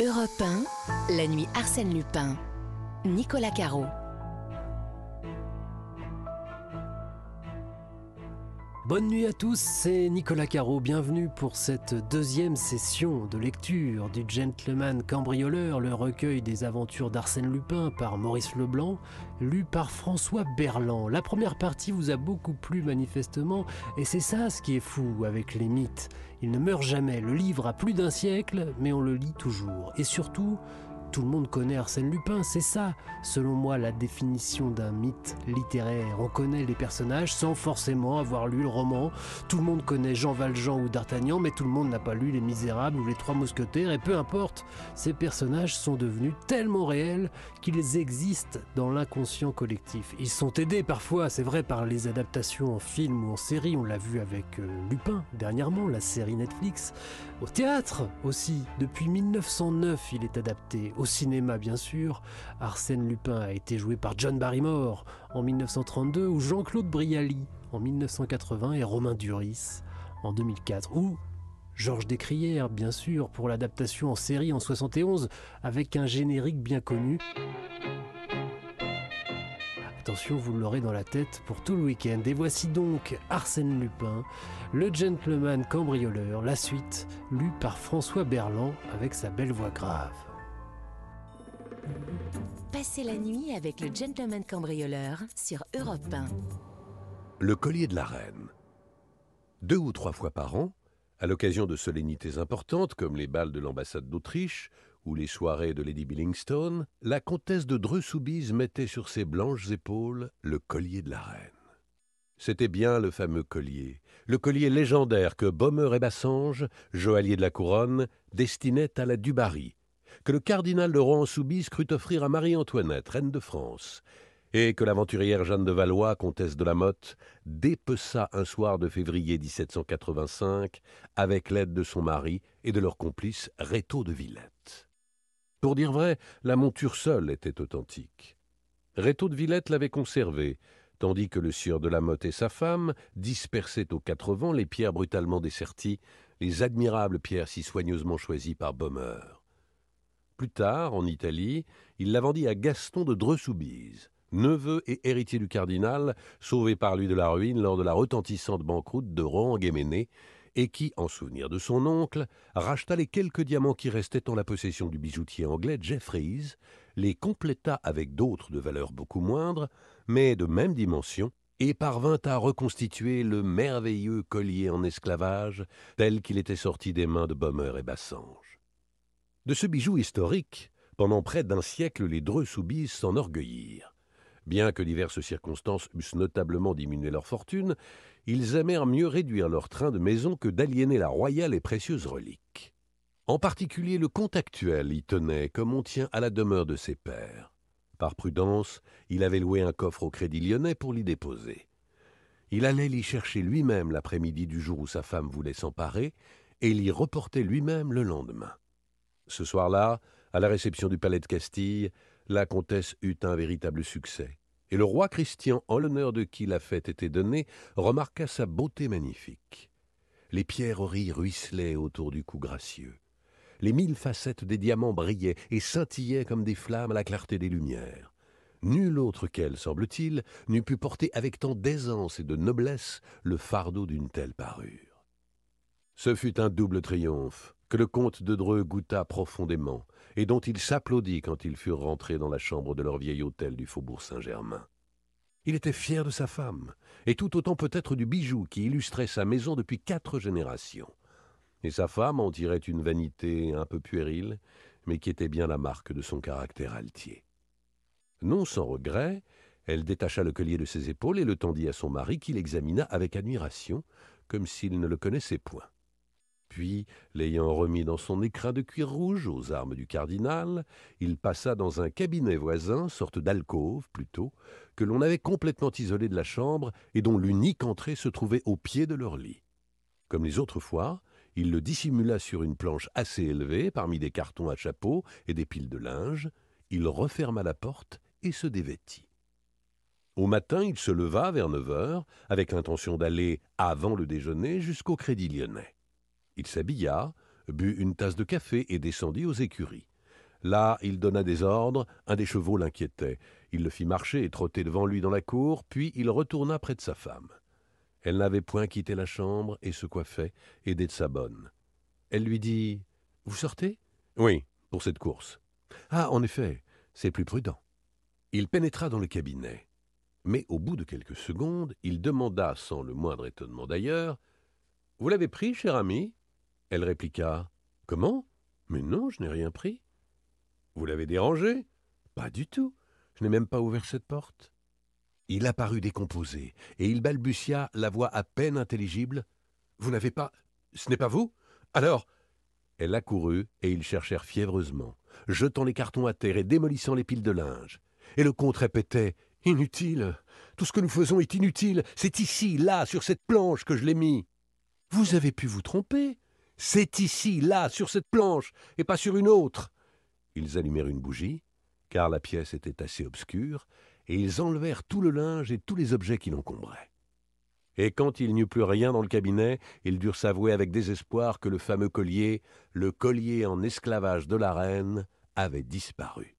Europe 1, la nuit Arsène Lupin. Nicolas Caro. Bonne nuit à tous, c'est Nicolas Caro. Bienvenue pour cette deuxième session de lecture du Gentleman Cambrioleur, le recueil des aventures d'Arsène Lupin par Maurice Leblanc, lu par François Berland. La première partie vous a beaucoup plu manifestement, et c'est ça ce qui est fou avec les mythes. Ils ne meurent jamais. Le livre a plus d'un siècle, mais on le lit toujours. Et surtout, tout le monde connaît Arsène Lupin, c'est ça, selon moi, la définition d'un mythe littéraire. On connaît les personnages sans forcément avoir lu le roman. Tout le monde connaît Jean Valjean ou D'Artagnan, mais tout le monde n'a pas lu Les Misérables ou Les Trois Mousquetaires. Et peu importe, ces personnages sont devenus tellement réels qu'ils existent dans l'inconscient collectif. Ils sont aidés parfois, c'est vrai, par les adaptations en film ou en série. On l'a vu avec euh, Lupin dernièrement, la série Netflix. Au théâtre aussi, depuis 1909, il est adapté. Au cinéma, bien sûr, Arsène Lupin a été joué par John Barrymore en 1932 ou Jean-Claude Brialy en 1980 et Romain Duris en 2004 ou Georges Descrières, bien sûr, pour l'adaptation en série en 71 avec un générique bien connu. Attention, vous l'aurez dans la tête pour tout le week-end. Et voici donc Arsène Lupin, le gentleman cambrioleur, la suite, lue par François Berland avec sa belle voix grave. Passez la nuit avec le gentleman cambrioleur sur Europe 1. Le collier de la reine. Deux ou trois fois par an, à l'occasion de solennités importantes comme les balles de l'ambassade d'Autriche les soirées de Lady Billingstone, la comtesse de Dreux-Soubise mettait sur ses blanches épaules le collier de la reine. C'était bien le fameux collier, le collier légendaire que Baumer et Bassange, joaillier de la couronne, destinaient à la Dubarry, que le cardinal de Rohan-Soubise crut offrir à Marie-Antoinette, reine de France, et que l'aventurière Jeanne de Valois, comtesse de la Motte, dépeça un soir de février 1785 avec l'aide de son mari et de leur complice Rétaux de Villette. Pour dire vrai, la monture seule était authentique. Rétaux de Villette l'avait conservée, tandis que le sieur de la Motte et sa femme dispersaient aux quatre vents les pierres brutalement desserties, les admirables pierres si soigneusement choisies par Baumer. Plus tard, en Italie, il la vendit à Gaston de Dreux-Soubise, neveu et héritier du cardinal, sauvé par lui de la ruine lors de la retentissante banqueroute de Rohan-Guéméné, et qui, en souvenir de son oncle, racheta les quelques diamants qui restaient en la possession du bijoutier anglais Jeffreys, les compléta avec d'autres de valeur beaucoup moindre, mais de même dimension, et parvint à reconstituer le merveilleux collier en esclavage tel qu'il était sorti des mains de Baumer et Bassange. De ce bijou historique, pendant près d'un siècle, les Dreux-Soubise s'enorgueillirent. Bien que diverses circonstances eussent notablement diminué leur fortune, ils aimèrent mieux réduire leur train de maison que d'aliéner la royale et précieuse relique. En particulier, le comte actuel y tenait comme on tient à la demeure de ses pères. Par prudence, il avait loué un coffre au Crédit lyonnais pour l'y déposer. Il allait l'y chercher lui-même l'après-midi du jour où sa femme voulait s'emparer, et l'y reportait lui-même le lendemain. Ce soir-là, à la réception du palais de Castille, la comtesse eut un véritable succès, et le roi Christian, en l'honneur de qui la fête était donnée, remarqua sa beauté magnifique. Les pierreries ruisselaient autour du cou gracieux. Les mille facettes des diamants brillaient et scintillaient comme des flammes à la clarté des lumières. Nul autre qu'elle, semble-t-il, n'eût pu porter avec tant d'aisance et de noblesse le fardeau d'une telle parure. Ce fut un double triomphe que le comte de Dreux goûta profondément, et dont il s'applaudit quand ils furent rentrés dans la chambre de leur vieil hôtel du faubourg Saint-Germain. Il était fier de sa femme, et tout autant peut-être du bijou qui illustrait sa maison depuis quatre générations. Et sa femme en tirait une vanité un peu puérile, mais qui était bien la marque de son caractère altier. Non sans regret, elle détacha le collier de ses épaules et le tendit à son mari qui l'examina avec admiration, comme s'il ne le connaissait point. Puis, l'ayant remis dans son écrin de cuir rouge aux armes du cardinal, il passa dans un cabinet voisin, sorte d'alcôve plutôt, que l'on avait complètement isolé de la chambre et dont l'unique entrée se trouvait au pied de leur lit. Comme les autres fois, il le dissimula sur une planche assez élevée, parmi des cartons à chapeau et des piles de linge, il referma la porte et se dévêtit. Au matin, il se leva vers neuf heures, avec l'intention d'aller, avant le déjeuner, jusqu'au Crédit lyonnais. Il s'habilla, but une tasse de café et descendit aux écuries. Là, il donna des ordres, un des chevaux l'inquiétait. Il le fit marcher et trotter devant lui dans la cour, puis il retourna près de sa femme. Elle n'avait point quitté la chambre et se coiffait, aidée de sa bonne. Elle lui dit Vous sortez? Oui, pour cette course. Ah, en effet, c'est plus prudent. Il pénétra dans le cabinet. Mais au bout de quelques secondes, il demanda, sans le moindre étonnement d'ailleurs Vous l'avez pris, cher ami? Elle répliqua Comment? Mais non, je n'ai rien pris. Vous l'avez dérangé? Pas du tout. Je n'ai même pas ouvert cette porte. Il apparut décomposé, et il balbutia, la voix à peine intelligible. Vous n'avez pas. Ce n'est pas vous? Alors. Elle accourut, et ils cherchèrent fiévreusement, jetant les cartons à terre et démolissant les piles de linge. Et le comte répétait Inutile. Tout ce que nous faisons est inutile. C'est ici, là, sur cette planche que je l'ai mis. Vous avez pu vous tromper. C'est ici, là, sur cette planche, et pas sur une autre. Ils allumèrent une bougie, car la pièce était assez obscure, et ils enlevèrent tout le linge et tous les objets qui l'encombraient. Et quand il n'y eut plus rien dans le cabinet, ils durent s'avouer avec désespoir que le fameux collier, le collier en esclavage de la reine, avait disparu.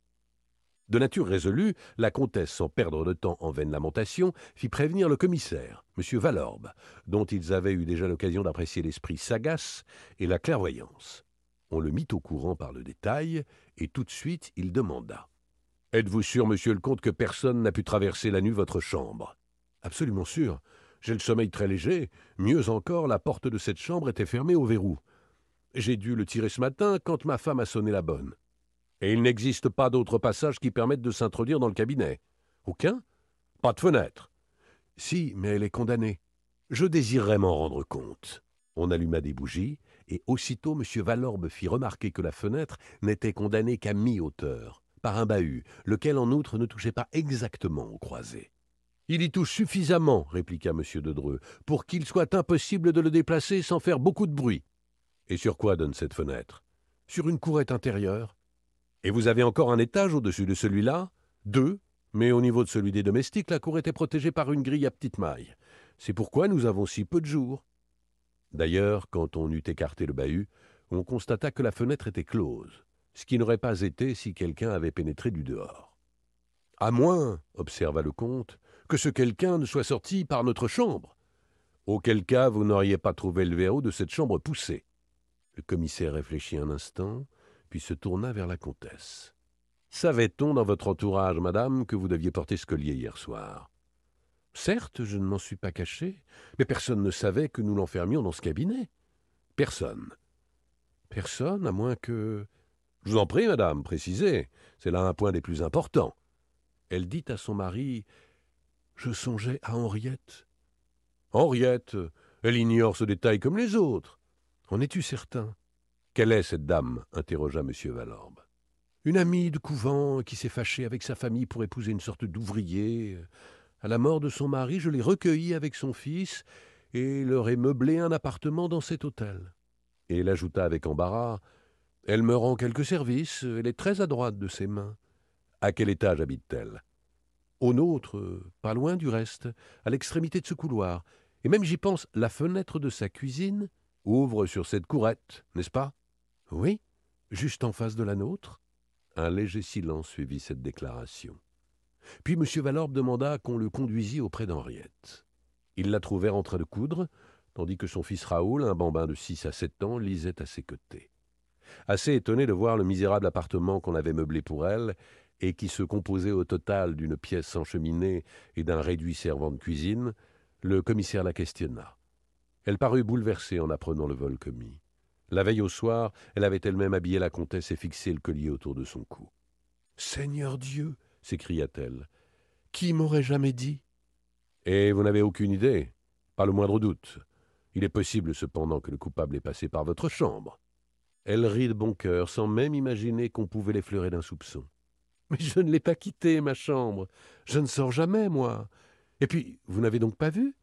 De nature résolue, la comtesse, sans perdre de temps en vaines lamentations, fit prévenir le commissaire, M. Valorbe, dont ils avaient eu déjà l'occasion d'apprécier l'esprit sagace et la clairvoyance. On le mit au courant par le détail, et tout de suite il demanda Êtes-vous sûr, monsieur le comte, que personne n'a pu traverser la nuit votre chambre? Absolument sûr. J'ai le sommeil très léger. Mieux encore, la porte de cette chambre était fermée au verrou. J'ai dû le tirer ce matin quand ma femme a sonné la bonne. Et il n'existe pas d'autre passage qui permette de s'introduire dans le cabinet. Aucun Pas de fenêtre. Si, mais elle est condamnée. Je désirerais m'en rendre compte. On alluma des bougies, et aussitôt M. Valorbe fit remarquer que la fenêtre n'était condamnée qu'à mi-hauteur par un bahut, lequel en outre ne touchait pas exactement aux croisées. Il y touche suffisamment, répliqua M. de Dreux, pour qu'il soit impossible de le déplacer sans faire beaucoup de bruit. Et sur quoi donne cette fenêtre? Sur une courette intérieure. Et vous avez encore un étage au-dessus de celui-là? Deux, mais au niveau de celui des domestiques, la cour était protégée par une grille à petite maille. C'est pourquoi nous avons si peu de jours. D'ailleurs, quand on eut écarté le bahut, on constata que la fenêtre était close ce qui n'aurait pas été si quelqu'un avait pénétré du dehors. À moins, observa le comte, que ce quelqu'un ne soit sorti par notre chambre. Auquel cas vous n'auriez pas trouvé le verrou de cette chambre poussée. Le commissaire réfléchit un instant, puis se tourna vers la comtesse. Savait-on dans votre entourage, madame, que vous deviez porter ce collier hier soir? Certes, je ne m'en suis pas caché, mais personne ne savait que nous l'enfermions dans ce cabinet. Personne. Personne, à moins que. Je vous en prie, madame, précisez. C'est là un point des plus importants. Elle dit à son mari Je songeais à Henriette. Henriette Elle ignore ce détail comme les autres. En es-tu certain? Quelle est cette dame? interrogea M. Valorbe. Une amie de couvent qui s'est fâchée avec sa famille pour épouser une sorte d'ouvrier. À la mort de son mari, je l'ai recueillie avec son fils et leur ai meublé un appartement dans cet hôtel. Et elle ajouta avec embarras elle me rend quelques services, elle est très adroite de ses mains. À quel étage habite-t-elle? Au nôtre, pas loin du reste, à l'extrémité de ce couloir. Et même j'y pense, la fenêtre de sa cuisine ouvre sur cette courette, n'est-ce pas? Oui, juste en face de la nôtre. Un léger silence suivit cette déclaration. Puis M. Valorbe demanda qu'on le conduisît auprès d'Henriette. Ils la trouvèrent en train de coudre, tandis que son fils Raoul, un bambin de six à sept ans, lisait à ses côtés. Assez étonné de voir le misérable appartement qu'on avait meublé pour elle, et qui se composait au total d'une pièce sans cheminée et d'un réduit servant de cuisine, le commissaire la questionna. Elle parut bouleversée en apprenant le vol commis. La veille au soir, elle avait elle-même habillé la comtesse et fixé le collier autour de son cou. Seigneur Dieu s'écria-t-elle, qui m'aurait jamais dit? Et vous n'avez aucune idée Pas le moindre doute. Il est possible cependant que le coupable ait passé par votre chambre. Elle rit de bon cœur, sans même imaginer qu'on pouvait l'effleurer d'un soupçon. Mais je ne l'ai pas quitté, ma chambre. Je ne sors jamais, moi. Et puis, vous n'avez donc pas vu?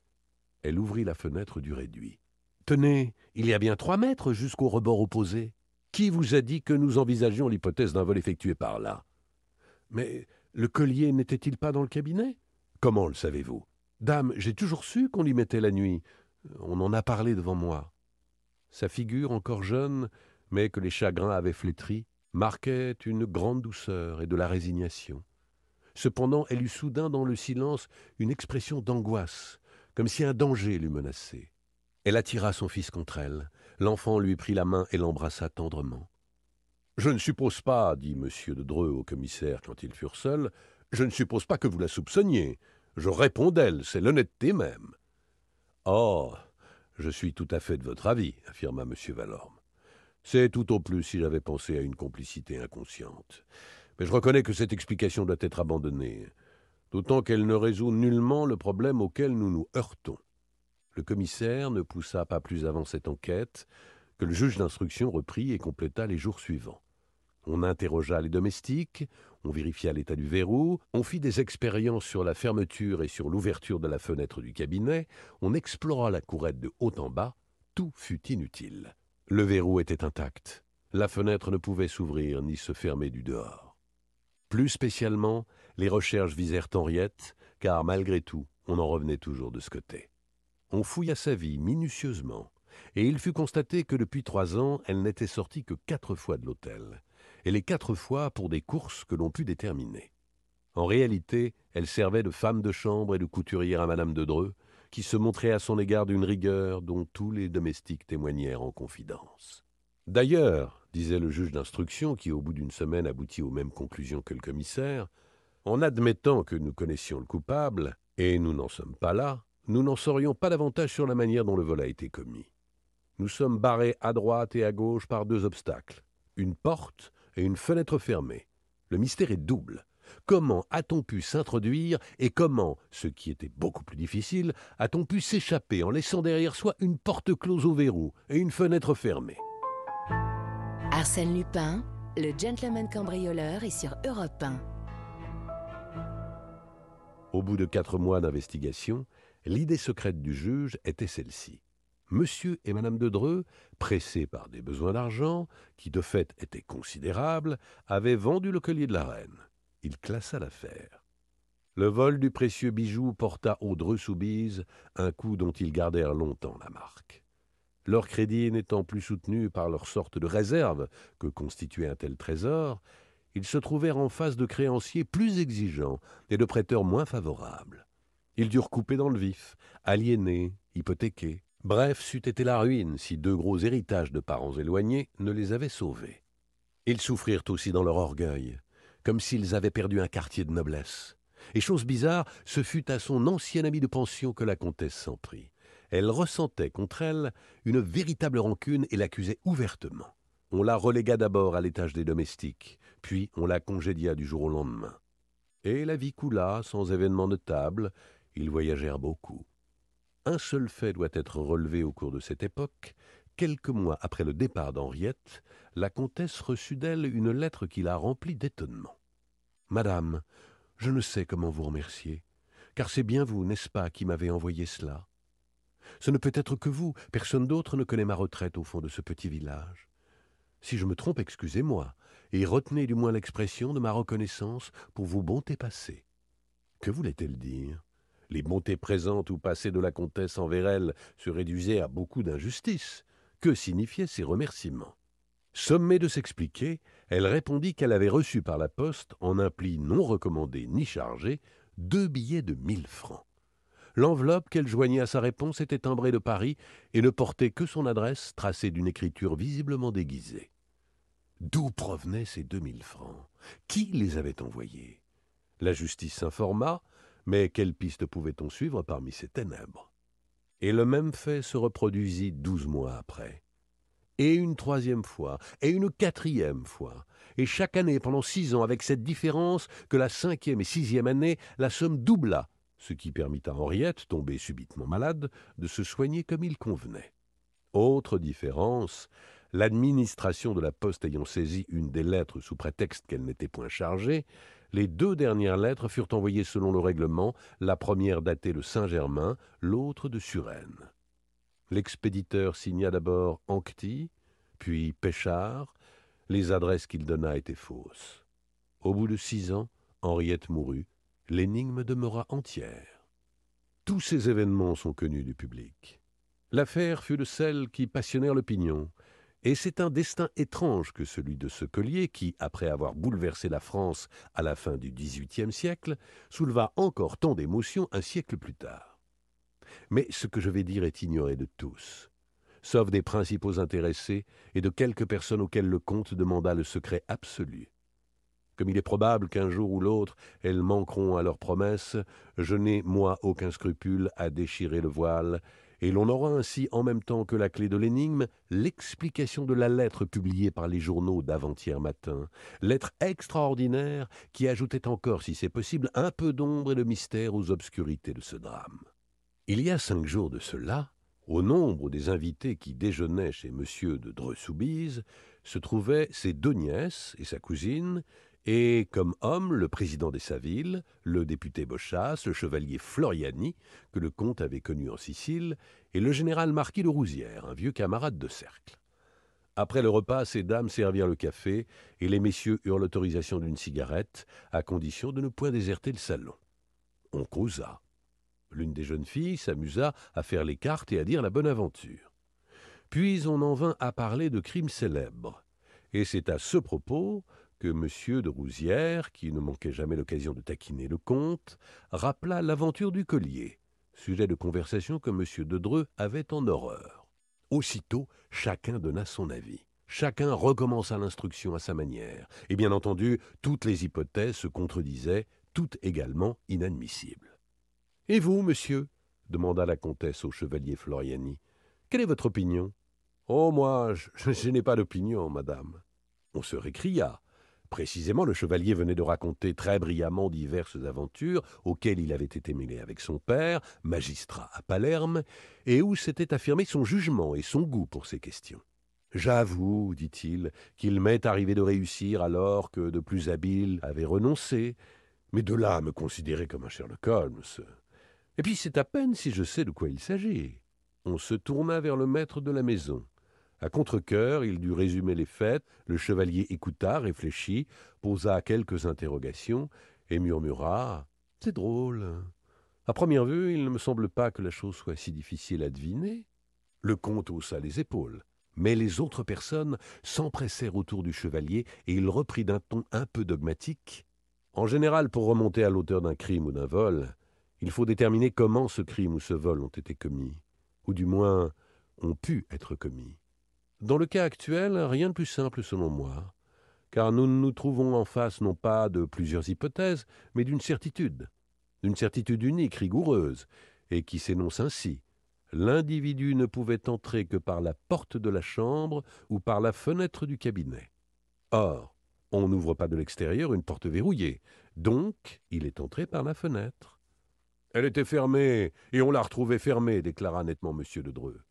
Elle ouvrit la fenêtre du réduit. Tenez, il y a bien trois mètres jusqu'au rebord opposé. Qui vous a dit que nous envisagions l'hypothèse d'un vol effectué par là? Mais le collier n'était-il pas dans le cabinet? Comment le savez-vous? Dame, j'ai toujours su qu'on l'y mettait la nuit. On en a parlé devant moi. Sa figure, encore jeune, mais que les chagrins avaient flétri, marquait une grande douceur et de la résignation. Cependant, elle eut soudain dans le silence une expression d'angoisse, comme si un danger l'eût menacée. Elle attira son fils contre elle. L'enfant lui prit la main et l'embrassa tendrement. Je ne suppose pas, dit M. de Dreux au commissaire quand ils furent seuls, je ne suppose pas que vous la soupçonniez. Je réponds d'elle, c'est l'honnêteté même. Oh, je suis tout à fait de votre avis, affirma M. Valorme. C'est tout au plus si j'avais pensé à une complicité inconsciente. Mais je reconnais que cette explication doit être abandonnée, d'autant qu'elle ne résout nullement le problème auquel nous nous heurtons. Le commissaire ne poussa pas plus avant cette enquête que le juge d'instruction reprit et compléta les jours suivants. On interrogea les domestiques, on vérifia l'état du verrou, on fit des expériences sur la fermeture et sur l'ouverture de la fenêtre du cabinet, on explora la courette de haut en bas, tout fut inutile. Le verrou était intact. La fenêtre ne pouvait s'ouvrir ni se fermer du dehors. Plus spécialement, les recherches visèrent Henriette, car malgré tout, on en revenait toujours de ce côté. On fouilla sa vie minutieusement, et il fut constaté que depuis trois ans, elle n'était sortie que quatre fois de l'hôtel, et les quatre fois pour des courses que l'on put déterminer. En réalité, elle servait de femme de chambre et de couturière à Madame de Dreux, qui se montrait à son égard d'une rigueur dont tous les domestiques témoignèrent en confidence. D'ailleurs, disait le juge d'instruction, qui au bout d'une semaine aboutit aux mêmes conclusions que le commissaire, en admettant que nous connaissions le coupable, et nous n'en sommes pas là, nous n'en saurions pas davantage sur la manière dont le vol a été commis. Nous sommes barrés à droite et à gauche par deux obstacles, une porte et une fenêtre fermée. Le mystère est double. Comment a-t-on pu s'introduire et comment, ce qui était beaucoup plus difficile, a-t-on pu s'échapper en laissant derrière soi une porte close au verrou et une fenêtre fermée? Arsène Lupin, le gentleman cambrioleur est sur Europe 1. Au bout de quatre mois d'investigation, l'idée secrète du juge était celle-ci. Monsieur et Madame de Dreux, pressés par des besoins d'argent, qui de fait étaient considérables, avaient vendu le collier de la reine il classa l'affaire. Le vol du précieux bijou porta aux Dreux-Soubise un coup dont ils gardèrent longtemps la marque. Leur crédit n'étant plus soutenu par leur sorte de réserve que constituait un tel trésor, ils se trouvèrent en face de créanciers plus exigeants et de prêteurs moins favorables. Ils durent couper dans le vif, aliénés, hypothéqués. Bref, c'eût été la ruine si deux gros héritages de parents éloignés ne les avaient sauvés. Ils souffrirent aussi dans leur orgueil, comme s'ils avaient perdu un quartier de noblesse. Et chose bizarre, ce fut à son ancien ami de pension que la comtesse s'en prit. Elle ressentait contre elle une véritable rancune et l'accusait ouvertement. On la relégua d'abord à l'étage des domestiques, puis on la congédia du jour au lendemain. Et la vie coula sans événement notable, ils voyagèrent beaucoup. Un seul fait doit être relevé au cours de cette époque. Quelques mois après le départ d'Henriette, la comtesse reçut d'elle une lettre qui la remplit d'étonnement. Madame, je ne sais comment vous remercier, car c'est bien vous, n'est-ce pas, qui m'avez envoyé cela. Ce ne peut être que vous, personne d'autre ne connaît ma retraite au fond de ce petit village. Si je me trompe, excusez-moi, et retenez du moins l'expression de ma reconnaissance pour vos bontés passées. Que voulait-elle dire? Les bontés présentes ou passées de la comtesse envers elle se réduisaient à beaucoup d'injustice. Que signifiaient ces remerciements? Sommée de s'expliquer, elle répondit qu'elle avait reçu par la poste, en un pli non recommandé ni chargé, deux billets de mille francs. L'enveloppe qu'elle joignait à sa réponse était timbrée de Paris et ne portait que son adresse tracée d'une écriture visiblement déguisée. D'où provenaient ces deux mille francs? Qui les avait envoyés? La justice s'informa, mais quelle piste pouvait-on suivre parmi ces ténèbres? Et le même fait se reproduisit douze mois après. Et une troisième fois, et une quatrième fois, et chaque année pendant six ans, avec cette différence que la cinquième et sixième année, la somme doubla, ce qui permit à Henriette, tombée subitement malade, de se soigner comme il convenait. Autre différence, l'administration de la poste ayant saisi une des lettres sous prétexte qu'elle n'était point chargée, les deux dernières lettres furent envoyées selon le règlement, la première datée de Saint-Germain, l'autre de Suresnes. L'expéditeur signa d'abord Ancty, puis Péchard. Les adresses qu'il donna étaient fausses. Au bout de six ans, Henriette mourut. L'énigme demeura entière. Tous ces événements sont connus du public. L'affaire fut de celles qui passionnèrent l'opinion, Et c'est un destin étrange que celui de ce collier qui, après avoir bouleversé la France à la fin du XVIIIe siècle, souleva encore tant d'émotions un siècle plus tard. Mais ce que je vais dire est ignoré de tous, sauf des principaux intéressés et de quelques personnes auxquelles le comte demanda le secret absolu. Comme il est probable qu'un jour ou l'autre elles manqueront à leurs promesses, je n'ai, moi, aucun scrupule à déchirer le voile, et l'on aura ainsi, en même temps que la clé de l'énigme, l'explication de la lettre publiée par les journaux d'avant-hier matin, lettre extraordinaire qui ajoutait encore, si c'est possible, un peu d'ombre et de mystère aux obscurités de ce drame. Il y a cinq jours de cela, au nombre des invités qui déjeunaient chez M. de Dreux-Soubise, se trouvaient ses deux nièces et sa cousine, et comme homme le président des Savilles, le député Bochas, le chevalier Floriani, que le comte avait connu en Sicile, et le général marquis de Rousière, un vieux camarade de cercle. Après le repas, ces dames servirent le café, et les messieurs eurent l'autorisation d'une cigarette, à condition de ne point déserter le salon. On causa. L'une des jeunes filles s'amusa à faire les cartes et à dire la bonne aventure. Puis on en vint à parler de crimes célèbres, et c'est à ce propos que M. de Rousière, qui ne manquait jamais l'occasion de taquiner le comte, rappela l'aventure du collier, sujet de conversation que M. de Dreux avait en horreur. Aussitôt, chacun donna son avis. Chacun recommença l'instruction à sa manière, et bien entendu, toutes les hypothèses se contredisaient, toutes également inadmissibles. Et vous, monsieur? demanda la comtesse au chevalier Floriani. Quelle est votre opinion Oh, moi, je n'ai pas d'opinion, madame. On se récria. Précisément, le chevalier venait de raconter très brillamment diverses aventures auxquelles il avait été mêlé avec son père, magistrat à Palerme, et où s'était affirmé son jugement et son goût pour ces questions. J'avoue, dit-il, qu'il m'est arrivé de réussir alors que de plus habiles avaient renoncé, mais de là à me considérer comme un Sherlock Holmes. Et puis c'est à peine si je sais de quoi il s'agit. On se tourna vers le maître de la maison. À contre-cœur, il dut résumer les faits, le chevalier écouta, réfléchit, posa quelques interrogations, et murmura C'est drôle. À première vue, il ne me semble pas que la chose soit si difficile à deviner. Le comte haussa les épaules. Mais les autres personnes s'empressèrent autour du chevalier, et il reprit d'un ton un peu dogmatique. En général, pour remonter à l'auteur d'un crime ou d'un vol, il faut déterminer comment ce crime ou ce vol ont été commis, ou du moins ont pu être commis. Dans le cas actuel, rien de plus simple selon moi, car nous nous trouvons en face non pas de plusieurs hypothèses, mais d'une certitude, d'une certitude unique, rigoureuse, et qui s'énonce ainsi. L'individu ne pouvait entrer que par la porte de la chambre ou par la fenêtre du cabinet. Or, on n'ouvre pas de l'extérieur une porte verrouillée, donc il est entré par la fenêtre. Elle était fermée, et on l'a retrouvée fermée, déclara nettement M. de Dreux.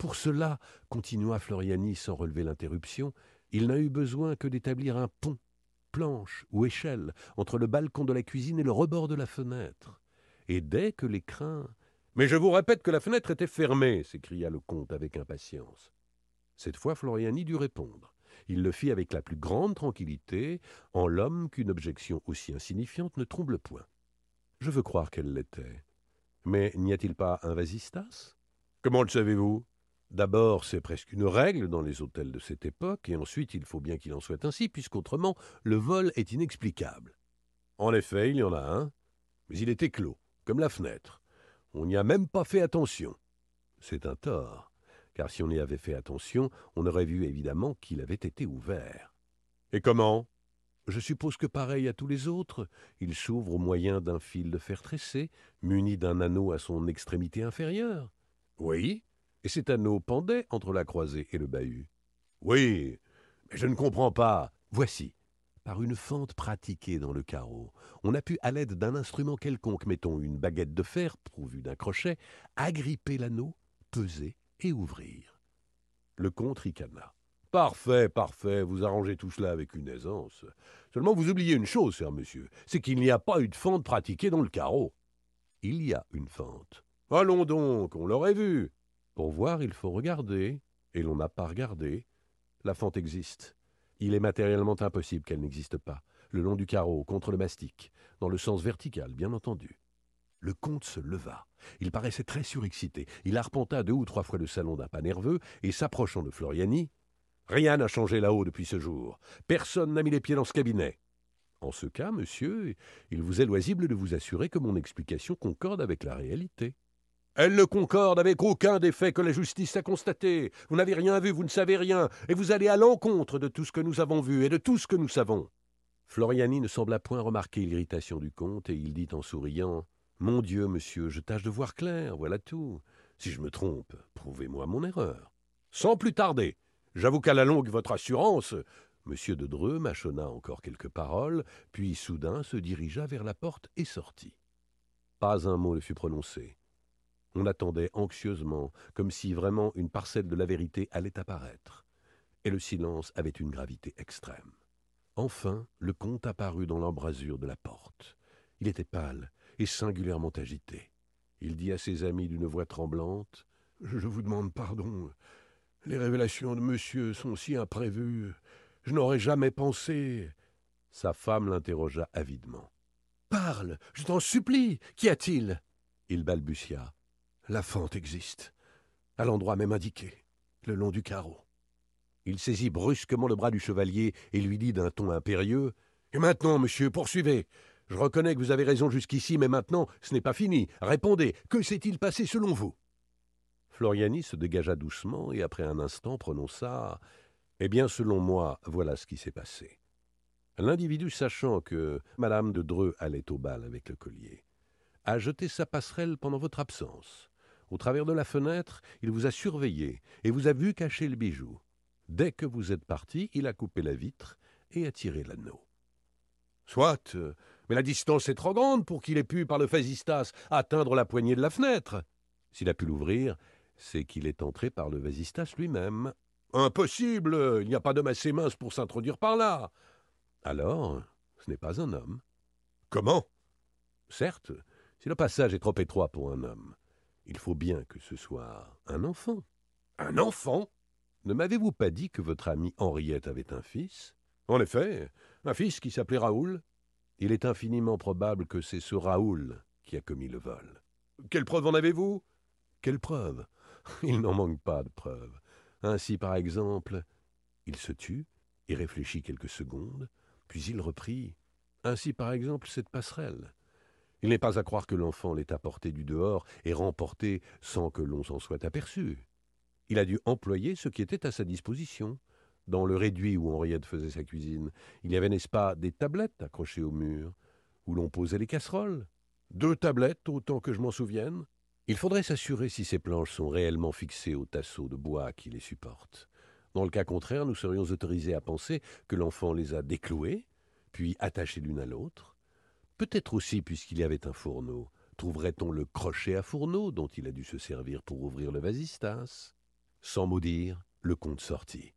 Pour cela, continua Floriani sans relever l'interruption, il n'a eu besoin que d'établir un pont, planche ou échelle entre le balcon de la cuisine et le rebord de la fenêtre. Et dès que l'écrin. Mais je vous répète que la fenêtre était fermée, s'écria le comte avec impatience. Cette fois, Floriani dut répondre. Il le fit avec la plus grande tranquillité, en l'homme qu'une objection aussi insignifiante ne trouble point. Je veux croire qu'elle l'était. Mais n'y a-t-il pas un vasistas Comment le savez-vous? D'abord, c'est presque une règle dans les hôtels de cette époque, et ensuite il faut bien qu'il en soit ainsi, puisqu'autrement le vol est inexplicable. En effet, il y en a un, mais il était clos, comme la fenêtre. On n'y a même pas fait attention. C'est un tort, car si on y avait fait attention, on aurait vu évidemment qu'il avait été ouvert. Et comment? Je suppose que pareil à tous les autres, il s'ouvre au moyen d'un fil de fer tressé, muni d'un anneau à son extrémité inférieure. Oui, et cet anneau pendait entre la croisée et le bahut. Oui, mais je ne comprends pas. Voici. Par une fente pratiquée dans le carreau, on a pu, à l'aide d'un instrument quelconque, mettons une baguette de fer pourvue d'un crochet, agripper l'anneau, peser et ouvrir. Le comte ricana. Parfait, parfait, vous arrangez tout cela avec une aisance. Seulement vous oubliez une chose, cher monsieur, c'est qu'il n'y a pas eu de fente pratiquée dans le carreau. Il y a une fente. Allons donc, on l'aurait vu. Pour voir, il faut regarder, et l'on n'a pas regardé. La fente existe. Il est matériellement impossible qu'elle n'existe pas, le long du carreau, contre le mastic, dans le sens vertical, bien entendu. Le comte se leva. Il paraissait très surexcité. Il arpenta deux ou trois fois le salon d'un pas nerveux, et s'approchant de Floriani, Rien n'a changé là-haut depuis ce jour. Personne n'a mis les pieds dans ce cabinet. En ce cas, monsieur, il vous est loisible de vous assurer que mon explication concorde avec la réalité. Elle ne concorde avec aucun des faits que la justice a constatés. Vous n'avez rien vu, vous ne savez rien, et vous allez à l'encontre de tout ce que nous avons vu et de tout ce que nous savons. Floriani ne sembla point remarquer l'irritation du comte, et il dit en souriant Mon Dieu, monsieur, je tâche de voir clair, voilà tout. Si je me trompe, prouvez-moi mon erreur. Sans plus tarder. J'avoue qu'à la longue, votre assurance, Monsieur de Dreux mâchonna encore quelques paroles, puis soudain se dirigea vers la porte et sortit. Pas un mot ne fut prononcé. On attendait anxieusement, comme si vraiment une parcelle de la vérité allait apparaître. Et le silence avait une gravité extrême. Enfin, le comte apparut dans l'embrasure de la porte. Il était pâle et singulièrement agité. Il dit à ses amis d'une voix tremblante Je vous demande pardon. Les révélations de monsieur sont si imprévues. Je n'aurais jamais pensé. Sa femme l'interrogea avidement. Parle, je t'en supplie. Qu'y a-t-il? Il balbutia. La fente existe, à l'endroit même indiqué, le long du carreau. Il saisit brusquement le bras du chevalier et lui dit d'un ton impérieux Et maintenant, monsieur, poursuivez. Je reconnais que vous avez raison jusqu'ici, mais maintenant, ce n'est pas fini. Répondez, que s'est-il passé selon vous? Floriani se dégagea doucement et après un instant prononça eh bien, selon moi, voilà ce qui s'est passé. L'individu, sachant que Madame de Dreux allait au bal avec le collier, a jeté sa passerelle pendant votre absence. Au travers de la fenêtre, il vous a surveillé et vous a vu cacher le bijou. Dès que vous êtes parti, il a coupé la vitre et a tiré l'anneau. Soit, mais la distance est trop grande pour qu'il ait pu, par le vasistas, atteindre la poignée de la fenêtre. S'il a pu l'ouvrir, c'est qu'il est entré par le vasistas lui-même, Impossible Il n'y a pas d'homme assez mince pour s'introduire par là. Alors, ce n'est pas un homme. Comment? Certes, si le passage est trop étroit pour un homme, il faut bien que ce soit un enfant. Un enfant? Ne m'avez-vous pas dit que votre amie Henriette avait un fils? En effet, un fils qui s'appelait Raoul. Il est infiniment probable que c'est ce Raoul qui a commis le vol. Quelle preuve en avez-vous? Quelle preuve? Il n'en manque pas de preuves. Ainsi, par exemple, il se tut et réfléchit quelques secondes, puis il reprit. Ainsi, par exemple, cette passerelle. Il n'est pas à croire que l'enfant l'ait apportée du dehors et remportée sans que l'on s'en soit aperçu. Il a dû employer ce qui était à sa disposition. Dans le réduit où Henriette faisait sa cuisine, il y avait, n'est-ce pas, des tablettes accrochées au mur, où l'on posait les casseroles. Deux tablettes, autant que je m'en souvienne. Il faudrait s'assurer si ces planches sont réellement fixées au tasseau de bois qui les supporte. Dans le cas contraire, nous serions autorisés à penser que l'enfant les a déclouées, puis attachées l'une à l'autre. Peut-être aussi, puisqu'il y avait un fourneau, trouverait-on le crochet à fourneau dont il a dû se servir pour ouvrir le vasistas. Sans mot dire, le comte sortit.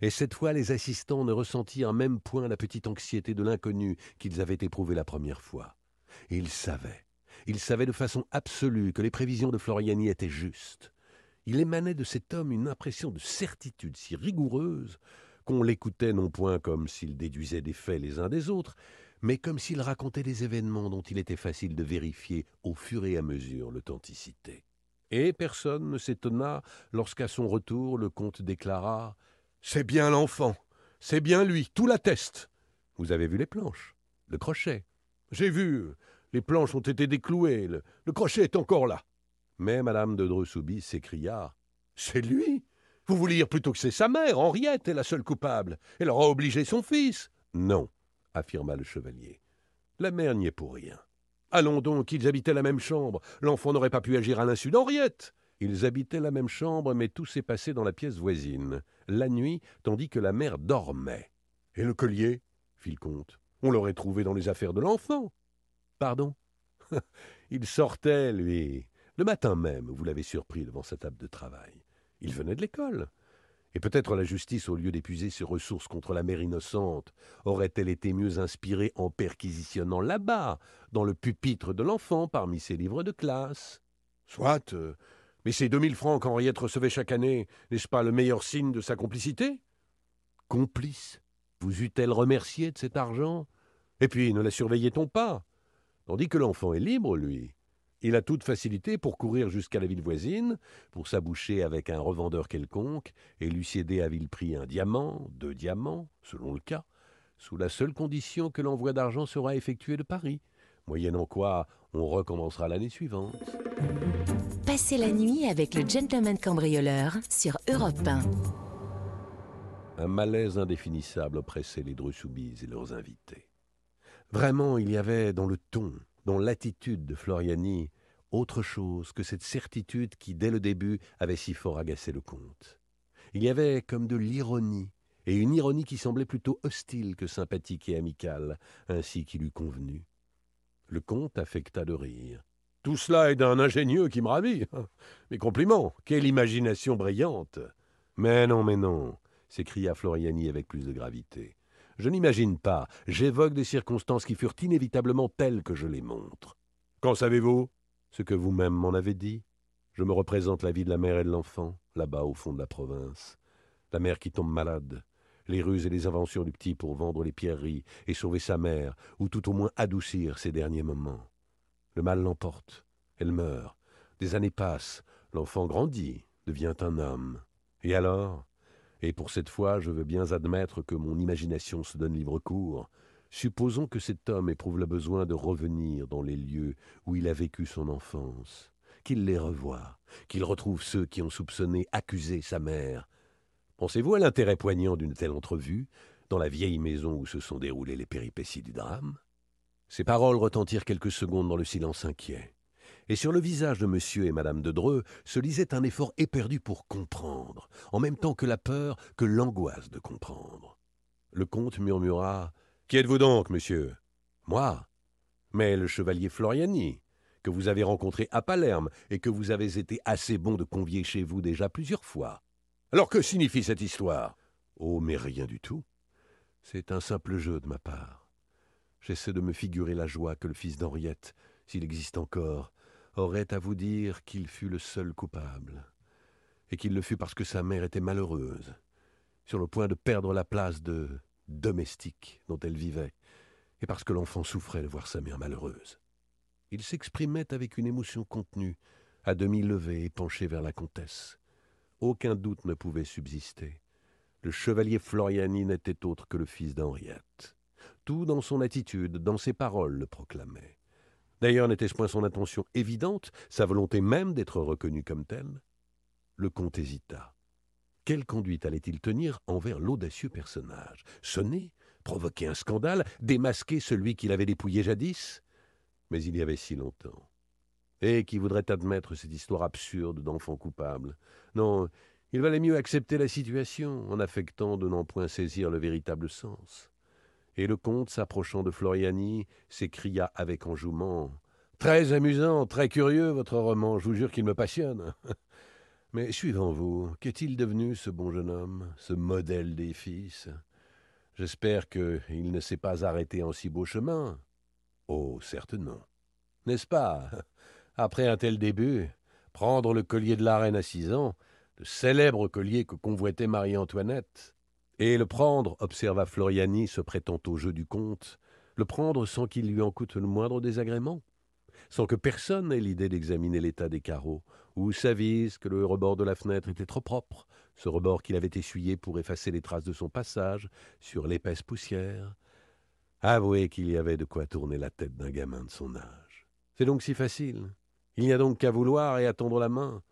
Et cette fois, les assistants ne ressentirent même point la petite anxiété de l'inconnu qu'ils avaient éprouvée la première fois. Ils savaient il savait de façon absolue que les prévisions de Floriani étaient justes. Il émanait de cet homme une impression de certitude si rigoureuse qu'on l'écoutait non point comme s'il déduisait des faits les uns des autres, mais comme s'il racontait des événements dont il était facile de vérifier au fur et à mesure l'authenticité. Et personne ne s'étonna lorsqu'à son retour le comte déclara C'est bien l'enfant, c'est bien lui, tout l'atteste. Vous avez vu les planches, le crochet. J'ai vu, les planches ont été déclouées, le, crochet est encore là. Mais madame de Dreux-Soubise s'écria C'est lui Vous voulez dire plutôt que c'est sa mère, Henriette, est la seule coupable. Elle aura obligé son fils. Non, affirma le chevalier. La mère n'y est pour rien. Allons donc, ils habitaient la même chambre. L'enfant n'aurait pas pu agir à l'insu d'Henriette. Ils habitaient la même chambre, mais tout s'est passé dans la pièce voisine, la nuit, tandis que la mère dormait. Et le collier? fit le comte. On l'aurait trouvé dans les affaires de l'enfant. Pardon? Il sortait, lui. Le matin même, vous l'avez surpris devant sa table de travail. Il venait de l'école. Et peut-être la justice, au lieu d'épuiser ses ressources contre la mère innocente, aurait-elle été mieux inspirée en perquisitionnant là-bas, dans le pupitre de l'enfant, parmi ses livres de classe? Soit, euh, mais ces deux mille francs qu'Henriette recevait chaque année, n'est-ce pas le meilleur signe de sa complicité? Complice Vous eût-elle remercié de cet argent? Et puis, ne la surveillait-on pas? Tandis que l'enfant est libre, lui. Il a toute facilité pour courir jusqu'à la ville voisine, pour s'aboucher avec un revendeur quelconque et lui céder à vil prix un diamant, deux diamants, selon le cas, sous la seule condition que l'envoi d'argent sera effectué de Paris, moyennant quoi on recommencera l'année suivante. Passez la nuit avec le gentleman cambrioleur sur Europe 1. Un malaise indéfinissable oppressait les Dreux-Soubise et leurs invités. Vraiment, il y avait dans le ton, dans l'attitude de Floriani, autre chose que cette certitude qui, dès le début, avait si fort agacé le comte. Il y avait comme de l'ironie, et une ironie qui semblait plutôt hostile que sympathique et amicale, ainsi qu'il eût convenu. Le comte affecta de rire. Tout cela est d'un ingénieux qui me ravit. Mes compliments. Quelle imagination brillante. Mais non, mais non, s'écria Floriani avec plus de gravité. Je n'imagine pas, j'évoque des circonstances qui furent inévitablement telles que je les montre. Qu'en savez-vous? Ce que vous-même m'en avez dit. Je me représente la vie de la mère et de l'enfant, là-bas au fond de la province. La mère qui tombe malade, les ruses et les inventions du petit pour vendre les pierreries et sauver sa mère, ou tout au moins adoucir ses derniers moments. Le mal l'emporte, elle meurt, des années passent, l'enfant grandit, devient un homme. Et alors? Et pour cette fois, je veux bien admettre que mon imagination se donne libre cours. Supposons que cet homme éprouve le besoin de revenir dans les lieux où il a vécu son enfance, qu'il les revoie, qu'il retrouve ceux qui ont soupçonné, accusé sa mère. Pensez-vous à l'intérêt poignant d'une telle entrevue dans la vieille maison où se sont déroulées les péripéties du drame? Ces paroles retentirent quelques secondes dans le silence inquiet et sur le visage de monsieur et madame de Dreux se lisait un effort éperdu pour comprendre, en même temps que la peur, que l'angoisse de comprendre. Le comte murmura Qui êtes-vous donc, monsieur Moi Mais le chevalier Floriani, que vous avez rencontré à Palerme et que vous avez été assez bon de convier chez vous déjà plusieurs fois. Alors que signifie cette histoire Oh, mais rien du tout. C'est un simple jeu de ma part. J'essaie de me figurer la joie que le fils d'Henriette, s'il existe encore, aurait à vous dire qu'il fut le seul coupable, et qu'il le fut parce que sa mère était malheureuse, sur le point de perdre la place de domestique dont elle vivait, et parce que l'enfant souffrait de voir sa mère malheureuse. Il s'exprimait avec une émotion contenue, à demi levée et penché vers la comtesse. Aucun doute ne pouvait subsister. Le chevalier Floriani n'était autre que le fils d'Henriette. Tout dans son attitude, dans ses paroles le proclamait. D'ailleurs, n'était-ce point son intention évidente, sa volonté même d'être reconnu comme tel Le comte hésita. Quelle conduite allait-il tenir envers l'audacieux personnage? Sonner? Provoquer un scandale? Démasquer celui qu'il avait dépouillé jadis? Mais il y avait si longtemps. Et qui voudrait admettre cette histoire absurde d'enfant coupable? Non, il valait mieux accepter la situation en affectant de n'en point saisir le véritable sens. Et le comte, s'approchant de Floriani, s'écria avec enjouement Très amusant, très curieux, votre roman, je vous jure qu'il me passionne. Mais suivant-vous, qu'est-il devenu, ce bon jeune homme, ce modèle des fils? J'espère qu'il ne s'est pas arrêté en si beau chemin. Oh, certes non. N'est-ce pas? Après un tel début, prendre le collier de la reine à six ans, le célèbre collier que convoitait Marie-Antoinette, et le prendre, observa Floriani, se prêtant au jeu du comte, le prendre sans qu'il lui en coûte le moindre désagrément, sans que personne n'ait l'idée d'examiner l'état des carreaux, ou s'avise que le rebord de la fenêtre était trop propre, ce rebord qu'il avait essuyé pour effacer les traces de son passage sur l'épaisse poussière. Avouez qu'il y avait de quoi tourner la tête d'un gamin de son âge. C'est donc si facile. Il n'y a donc qu'à vouloir et à tendre la main.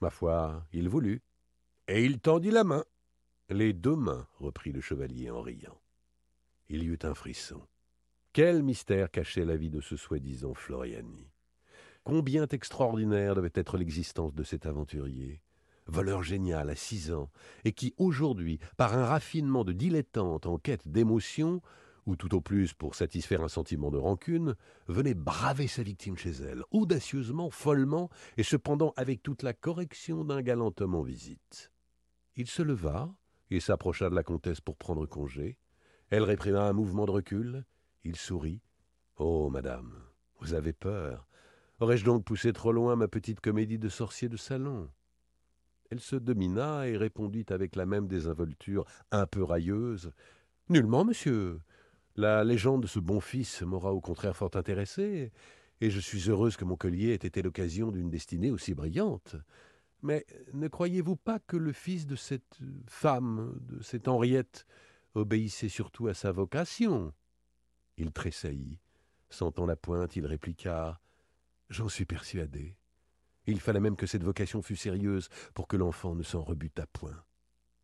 Ma foi, il voulut. Et il tendit la main. Les deux mains, reprit le chevalier en riant. Il y eut un frisson. Quel mystère cachait la vie de ce soi-disant Floriani? Combien extraordinaire devait être l'existence de cet aventurier voleur génial à six ans, et qui aujourd'hui, par un raffinement de dilettante en quête d'émotion, ou tout au plus pour satisfaire un sentiment de rancune, venait braver sa victime chez elle, audacieusement, follement, et cependant avec toute la correction d'un galant homme en visite. Il se leva, il s'approcha de la comtesse pour prendre congé. Elle réprima un mouvement de recul. Il sourit. Oh, madame, vous avez peur. Aurais-je donc poussé trop loin ma petite comédie de sorcier de salon? Elle se domina et répondit avec la même désinvolture un peu railleuse. Nullement, monsieur. La légende de ce bon fils m'aura au contraire fort intéressé, et je suis heureuse que mon collier ait été l'occasion d'une destinée aussi brillante. Mais ne croyez-vous pas que le fils de cette femme, de cette Henriette, obéissait surtout à sa vocation? Il tressaillit. Sentant la pointe, il répliqua J'en suis persuadé. Il fallait même que cette vocation fût sérieuse pour que l'enfant ne s'en rebutât point.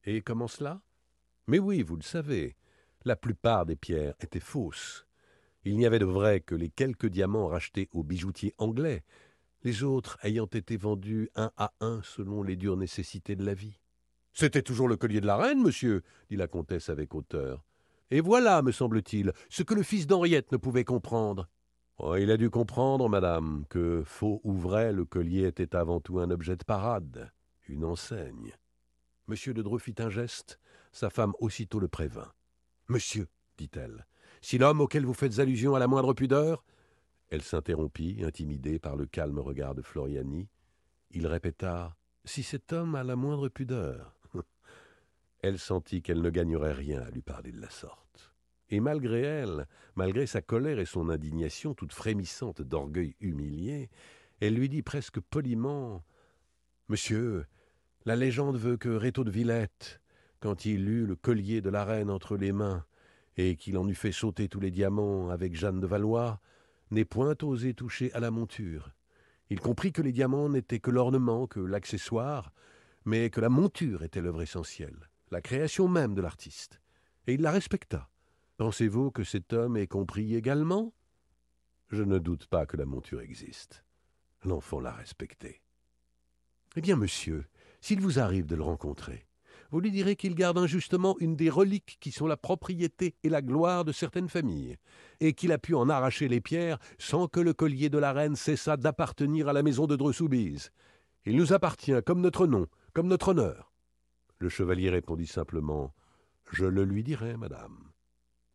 Et comment cela? Mais oui, vous le savez, la plupart des pierres étaient fausses. Il n'y avait de vrai que les quelques diamants rachetés aux bijoutiers anglais, les autres ayant été vendus un à un selon les dures nécessités de la vie. C'était toujours le collier de la reine, monsieur, dit la comtesse avec hauteur. Et voilà, me semble-t-il, ce que le fils d'Henriette ne pouvait comprendre. Oh, il a dû comprendre, madame, que, faux ou vrai, le collier était avant tout un objet de parade, une enseigne. Monsieur de Dreux fit un geste, sa femme aussitôt le prévint. Monsieur, dit-elle, si l'homme auquel vous faites allusion a la moindre pudeur. Elle s'interrompit, intimidée par le calme regard de Floriani. Il répéta Si cet homme a la moindre pudeur. elle sentit qu'elle ne gagnerait rien à lui parler de la sorte. Et malgré elle, malgré sa colère et son indignation toute frémissante d'orgueil humilié, elle lui dit presque poliment Monsieur, la légende veut que Rétaux de Villette, quand il eut le collier de la reine entre les mains, et qu'il en eût fait sauter tous les diamants avec Jeanne de Valois, n'ait point osé toucher à la monture. Il comprit que les diamants n'étaient que l'ornement, que l'accessoire, mais que la monture était l'œuvre essentielle, la création même de l'artiste. Et il la respecta. Pensez-vous que cet homme ait compris également? Je ne doute pas que la monture existe. L'enfant l'a respectée. Eh bien, monsieur, s'il vous arrive de le rencontrer, vous lui direz qu'il garde injustement une des reliques qui sont la propriété et la gloire de certaines familles, et qu'il a pu en arracher les pierres sans que le collier de la reine cessât d'appartenir à la maison de Dreux-Soubise. Il nous appartient comme notre nom, comme notre honneur. Le chevalier répondit simplement Je le lui dirai, madame.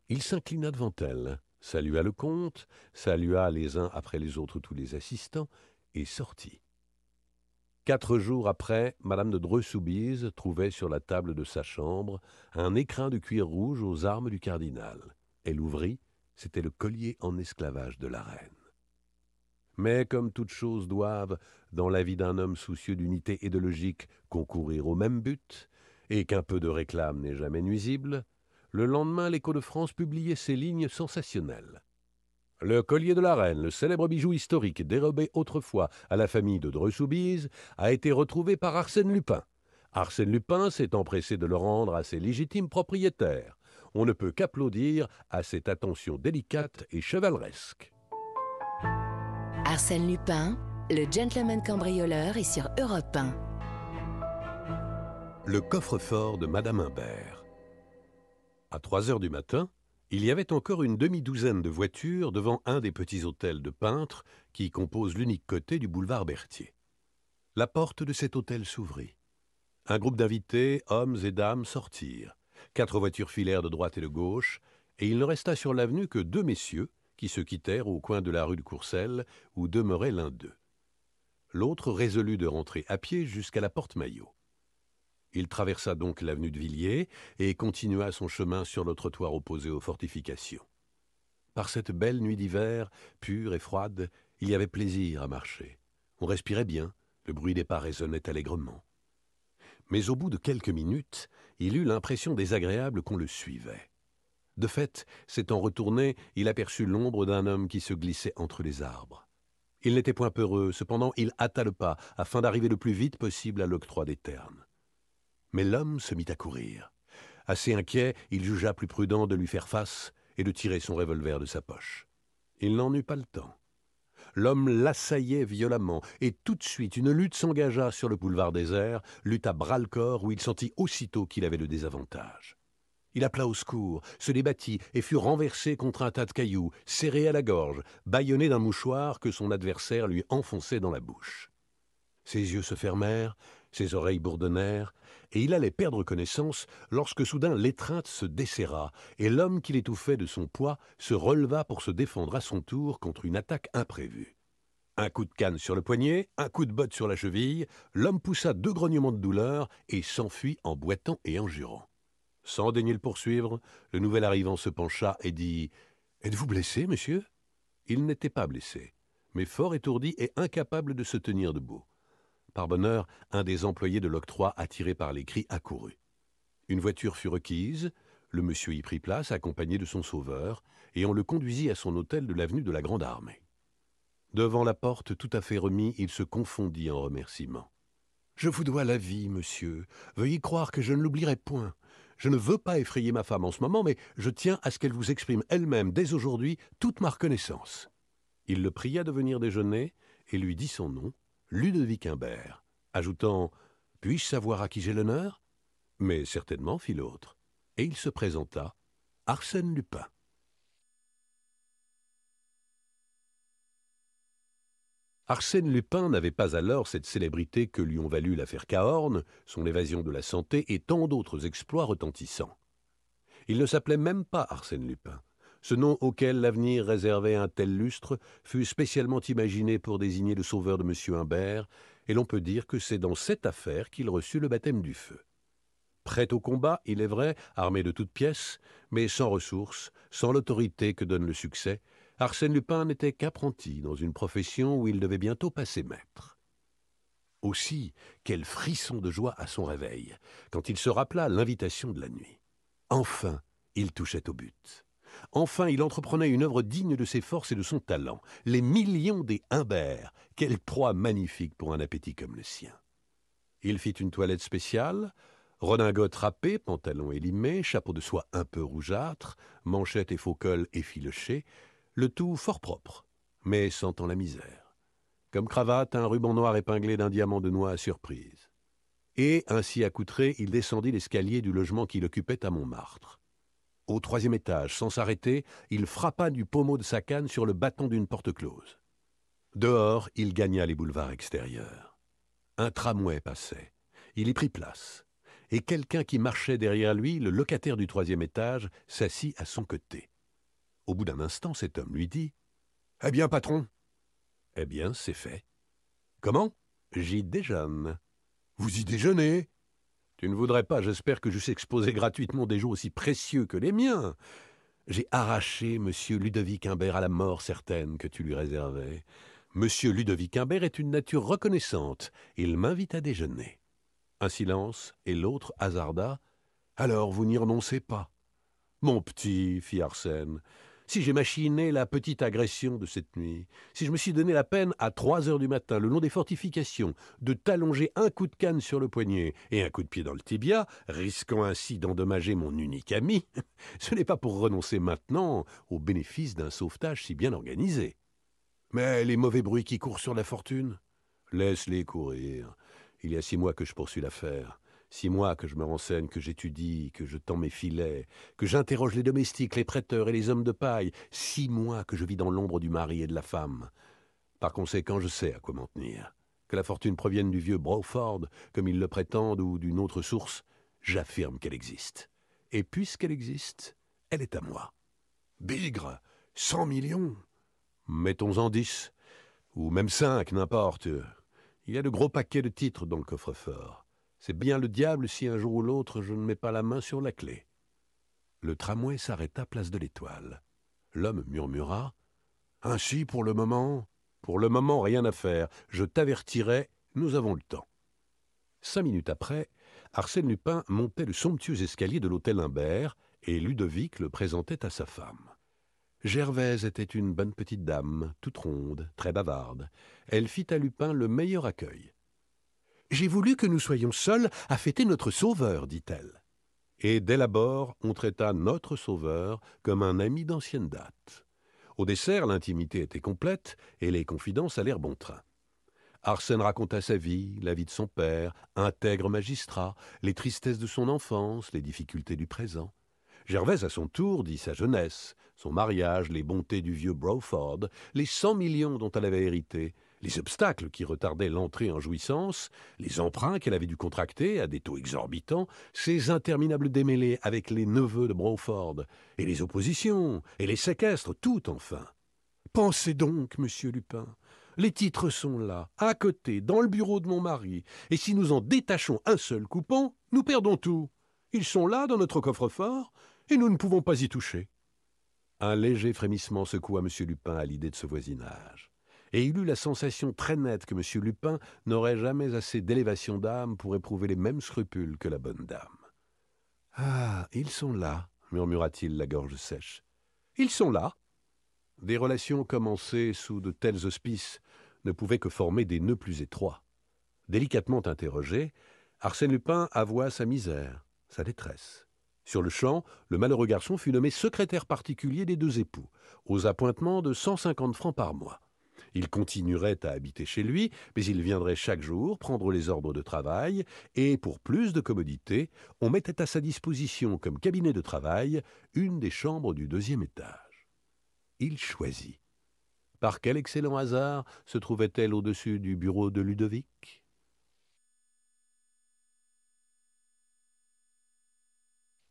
Il s'inclina devant elle, salua le comte, salua les uns après les autres tous les assistants, et sortit. Quatre jours après, madame de Dreux-Soubise trouvait sur la table de sa chambre un écrin de cuir rouge aux armes du cardinal. Elle ouvrit, c'était le collier en esclavage de la reine. Mais comme toutes choses doivent, dans la vie d'un homme soucieux d'unité et de logique, concourir au même but, et qu'un peu de réclame n'est jamais nuisible, le lendemain l'Écho de France publiait ces lignes sensationnelles. Le collier de la reine, le célèbre bijou historique dérobé autrefois à la famille de Dreux-Soubise, a été retrouvé par Arsène Lupin. Arsène Lupin s'est empressé de le rendre à ses légitimes propriétaires. On ne peut qu'applaudir à cette attention délicate et chevaleresque. Arsène Lupin, le gentleman cambrioleur est sur Europe 1. Le coffre-fort de Madame Imbert. À trois heures du matin, il y avait encore une demi-douzaine de voitures devant un des petits hôtels de peintres qui composent l'unique côté du boulevard Berthier. La porte de cet hôtel s'ouvrit. Un groupe d'invités, hommes et dames, sortirent. Quatre voitures filèrent de droite et de gauche, et il ne resta sur l'avenue que deux messieurs qui se quittèrent au coin de la rue de Courcelles, où demeurait l'un d'eux. L'autre résolut de rentrer à pied jusqu'à la porte Maillot. Il traversa donc l'avenue de Villiers et continua son chemin sur le trottoir opposé aux fortifications. Par cette belle nuit d'hiver, pure et froide, il y avait plaisir à marcher. On respirait bien, le bruit des pas résonnait allègrement. Mais au bout de quelques minutes, il eut l'impression désagréable qu'on le suivait. De fait, s'étant retourné, il aperçut l'ombre d'un homme qui se glissait entre les arbres. Il n'était point peureux, cependant il hâta le pas, afin d'arriver le plus vite possible à l'octroi des ternes. Mais l'homme se mit à courir. Assez inquiet, il jugea plus prudent de lui faire face et de tirer son revolver de sa poche. Il n'en eut pas le temps. L'homme l'assaillait violemment, et tout de suite une lutte s'engagea sur le boulevard désert, lutte à bras-le-corps où il sentit aussitôt qu'il avait le désavantage. Il appela au secours, se débattit et fut renversé contre un tas de cailloux, serré à la gorge, bâillonné d'un mouchoir que son adversaire lui enfonçait dans la bouche. Ses yeux se fermèrent, ses oreilles bourdonnèrent, et il allait perdre connaissance lorsque soudain l'étreinte se desserra, et l'homme qui l'étouffait de son poids se releva pour se défendre à son tour contre une attaque imprévue. Un coup de canne sur le poignet, un coup de botte sur la cheville, l'homme poussa deux grognements de douleur et s'enfuit en boitant et en jurant. Sans daigner le poursuivre, le nouvel arrivant se pencha et dit Êtes-vous blessé, monsieur? Il n'était pas blessé, mais fort étourdi et incapable de se tenir debout. Par bonheur, un des employés de l'octroi, attiré par les cris, accourut. Une voiture fut requise, le monsieur y prit place, accompagné de son sauveur, et on le conduisit à son hôtel de l'avenue de la Grande Armée. Devant la porte tout à fait remis, il se confondit en remerciements. Je vous dois la vie, monsieur. Veuillez croire que je ne l'oublierai point. Je ne veux pas effrayer ma femme en ce moment, mais je tiens à ce qu'elle vous exprime elle-même dès aujourd'hui toute ma reconnaissance. Il le pria de venir déjeuner et lui dit son nom, Ludovic Imbert, ajoutant Puis-je savoir à qui j'ai l'honneur? Mais certainement, fit l'autre. Et il se présenta Arsène Lupin. Arsène Lupin n'avait pas alors cette célébrité que lui ont valu l'affaire Cahorn, son évasion de la santé et tant d'autres exploits retentissants. Il ne s'appelait même pas Arsène Lupin. Ce nom auquel l'avenir réservait un tel lustre fut spécialement imaginé pour désigner le sauveur de M. Humbert, et l'on peut dire que c'est dans cette affaire qu'il reçut le baptême du feu. Prêt au combat, il est vrai, armé de toutes pièces, mais sans ressources, sans l'autorité que donne le succès, Arsène Lupin n'était qu'apprenti dans une profession où il devait bientôt passer maître. Aussi, quel frisson de joie à son réveil, quand il se rappela l'invitation de la nuit. Enfin, il touchait au but. Enfin, il entreprenait une œuvre digne de ses forces et de son talent. Les millions des Humbert, quelle proie magnifique pour un appétit comme le sien. Il fit une toilette spéciale, redingote râpée, pantalon élimé, chapeau de soie un peu rougeâtre, manchette et faux col effilochés, le tout fort propre, mais sentant la misère. Comme cravate, un ruban noir épinglé d'un diamant de noix à surprise. Et, ainsi accoutré, il descendit l'escalier du logement qu'il occupait à Montmartre. Au troisième étage, sans s'arrêter, il frappa du pommeau de sa canne sur le bâton d'une porte close. Dehors, il gagna les boulevards extérieurs. Un tramway passait. Il y prit place. Et quelqu'un qui marchait derrière lui, le locataire du troisième étage, s'assit à son côté. Au bout d'un instant, cet homme lui dit Eh bien, patron Eh bien, c'est fait. Comment? J'y déjeune. Vous y déjeunez? Tu ne voudrais pas, j'espère, que j'eusse exposé gratuitement des jours aussi précieux que les miens. J'ai arraché M. Ludovic Imbert à la mort certaine que tu lui réservais. M. Ludovic Imbert est une nature reconnaissante. Il m'invite à déjeuner. Un silence, et l'autre hasarda. Alors vous n'y renoncez pas. Mon petit, fit Arsène, si j'ai machiné la petite agression de cette nuit, si je me suis donné la peine à trois heures du matin, le long des fortifications, de t'allonger un coup de canne sur le poignet et un coup de pied dans le tibia, risquant ainsi d'endommager mon unique ami, ce n'est pas pour renoncer maintenant au bénéfice d'un sauvetage si bien organisé. Mais les mauvais bruits qui courent sur la fortune Laisse-les courir. Il y a six mois que je poursuis l'affaire. Six mois que je me renseigne, que j'étudie, que je tends mes filets, que j'interroge les domestiques, les prêteurs et les hommes de paille. Six mois que je vis dans l'ombre du mari et de la femme. Par conséquent, je sais à quoi m'en tenir. Que la fortune provienne du vieux Broford, comme ils le prétendent, ou d'une autre source, j'affirme qu'elle existe. Et puisqu'elle existe, elle est à moi. Bigre Cent millions Mettons-en dix, ou même cinq, n'importe. Il y a de gros paquets de titres dans le coffre-fort. C'est bien le diable si un jour ou l'autre je ne mets pas la main sur la clé. Le tramway s'arrêta place de l'Étoile. L'homme murmura Ainsi, pour le moment, pour le moment, rien à faire. Je t'avertirai, nous avons le temps. Cinq minutes après, Arsène Lupin montait le somptueux escalier de l'hôtel Imbert et Ludovic le présentait à sa femme. Gervaise était une bonne petite dame, toute ronde, très bavarde. Elle fit à Lupin le meilleur accueil. J'ai voulu que nous soyons seuls à fêter notre Sauveur, dit-elle. Et dès l'abord, on traita notre Sauveur comme un ami d'ancienne date. Au dessert, l'intimité était complète et les confidences allèrent bon train. Arsène raconta sa vie, la vie de son père, intègre magistrat, les tristesses de son enfance, les difficultés du présent. Gervaise, à son tour, dit sa jeunesse, son mariage, les bontés du vieux Broford, les cent millions dont elle avait hérité, les obstacles qui retardaient l'entrée en jouissance, les emprunts qu'elle avait dû contracter à des taux exorbitants, ces interminables démêlés avec les neveux de Broford, et les oppositions, et les séquestres, tout enfin. Pensez donc, monsieur Lupin, les titres sont là, à côté, dans le bureau de mon mari, et si nous en détachons un seul coupon, nous perdons tout. Ils sont là dans notre coffre-fort, et nous ne pouvons pas y toucher. Un léger frémissement secoua M. Lupin à l'idée de ce voisinage. Et il eut la sensation très nette que M. Lupin n'aurait jamais assez d'élévation d'âme pour éprouver les mêmes scrupules que la bonne dame. Ah, ils sont là, murmura-t-il la gorge sèche. Ils sont là. Des relations commencées sous de tels auspices ne pouvaient que former des nœuds plus étroits. Délicatement interrogé, Arsène Lupin avoua sa misère, sa détresse. Sur le champ, le malheureux garçon fut nommé secrétaire particulier des deux époux, aux appointements de cent cinquante francs par mois. Il continuerait à habiter chez lui, mais il viendrait chaque jour prendre les ordres de travail, et pour plus de commodité, on mettait à sa disposition comme cabinet de travail une des chambres du deuxième étage. Il choisit. Par quel excellent hasard se trouvait-elle au-dessus du bureau de Ludovic?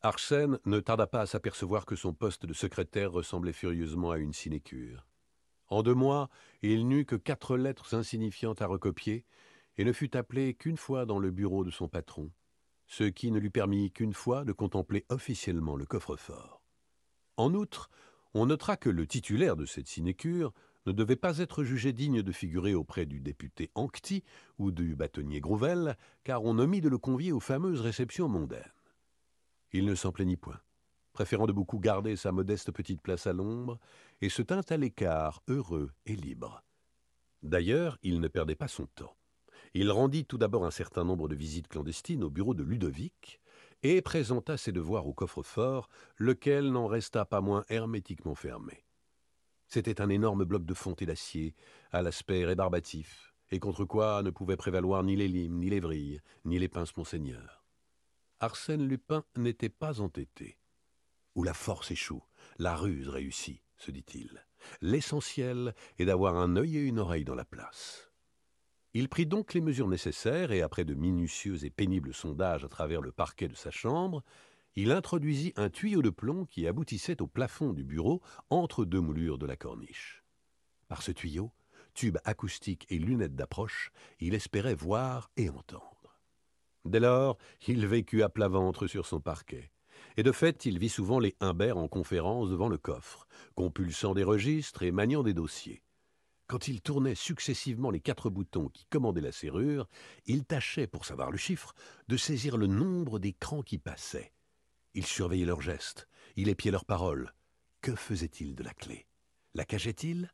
Arsène ne tarda pas à s'apercevoir que son poste de secrétaire ressemblait furieusement à une sinécure. En deux mois, il n'eut que quatre lettres insignifiantes à recopier, et ne fut appelé qu'une fois dans le bureau de son patron, ce qui ne lui permit qu'une fois de contempler officiellement le coffre-fort. En outre, on notera que le titulaire de cette sinécure ne devait pas être jugé digne de figurer auprès du député Ancty ou du bâtonnier Grouvel, car on omit de le convier aux fameuses réceptions mondaines. Il ne s'en plaignit point préférant de beaucoup garder sa modeste petite place à l'ombre, et se tint à l'écart, heureux et libre. D'ailleurs, il ne perdait pas son temps. Il rendit tout d'abord un certain nombre de visites clandestines au bureau de Ludovic, et présenta ses devoirs au coffre-fort, lequel n'en resta pas moins hermétiquement fermé. C'était un énorme bloc de fonte et d'acier, à l'aspect rébarbatif, et contre quoi ne pouvaient prévaloir ni les limes, ni les vrilles, ni les pinces Monseigneur. Arsène Lupin n'était pas entêté où la force échoue, la ruse réussit, se dit-il. L'essentiel est d'avoir un œil et une oreille dans la place. Il prit donc les mesures nécessaires et, après de minutieux et pénibles sondages à travers le parquet de sa chambre, il introduisit un tuyau de plomb qui aboutissait au plafond du bureau entre deux moulures de la corniche. Par ce tuyau, tube acoustique et lunettes d'approche, il espérait voir et entendre. Dès lors, il vécut à plat ventre sur son parquet et de fait il vit souvent les Humbert en conférence devant le coffre, compulsant des registres et maniant des dossiers. Quand il tournait successivement les quatre boutons qui commandaient la serrure, il tâchait, pour savoir le chiffre, de saisir le nombre des crans qui passaient. Il surveillait leurs gestes, il épiait leurs paroles. Que faisait-il de la clé? La cachait-il?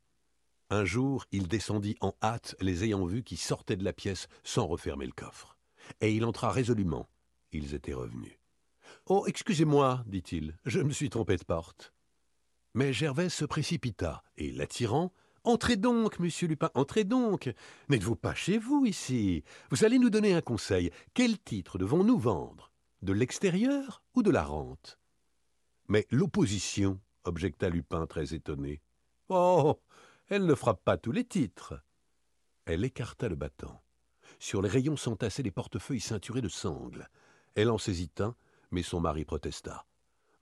Un jour, il descendit en hâte les ayant vus qui sortaient de la pièce sans refermer le coffre. Et il entra résolument. Ils étaient revenus. Oh, excusez-moi, dit-il, je me suis trompé de porte. Mais Gervaise se précipita, et l'attirant, Entrez donc, monsieur Lupin, entrez donc. N'êtes-vous pas chez vous ici? Vous allez nous donner un conseil. Quel titre devons-nous vendre? De l'extérieur ou de la rente? Mais l'opposition, objecta Lupin très étonné. Oh Elle ne frappe pas tous les titres. Elle écarta le battant. Sur les rayons s'entassaient des portefeuilles ceinturés de sangles. Elle en saisit un mais son mari protesta.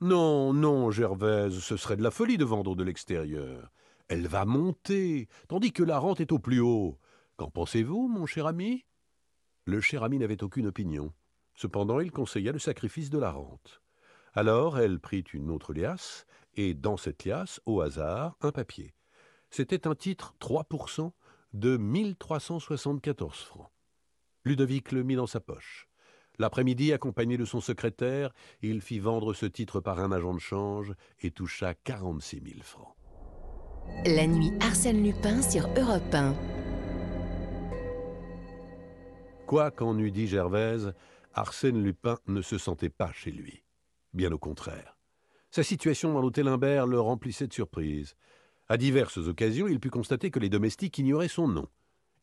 Non, non, Gervaise, ce serait de la folie de vendre de l'extérieur. Elle va monter, tandis que la rente est au plus haut. Qu'en pensez-vous, mon cher ami? Le cher ami n'avait aucune opinion. Cependant, il conseilla le sacrifice de la rente. Alors, elle prit une autre liasse, et dans cette liasse, au hasard, un papier. C'était un titre 3% de 1374 francs. Ludovic le mit dans sa poche. L'après-midi, accompagné de son secrétaire, il fit vendre ce titre par un agent de change et toucha 46 000 francs. La nuit Arsène Lupin sur Europe 1. Quoi qu'en eût dit Gervaise, Arsène Lupin ne se sentait pas chez lui. Bien au contraire. Sa situation dans l'hôtel Imbert le remplissait de surprise. À diverses occasions, il put constater que les domestiques ignoraient son nom.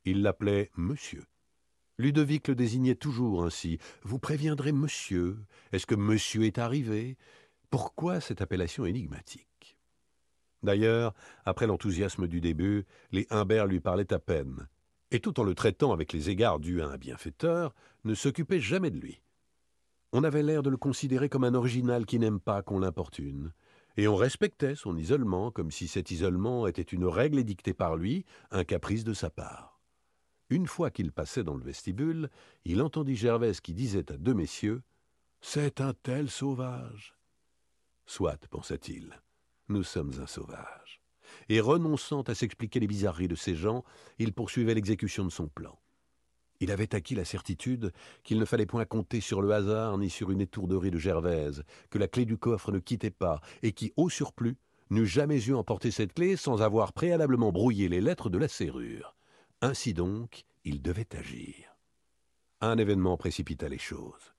Ils l'appelaient Monsieur. Ludovic le désignait toujours ainsi. Vous préviendrez monsieur. Est-ce que monsieur est arrivé? Pourquoi cette appellation énigmatique? D'ailleurs, après l'enthousiasme du début, les Humbert lui parlaient à peine, et tout en le traitant avec les égards dus à un bienfaiteur, ne s'occupaient jamais de lui. On avait l'air de le considérer comme un original qui n'aime pas qu'on l'importune, et on respectait son isolement comme si cet isolement était une règle édictée par lui, un caprice de sa part. Une fois qu'il passait dans le vestibule, il entendit Gervaise qui disait à deux messieurs C'est un tel sauvage. Soit, pensa-t-il, nous sommes un sauvage. et renonçant à s'expliquer les bizarreries de ces gens, il poursuivait l'exécution de son plan. Il avait acquis la certitude qu'il ne fallait point compter sur le hasard ni sur une étourderie de Gervaise, que la clé du coffre ne quittait pas, et qui, au surplus, n'eût jamais eu emporté cette clé sans avoir préalablement brouillé les lettres de la serrure. Ainsi donc, il devait agir. Un événement précipita les choses.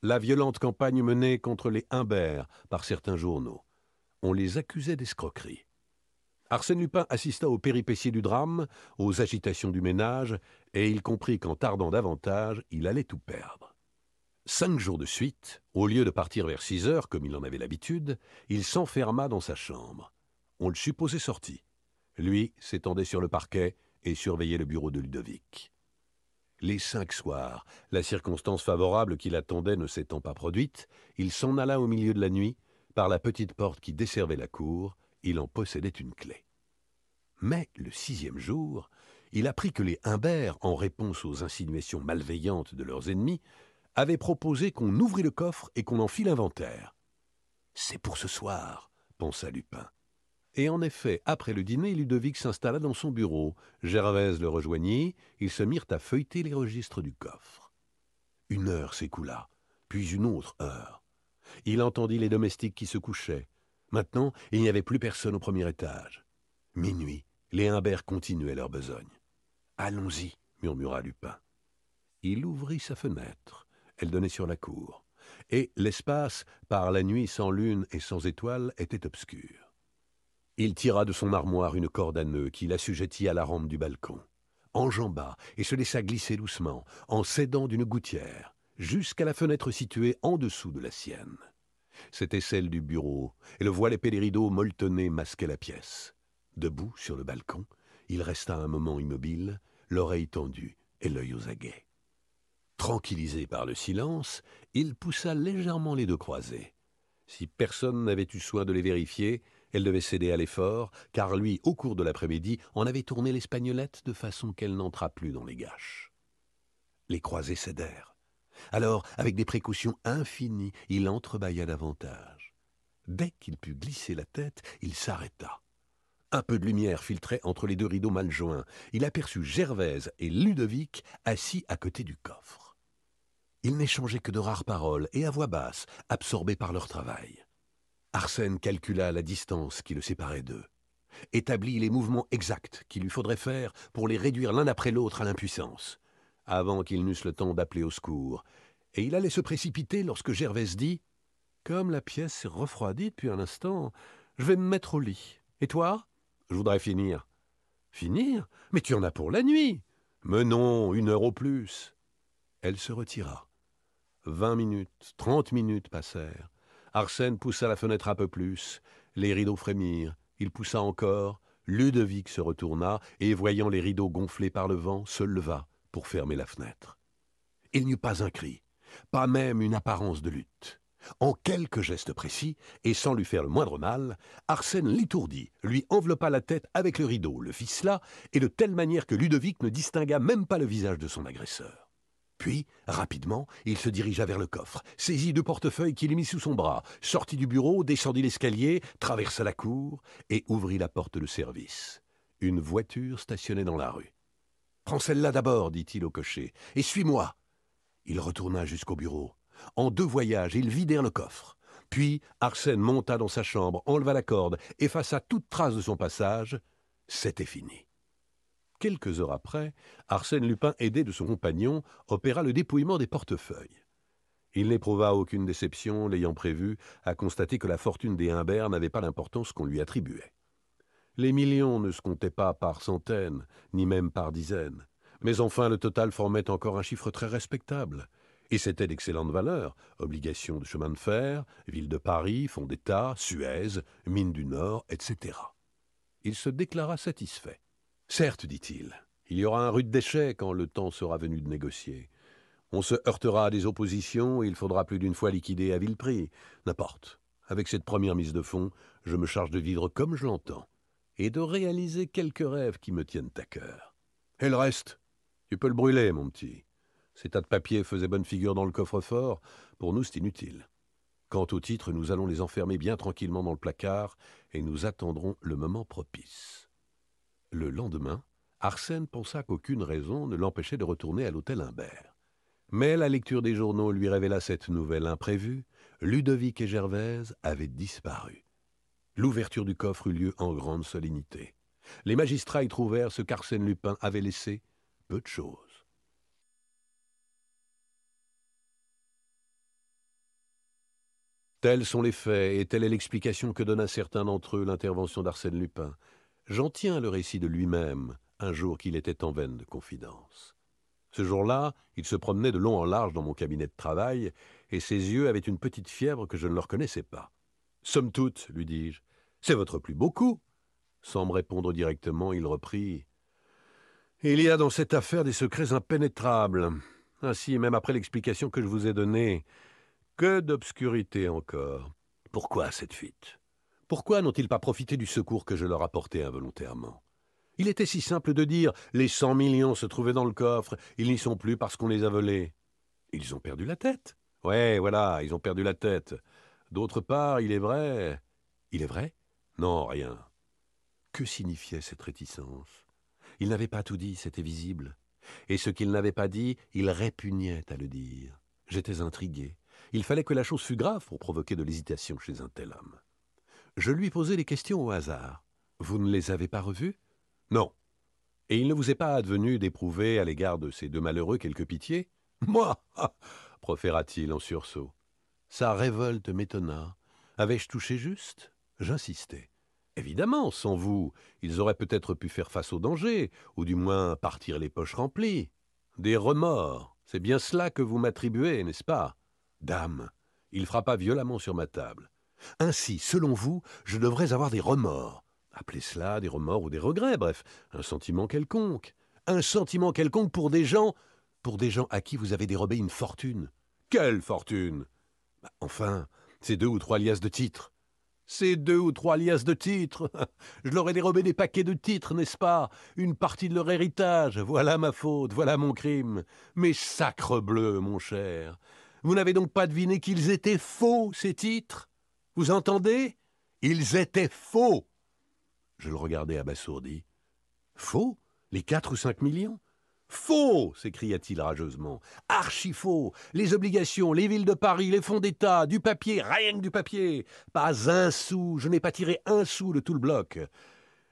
La violente campagne menée contre les Humbert par certains journaux. On les accusait d'escroquerie. Arsène Lupin assista aux péripéties du drame, aux agitations du ménage, et il comprit qu'en tardant davantage, il allait tout perdre. Cinq jours de suite, au lieu de partir vers six heures comme il en avait l'habitude, il s'enferma dans sa chambre. On le supposait sorti. Lui s'étendait sur le parquet et surveillait le bureau de Ludovic. Les cinq soirs, la circonstance favorable qui l'attendait ne s'étant pas produite, il s'en alla au milieu de la nuit, par la petite porte qui desservait la cour, il en possédait une clé. Mais le sixième jour, il apprit que les Humbert, en réponse aux insinuations malveillantes de leurs ennemis, avaient proposé qu'on ouvrît le coffre et qu'on en fît l'inventaire. C'est pour ce soir, pensa Lupin. Et en effet, après le dîner, Ludovic s'installa dans son bureau. Gervaise le rejoignit. Ils se mirent à feuilleter les registres du coffre. Une heure s'écoula, puis une autre heure. Il entendit les domestiques qui se couchaient. Maintenant, il n'y avait plus personne au premier étage. Minuit, les Humbert continuaient leur besogne. Allons-y, murmura Lupin. Il ouvrit sa fenêtre. Elle donnait sur la cour. Et l'espace, par la nuit sans lune et sans étoiles, était obscur. Il tira de son armoire une corde à nœud qu'il assujettit à la rampe du balcon, enjamba et se laissa glisser doucement, en s'aidant d'une gouttière, jusqu'à la fenêtre située en dessous de la sienne. C'était celle du bureau, et le voile épais des rideaux molletonnés masquait la pièce. Debout sur le balcon, il resta un moment immobile, l'oreille tendue et l'œil aux aguets. Tranquillisé par le silence, il poussa légèrement les deux croisés. Si personne n'avait eu soin de les vérifier, elle devait céder à l'effort, car lui, au cours de l'après-midi, en avait tourné l'espagnolette de façon qu'elle n'entra plus dans les gâches. Les croisés cédèrent. Alors, avec des précautions infinies, il entrebâilla davantage. Dès qu'il put glisser la tête, il s'arrêta. Un peu de lumière filtrait entre les deux rideaux mal joints. Il aperçut Gervaise et Ludovic assis à côté du coffre. Ils n'échangeaient que de rares paroles et à voix basse, absorbés par leur travail. Arsène calcula la distance qui le séparait d'eux, établit les mouvements exacts qu'il lui faudrait faire pour les réduire l'un après l'autre à l'impuissance, avant qu'ils n'eussent le temps d'appeler au secours, et il allait se précipiter lorsque Gervaise dit Comme la pièce s'est refroidie depuis un instant, je vais me mettre au lit. Et toi Je voudrais finir. Finir? Mais tu en as pour la nuit Mais non, une heure au plus. Elle se retira. Vingt minutes, trente minutes passèrent. Arsène poussa la fenêtre un peu plus. Les rideaux frémirent. Il poussa encore. Ludovic se retourna et, voyant les rideaux gonflés par le vent, se leva pour fermer la fenêtre. Il n'y eut pas un cri, pas même une apparence de lutte. En quelques gestes précis, et sans lui faire le moindre mal, Arsène l'étourdit, lui enveloppa la tête avec le rideau, le ficela, et de telle manière que Ludovic ne distingua même pas le visage de son agresseur. Puis, rapidement, il se dirigea vers le coffre, saisit deux portefeuilles qu'il mit sous son bras, sortit du bureau, descendit l'escalier, traversa la cour et ouvrit la porte de service. Une voiture stationnait dans la rue. Prends celle-là d'abord, dit-il au cocher, et suis-moi. Il retourna jusqu'au bureau. En deux voyages, ils vidèrent le coffre. Puis Arsène monta dans sa chambre, enleva la corde, effaça toute trace de son passage. C'était fini. Quelques heures après, Arsène Lupin, aidé de son compagnon, opéra le dépouillement des portefeuilles. Il n'éprouva aucune déception, l'ayant prévu, à constater que la fortune des Humbert n'avait pas l'importance qu'on lui attribuait. Les millions ne se comptaient pas par centaines, ni même par dizaines. Mais enfin, le total formait encore un chiffre très respectable. Et c'était d'excellente valeur. Obligations de chemin de fer, ville de Paris, fonds d'État, Suez, mine du Nord, etc. Il se déclara satisfait. Certes, dit-il, il y aura un rude déchet quand le temps sera venu de négocier. On se heurtera à des oppositions et il faudra plus d'une fois liquider à vil prix. N'importe. Avec cette première mise de fonds, je me charge de vivre comme je l'entends et de réaliser quelques rêves qui me tiennent à cœur. Et le reste, tu peux le brûler, mon petit. Ces tas de papiers faisaient bonne figure dans le coffre-fort. Pour nous, c'est inutile. Quant aux titres, nous allons les enfermer bien tranquillement dans le placard et nous attendrons le moment propice. Le lendemain, Arsène pensa qu'aucune raison ne l'empêchait de retourner à l'hôtel Imbert. Mais la lecture des journaux lui révéla cette nouvelle imprévue. Ludovic et Gervaise avaient disparu. L'ouverture du coffre eut lieu en grande solennité. Les magistrats y trouvèrent ce qu'Arsène Lupin avait laissé, peu de choses. Tels sont les faits, et telle est l'explication que donne à certains d'entre eux l'intervention d'Arsène Lupin. J'en tiens le récit de lui-même, un jour qu'il était en veine de confidence. Ce jour-là, il se promenait de long en large dans mon cabinet de travail, et ses yeux avaient une petite fièvre que je ne leur connaissais pas. Somme toute, lui dis-je, c'est votre plus beau coup. Sans me répondre directement, il reprit. Il y a dans cette affaire des secrets impénétrables. Ainsi, même après l'explication que je vous ai donnée, que d'obscurité encore. Pourquoi cette fuite? Pourquoi n'ont-ils pas profité du secours que je leur apportais involontairement? Il était si simple de dire les cent millions se trouvaient dans le coffre, ils n'y sont plus parce qu'on les a volés. Ils ont perdu la tête. Ouais, voilà, ils ont perdu la tête. D'autre part, il est vrai. Il est vrai? Non, rien. Que signifiait cette réticence? Il n'avait pas tout dit, c'était visible. Et ce qu'il n'avait pas dit, il répugnait à le dire. J'étais intrigué. Il fallait que la chose fût grave pour provoquer de l'hésitation chez un tel homme. Je lui posai les questions au hasard. Vous ne les avez pas revues? Non. Et il ne vous est pas advenu d'éprouver à l'égard de ces deux malheureux quelque pitié? Moi proféra-t-il en sursaut. Sa révolte m'étonna. Avais-je touché juste? J'insistai. Évidemment, sans vous, ils auraient peut-être pu faire face au danger, ou du moins partir les poches remplies. Des remords, c'est bien cela que vous m'attribuez, n'est-ce pas? Dame, il frappa violemment sur ma table. Ainsi, selon vous, je devrais avoir des remords. Appelez cela des remords ou des regrets, bref, un sentiment quelconque. Un sentiment quelconque pour des gens, pour des gens à qui vous avez dérobé une fortune. Quelle fortune? Bah, Enfin, ces deux ou trois liasses de titres. Ces deux ou trois liasses de titres. Je leur ai dérobé des paquets de titres, n'est-ce pas? Une partie de leur héritage. Voilà ma faute, voilà mon crime. Mais sacre bleu, mon cher. Vous n'avez donc pas deviné qu'ils étaient faux, ces titres? Vous entendez? Ils étaient faux Je le regardai abasourdi. Faux? Les quatre ou cinq millions? Faux s'écria-t-il rageusement. Archi faux Les obligations, les villes de Paris, les fonds d'État, du papier, rien que du papier Pas un sou Je n'ai pas tiré un sou de tout le bloc.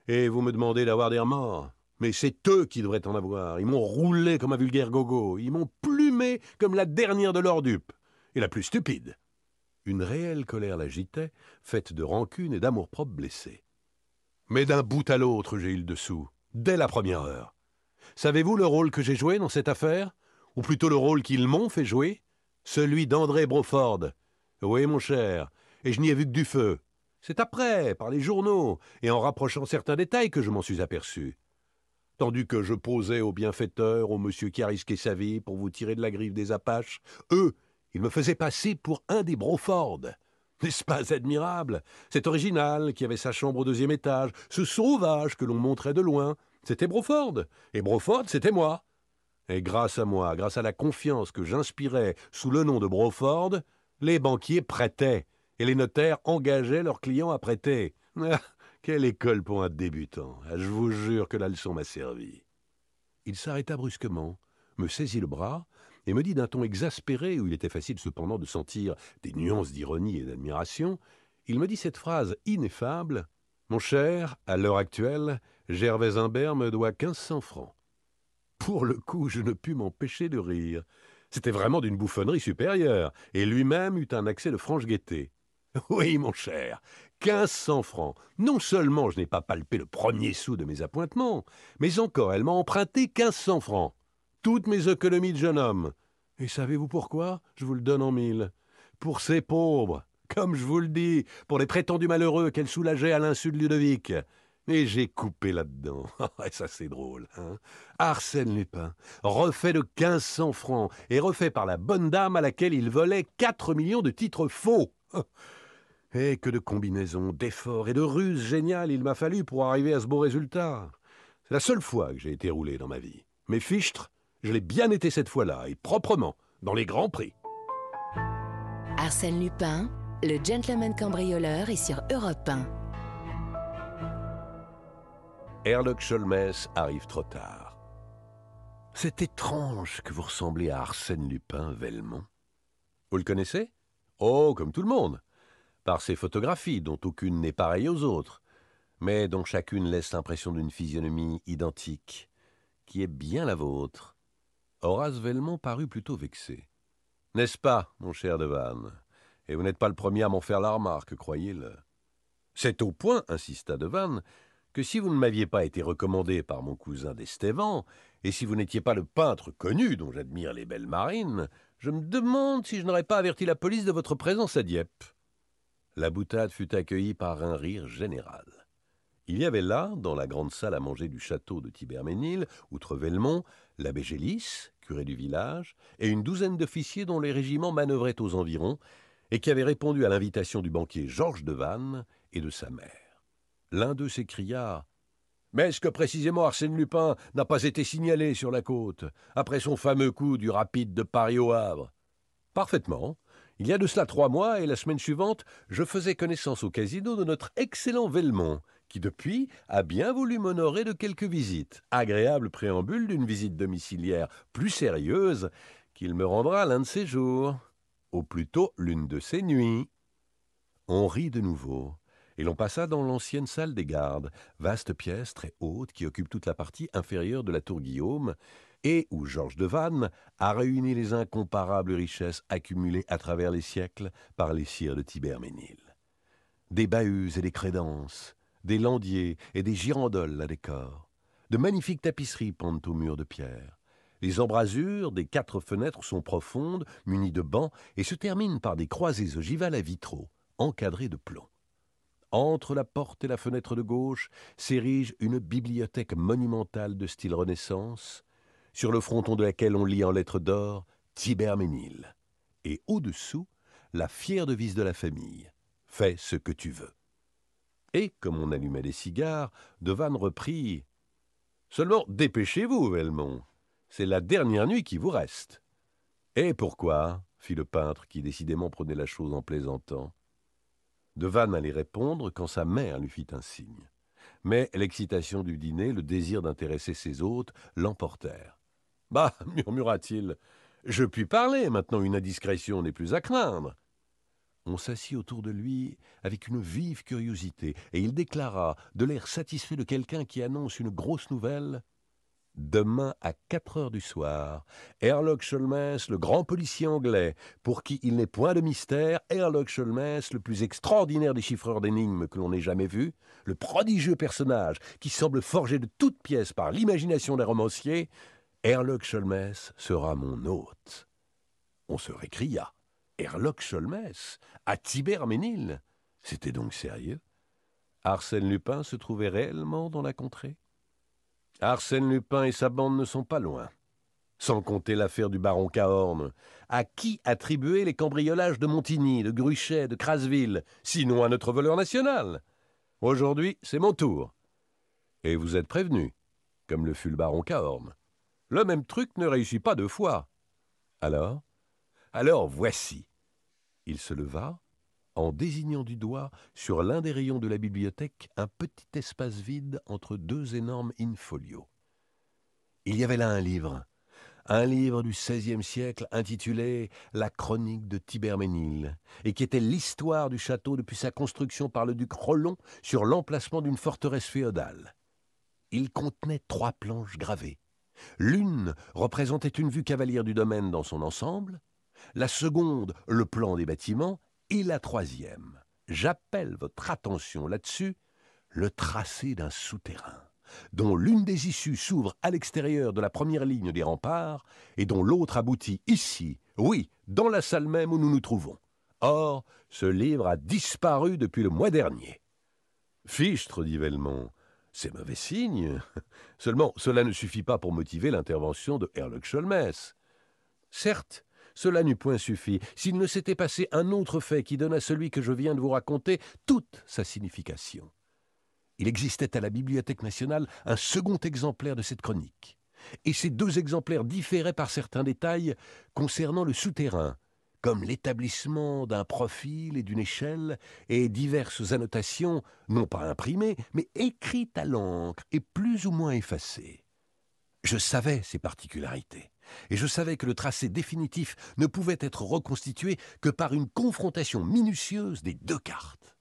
Et vous me demandez d'avoir des remords mais c'est eux qui devraient en avoir. Ils m'ont roulé comme un vulgaire gogo. Ils m'ont plumé comme la dernière de leurs dupes. Et la plus stupide. Une réelle colère l'agitait, faite de rancune et d'amour-propre blessé. Mais d'un bout à l'autre, j'ai eu le dessous, dès la première heure. Savez-vous le rôle que j'ai joué dans cette affaire? Ou plutôt le rôle qu'ils m'ont fait jouer? Celui d'André Broford. Oui, mon cher, et je n'y ai vu que du feu. C'est après, par les journaux, et en rapprochant certains détails que je m'en suis aperçu tandis que je posais aux bienfaiteurs, au monsieur qui a risqué sa vie pour vous tirer de la griffe des Apaches, eux, ils me faisaient passer pour un des Broford. N'est-ce pas admirable? Cet original qui avait sa chambre au deuxième étage, ce sauvage que l'on montrait de loin, c'était Broford. Et Broford, c'était moi. Et grâce à moi, grâce à la confiance que j'inspirais sous le nom de Broford, les banquiers prêtaient, et les notaires engageaient leurs clients à prêter. Ah, quelle école pour un débutant ah, Je vous jure que la leçon m'a servi. Il s'arrêta brusquement, me saisit le bras et me dit d'un ton exaspéré, où il était facile cependant de sentir des nuances d'ironie et d'admiration, il me dit cette phrase ineffable Mon cher, à l'heure actuelle, Gervais Imbert me doit quinze cents francs. Pour le coup, je ne pus m'empêcher de rire. C'était vraiment d'une bouffonnerie supérieure, et lui-même eut un accès de franche gaieté. Oui, mon cher, quinze cents francs. Non seulement je n'ai pas palpé le premier sou de mes appointements, mais encore elle m'a emprunté quinze cents francs. Toutes mes économies de jeune homme. Et savez-vous pourquoi? Je vous le donne en mille. Pour ces pauvres, comme je vous le dis, pour les prétendus malheureux qu'elle soulageait à l'insu de Ludovic. Et j'ai coupé là-dedans. Et ça, c'est drôle. Hein Arsène Lupin, refait de quinze cents francs, et refait par la bonne dame à laquelle il volait quatre millions de titres faux. Et que de combinaisons, d'efforts et de ruses géniales il m'a fallu pour arriver à ce beau résultat. C'est la seule fois que j'ai été roulé dans ma vie. Mais fichtre, je l'ai bien été cette fois-là, et proprement, dans les grands prix. Arsène Lupin, Le gentleman cambrioleur est sur Europe 1. Herlock Sholmès arrive trop tard. C'est étrange que vous ressemblez à Arsène Lupin, Velmont. Vous le connaissez? Oh, comme tout le monde. Par ses photographies, dont aucune n'est pareille aux autres, mais dont chacune laisse l'impression d'une physionomie identique, qui est bien la vôtre. Horace Velmont parut plutôt vexé. N'est-ce pas, mon cher Devanne? Et vous n'êtes pas le premier à m'en faire la remarque, croyez-le. C'est au point, insista Devanne, que si vous ne m'aviez pas été recommandé par mon cousin d'Estévan, et si vous n'étiez pas le peintre connu dont j'admire les belles marines, je me demande si je n'aurais pas averti la police de votre présence à Dieppe. La boutade fut accueillie par un rire général. Il y avait là, dans la grande salle à manger du château de Tiberménil, outre Velmont, l'abbé Gélis, curé du village, et une douzaine d'officiers dont les régiments manœuvraient aux environs, et qui avaient répondu à l'invitation du banquier Georges de Vannes et de sa mère. L'un d'eux s'écria Mais est-ce que précisément Arsène Lupin n'a pas été signalé sur la côte, après son fameux coup du rapide de Paris au Havre? Parfaitement. Il y a de cela trois mois, et la semaine suivante, je faisais connaissance au casino de notre excellent Velmont, qui depuis a bien voulu m'honorer de quelques visites, agréable préambule d'une visite domiciliaire plus sérieuse qu'il me rendra l'un de ces jours, ou plutôt l'une de ces nuits. On rit de nouveau et l'on passa dans l'ancienne salle des gardes, vaste pièce très haute qui occupe toute la partie inférieure de la tour Guillaume, et où Georges de Vannes a réuni les incomparables richesses accumulées à travers les siècles par les sires de Tiberménil. Des bahuts et des crédences, des landiers et des girandoles à décor, de magnifiques tapisseries pendent aux murs de pierre. Les embrasures des quatre fenêtres sont profondes, munies de bancs, et se terminent par des croisées ogivales à vitraux, encadrées de plomb. Entre la porte et la fenêtre de gauche s'érige une bibliothèque monumentale de style Renaissance, sur le fronton de laquelle on lit en lettres d'or Tiberménil, et au-dessous la fière devise de la famille Fais ce que tu veux. Et, comme on allumait des cigares, Devanne reprit Seulement dépêchez-vous, Velmont. C'est la dernière nuit qui vous reste. Et pourquoi? fit le peintre, qui décidément prenait la chose en plaisantant. Devanne allait répondre quand sa mère lui fit un signe. Mais l'excitation du dîner, le désir d'intéresser ses hôtes, l'emportèrent. Bah, murmura-t-il, je puis parler, maintenant une indiscrétion n'est plus à craindre. On s'assit autour de lui avec une vive curiosité, et il déclara, de l'air satisfait de quelqu'un qui annonce une grosse nouvelle Demain à quatre heures du soir, Herlock Sholmès, le grand policier anglais, pour qui il n'est point de mystère, Herlock Sholmès, le plus extraordinaire des chiffreurs d'énigmes que l'on ait jamais vu, le prodigieux personnage qui semble forgé de toutes pièces par l'imagination des romanciers, Herlock Sholmès sera mon hôte. On se récria. Herlock Sholmès, à Tiberménil C'était donc sérieux? Arsène Lupin se trouvait réellement dans la contrée? Arsène Lupin et sa bande ne sont pas loin. Sans compter l'affaire du baron Cahorn. À qui attribuer les cambriolages de Montigny, de Gruchet, de Crasville, sinon à notre voleur national? Aujourd'hui, c'est mon tour. Et vous êtes prévenu, comme le fut le baron Cahorn. Le même truc ne réussit pas deux fois. Alors? Alors voici. Il se leva, en désignant du doigt sur l'un des rayons de la bibliothèque un petit espace vide entre deux énormes in-folios. Il y avait là un livre, un livre du XVIe siècle intitulé La chronique de Tiberménil, et qui était l'histoire du château depuis sa construction par le duc Rollon sur l'emplacement d'une forteresse féodale. Il contenait trois planches gravées. L'une représentait une vue cavalière du domaine dans son ensemble, la seconde le plan des bâtiments, et la troisième, j'appelle votre attention là-dessus, le tracé d'un souterrain, dont l'une des issues s'ouvre à l'extérieur de la première ligne des remparts, et dont l'autre aboutit ici, oui, dans la salle même où nous nous trouvons. Or, ce livre a disparu depuis le mois dernier. Fichtre, dit Velmont, c'est mauvais signe. Seulement, cela ne suffit pas pour motiver l'intervention de Herlock Sholmès. Certes, cela n'eût point suffi s'il ne s'était passé un autre fait qui donne à celui que je viens de vous raconter toute sa signification. Il existait à la Bibliothèque nationale un second exemplaire de cette chronique, et ces deux exemplaires différaient par certains détails concernant le souterrain, comme l'établissement d'un profil et d'une échelle, et diverses annotations, non pas imprimées, mais écrites à l'encre et plus ou moins effacées. Je savais ces particularités, et je savais que le tracé définitif ne pouvait être reconstitué que par une confrontation minutieuse des deux cartes.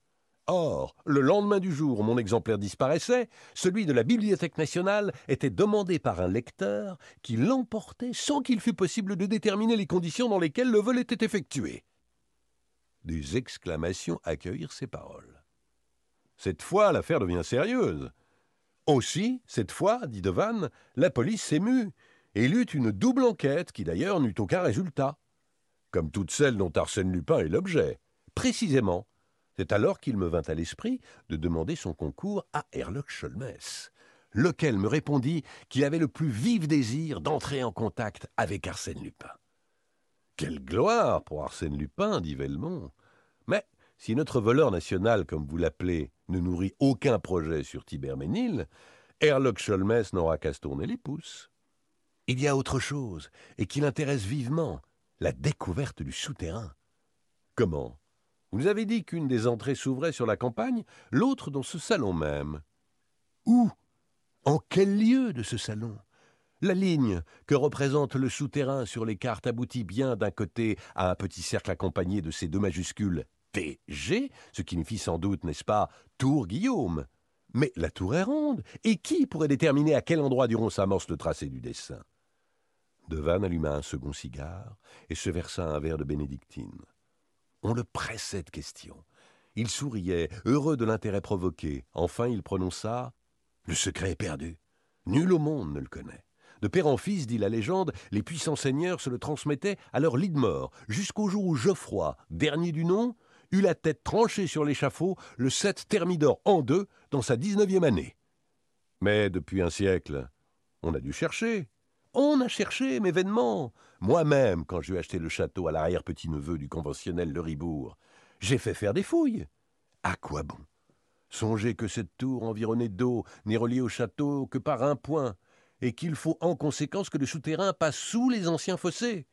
Or, le lendemain du jour où mon exemplaire disparaissait, celui de la Bibliothèque nationale était demandé par un lecteur qui l'emportait sans qu'il fût possible de déterminer les conditions dans lesquelles le vol était effectué. Des exclamations accueillirent ces paroles. Cette fois, l'affaire devient sérieuse. Aussi, cette fois, dit Devanne, la police s'émut il eut une double enquête qui d'ailleurs n'eut aucun résultat, comme toutes celles dont Arsène Lupin est l'objet. Précisément, c'est alors qu'il me vint à l'esprit de demander son concours à Herlock Sholmès, lequel me répondit qu'il avait le plus vif désir d'entrer en contact avec Arsène Lupin. Quelle gloire pour Arsène Lupin, dit Velmont. Mais si notre voleur national, comme vous l'appelez, ne nourrit aucun projet sur Tiberménil, Herlock Sholmès n'aura qu'à se tourner les pouces. Il y a autre chose, et qui l'intéresse vivement, la découverte du souterrain. Comment? Vous nous avez dit qu'une des entrées s'ouvrait sur la campagne, l'autre dans ce salon même. Où? En quel lieu de ce salon? La ligne que représente le souterrain sur les cartes aboutit bien d'un côté à un petit cercle accompagné de ces deux majuscules TG, ce qui signifie sans doute, n'est-ce pas, Tour Guillaume. Mais la tour est ronde, et qui pourrait déterminer à quel endroit du rond s'amorce le tracé du dessin? Devanne alluma un second cigare et se versa un verre de bénédictine. On le pressait de questions. Il souriait, heureux de l'intérêt provoqué. Enfin, il prononça Le secret est perdu. Nul au monde ne le connaît. De père en fils, dit la légende, les puissants seigneurs se le transmettaient à leur lit de mort, jusqu'au jour où Geoffroy, dernier du nom, eut la tête tranchée sur l'échafaud le 7 Thermidor en deux dans sa dix-neuvième année. Mais depuis un siècle, on a dû chercher. On a cherché, mais vainement. Moi-même, quand j'ai acheté le château à l'arrière-petit-neveu du conventionnel Le Ribourg, j'ai fait faire des fouilles. À quoi bon? Songez que cette tour environnée d'eau n'est reliée au château que par un point, et qu'il faut en conséquence que le souterrain passe sous les anciens fossés.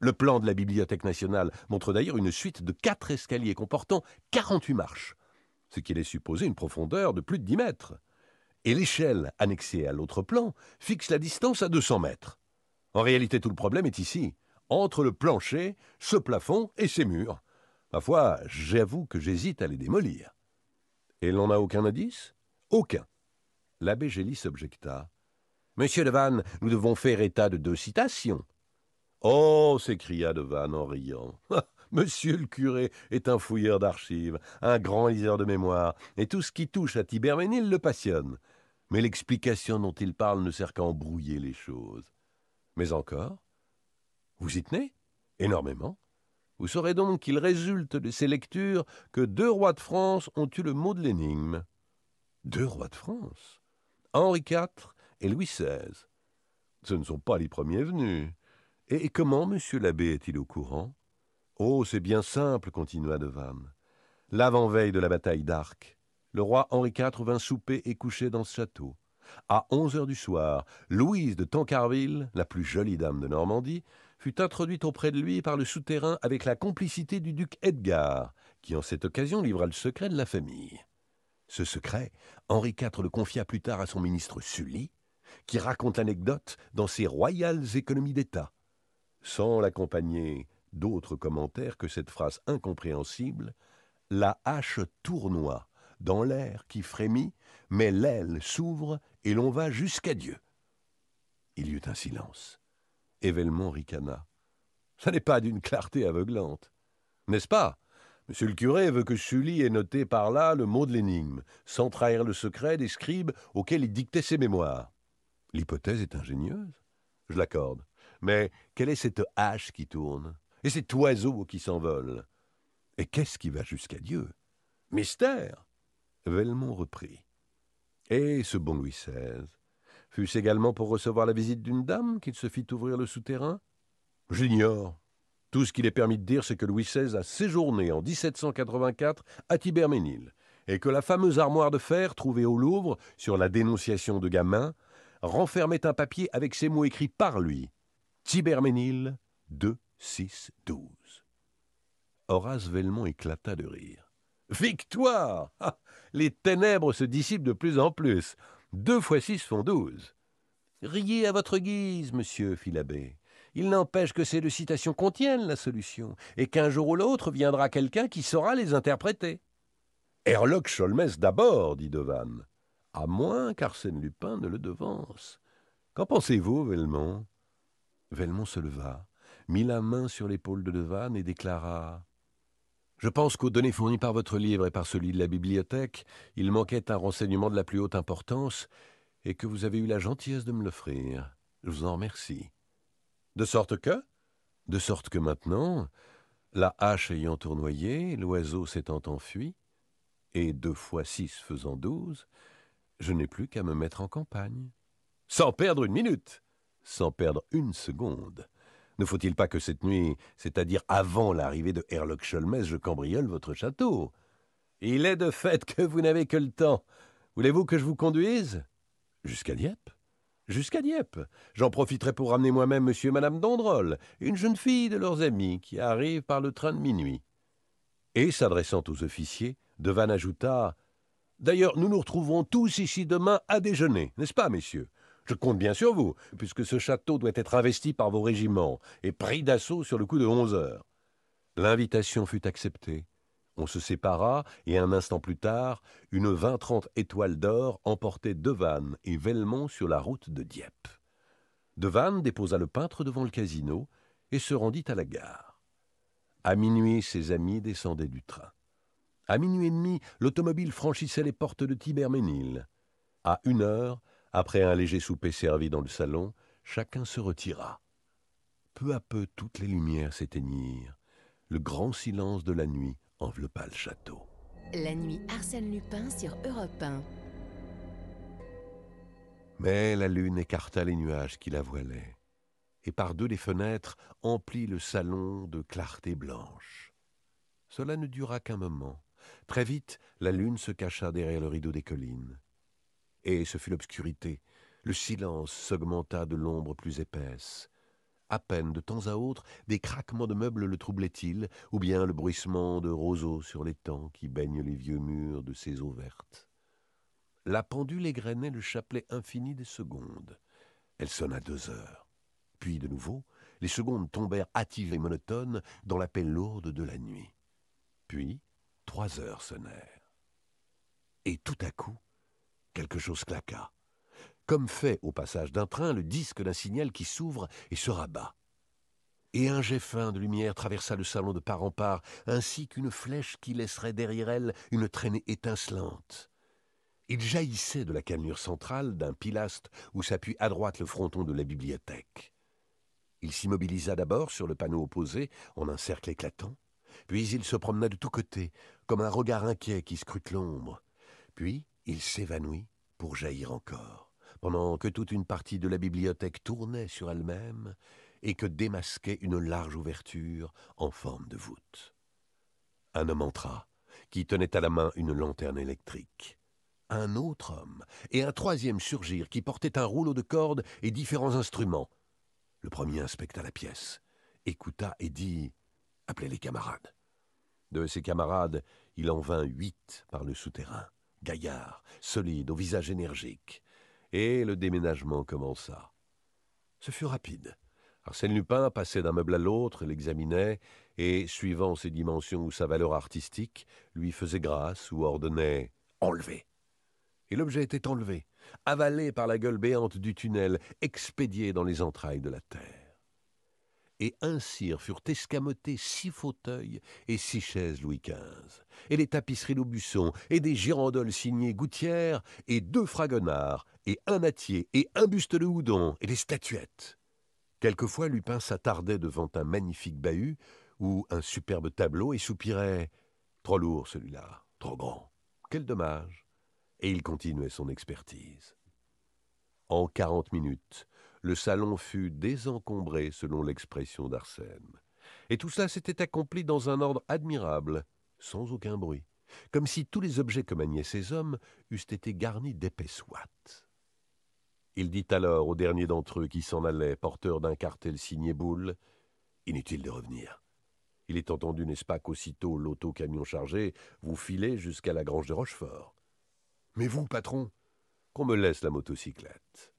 Le plan de la Bibliothèque nationale montre d'ailleurs une suite de quatre escaliers comportant quarante-huit marches, ce qui laisse supposer une profondeur de plus de dix mètres et l'échelle annexée à l'autre plan fixe la distance à 200 mètres. En réalité, tout le problème est ici, entre le plancher, ce plafond et ces murs. Ma foi, j'avoue que j'hésite à les démolir. Et l'on n'a aucun indice? Aucun. L'abbé Gélis objecta. Monsieur Devanne, nous devons faire état de deux citations. Oh s'écria Devanne en riant. Monsieur le curé est un fouilleur d'archives, un grand liseur de mémoire, et tout ce qui touche à Tiberménil le passionne mais l'explication dont il parle ne sert qu'à embrouiller les choses. Mais encore Vous y tenez Énormément. Vous saurez donc qu'il résulte de ces lectures que deux rois de France ont eu le mot de l'énigme. Deux rois de France? Henri IV et Louis XVI. Ce ne sont pas les premiers venus. Et comment monsieur l'abbé est-il au courant? Oh, c'est bien simple, continua Devanne. L'avant-veille de la bataille d'Arc, le roi Henri IV vint souper et coucher dans ce château. À onze heures du soir, Louise de Tancarville, la plus jolie dame de Normandie, fut introduite auprès de lui par le souterrain avec la complicité du duc Edgar, qui en cette occasion livra le secret de la famille. Ce secret, Henri IV le confia plus tard à son ministre Sully, qui raconte l'anecdote dans ses royales économies d'État, sans l'accompagner d'autres commentaires que cette phrase incompréhensible La hache tournoie dans l'air qui frémit, mais l'aile s'ouvre et l'on va jusqu'à Dieu. Il y eut un silence. Événement ricana. Ça n'est pas d'une clarté aveuglante. N'est-ce pas? Monsieur le curé veut que Sully ait noté par là le mot de l'énigme, sans trahir le secret des scribes auxquels il dictait ses mémoires. L'hypothèse est ingénieuse, je l'accorde. Mais quelle est cette hache qui tourne? Et cet oiseau qui s'envole? Et qu'est-ce qui va jusqu'à Dieu? Mystère Velmont reprit. Et ce bon Louis XVI Fut-ce également pour recevoir la visite d'une dame qu'il se fit ouvrir le souterrain J'ignore. Tout ce qu'il est permis de dire, c'est que Louis XVI a séjourné en 1784 à Tiberménil, et que la fameuse armoire de fer trouvée au Louvre sur la dénonciation de Gamin renfermait un papier avec ces mots écrits par lui Tiberménil 2, 6, 12. Horace Velmont éclata de rire. Victoire ah, Les ténèbres se dissipent de plus en plus. Deux fois six font douze. Riez à votre guise, monsieur, fit l'abbé. Il n'empêche que ces deux citations contiennent la solution, et qu'un jour ou l'autre viendra quelqu'un qui saura les interpréter. Herlock Sholmès d'abord, dit Devanne, à moins qu'Arsène Lupin ne le devance. Qu'en pensez-vous, Velmont? Velmont se leva, mit la main sur l'épaule de Devanne et déclara Je pense qu'aux données fournies par votre livre et par celui de la bibliothèque, il manquait un renseignement de la plus haute importance, et que vous avez eu la gentillesse de me l'offrir. Je vous en remercie. De sorte que? De sorte que maintenant, la hache ayant tournoyé, l'oiseau s'étant enfui, et deux fois six faisant douze, je n'ai plus qu'à me mettre en campagne. Sans perdre une minute, sans perdre une seconde. Ne faut-il pas que cette nuit, c'est-à-dire avant l'arrivée de Herlock Sholmès, je cambriole votre château? Il est de fait que vous n'avez que le temps. Voulez-vous que je vous conduise? Jusqu'à Dieppe Jusqu'à Dieppe. J'en profiterai pour ramener moi-même monsieur et madame Dondrol, une jeune fille de leurs amis qui arrive par le train de minuit. Et, s'adressant aux officiers, Devanne ajouta D'ailleurs, nous nous retrouverons tous ici demain à déjeuner, n'est-ce pas, messieurs? Je compte bien sur vous, puisque ce château doit être investi par vos régiments et pris d'assaut sur le coup de onze heures. L'invitation fut acceptée. On se sépara, et un instant plus tard, une vingt-trente étoiles d'or emportaient Devanne et Velmont sur la route de Dieppe. Devanne déposa le peintre devant le casino et se rendit à la gare. À minuit, ses amis descendaient du train. À minuit et demi, l'automobile franchissait les portes de Tiberménil. À une heure, après un léger souper servi dans le salon, chacun se retira. Peu à peu, toutes les lumières s'éteignirent. Le grand silence de la nuit enveloppa le château. La nuit Arsène Lupin sur Europe 1. Mais la lune écarta les nuages qui la voilaient, et par deux des fenêtres emplit le salon de clarté blanche. Cela ne dura qu'un moment. Très vite, la lune se cacha derrière le rideau des collines. Et ce fut l'obscurité. Le silence s'augmenta de l'ombre plus épaisse. À peine, de temps à autre, des craquements de meubles le troublaient-ils, ou bien le bruissement de roseaux sur l'étang qui baigne les vieux murs de ses eaux vertes. La pendule égrenait le chapelet infini des secondes. Elle sonna deux heures. Puis, de nouveau, les secondes tombèrent hâtives et monotones dans la paix lourde de la nuit. Puis, trois heures sonnèrent. Et tout à coup, quelque chose claqua comme fait au passage d'un train le disque d'un signal qui s'ouvre et se rabat. Et un jet fin de lumière traversa le salon de part en part, ainsi qu'une flèche qui laisserait derrière elle une traînée étincelante. Il jaillissait de la cannelure centrale d'un pilastre où s'appuie à droite le fronton de la bibliothèque. Il s'immobilisa d'abord sur le panneau opposé en un cercle éclatant, puis il se promena de tous côtés, comme un regard inquiet qui scrute l'ombre. Puis il s'évanouit pour jaillir encore pendant que toute une partie de la bibliothèque tournait sur elle-même et que démasquait une large ouverture en forme de voûte. Un homme entra, qui tenait à la main une lanterne électrique. Un autre homme et un troisième surgirent, qui portait un rouleau de cordes et différents instruments. Le premier inspecta la pièce, écouta et dit Appelez les camarades. De ses camarades, il en vint huit par le souterrain, gaillards, solides, au visage énergique et le déménagement commença. Ce fut rapide. Arsène Lupin passait d'un meuble à l'autre, l'examinait, et, suivant ses dimensions ou sa valeur artistique, lui faisait grâce ou ordonnait Enlever. Et l'objet était enlevé, avalé par la gueule béante du tunnel, expédié dans les entrailles de la terre et ainsi furent escamotés six fauteuils et six chaises Louis XV, et les tapisseries d'Aubusson, et des girandoles signées Gouttière, et deux fragonards, et un nattier, et un buste de Houdon, et des statuettes. Quelquefois Lupin s'attardait devant un magnifique bahut ou un superbe tableau et soupirait Trop lourd celui-là, trop grand, quel dommage. Et il continuait son expertise. En quarante minutes, le salon fut désencombré selon l'expression d'Arsène. Et tout cela s'était accompli dans un ordre admirable, sans aucun bruit, comme si tous les objets que maniaient ces hommes eussent été garnis d'épaisses ouates. Il dit alors au dernier d'entre eux qui s'en allait, porteur d'un cartel signé boule Inutile de revenir. Il est entendu, n'est-ce pas, qu'aussitôt l'auto-camion chargé, vous filez jusqu'à la grange de Rochefort. Mais vous, patron, qu'on me laisse la motocyclette.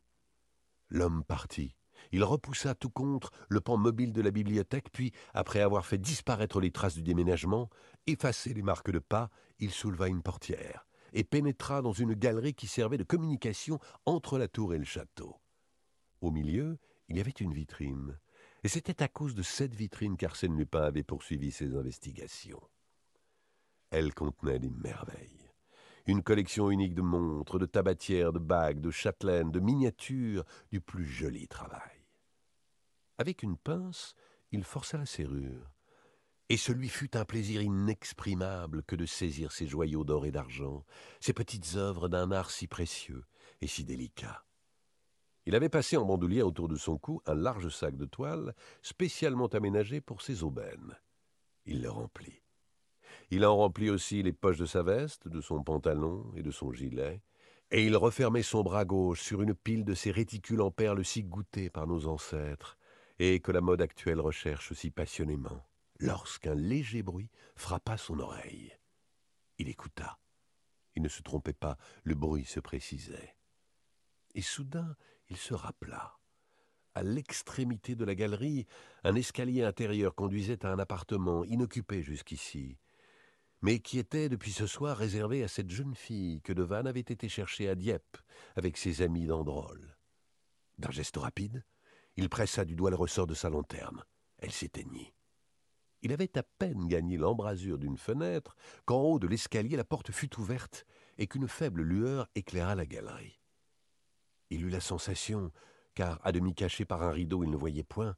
L'homme partit. Il repoussa tout contre le pan mobile de la bibliothèque, puis, après avoir fait disparaître les traces du déménagement, effacé les marques de pas, il souleva une portière et pénétra dans une galerie qui servait de communication entre la tour et le château. Au milieu, il y avait une vitrine, et c'était à cause de cette vitrine qu'Arsène Lupin avait poursuivi ses investigations. Elle contenait des merveilles. Une collection unique de montres, de tabatières, de bagues, de châtelaines, de miniatures, du plus joli travail. Avec une pince, il força la serrure. Et ce lui fut un plaisir inexprimable que de saisir ces joyaux d'or et d'argent, ces petites œuvres d'un art si précieux et si délicat. Il avait passé en bandoulière autour de son cou un large sac de toile spécialement aménagé pour ses aubaines. Il le remplit. Il en remplit aussi les poches de sa veste, de son pantalon et de son gilet, et il refermait son bras gauche sur une pile de ces réticules en perles si goûtées par nos ancêtres, et que la mode actuelle recherche si passionnément, lorsqu'un léger bruit frappa son oreille. Il écouta. Il ne se trompait pas, le bruit se précisait. Et soudain, il se rappela. À l'extrémité de la galerie, un escalier intérieur conduisait à un appartement inoccupé jusqu'ici, mais qui était depuis ce soir réservé à cette jeune fille que Devanne avait été chercher à Dieppe avec ses amis d'Androl. D'un geste rapide, il pressa du doigt le ressort de sa lanterne. Elle s'éteignit. Il avait à peine gagné l'embrasure d'une fenêtre qu'en haut de l'escalier la porte fut ouverte et qu'une faible lueur éclaira la galerie. Il eut la sensation, car à demi caché par un rideau il ne voyait point,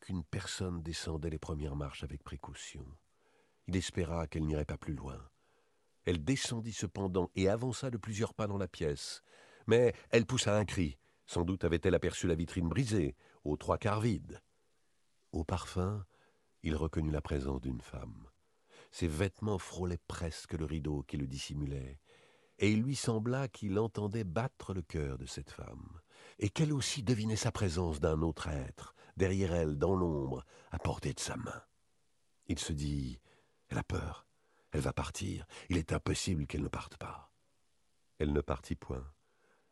qu'une personne descendait les premières marches avec précaution. Il espéra qu'elle n'irait pas plus loin. Elle descendit cependant et avança de plusieurs pas dans la pièce. Mais elle poussa un cri. Sans doute avait-elle aperçu la vitrine brisée, aux trois quarts vide. Au parfum, il reconnut la présence d'une femme. Ses vêtements frôlaient presque le rideau qui le dissimulait et il lui sembla qu'il entendait battre le cœur de cette femme, et qu'elle aussi devinait sa présence d'un autre être, derrière elle, dans l'ombre, à portée de sa main. Il se dit Elle a peur, elle va partir, il est impossible qu'elle ne parte pas. Elle ne partit point.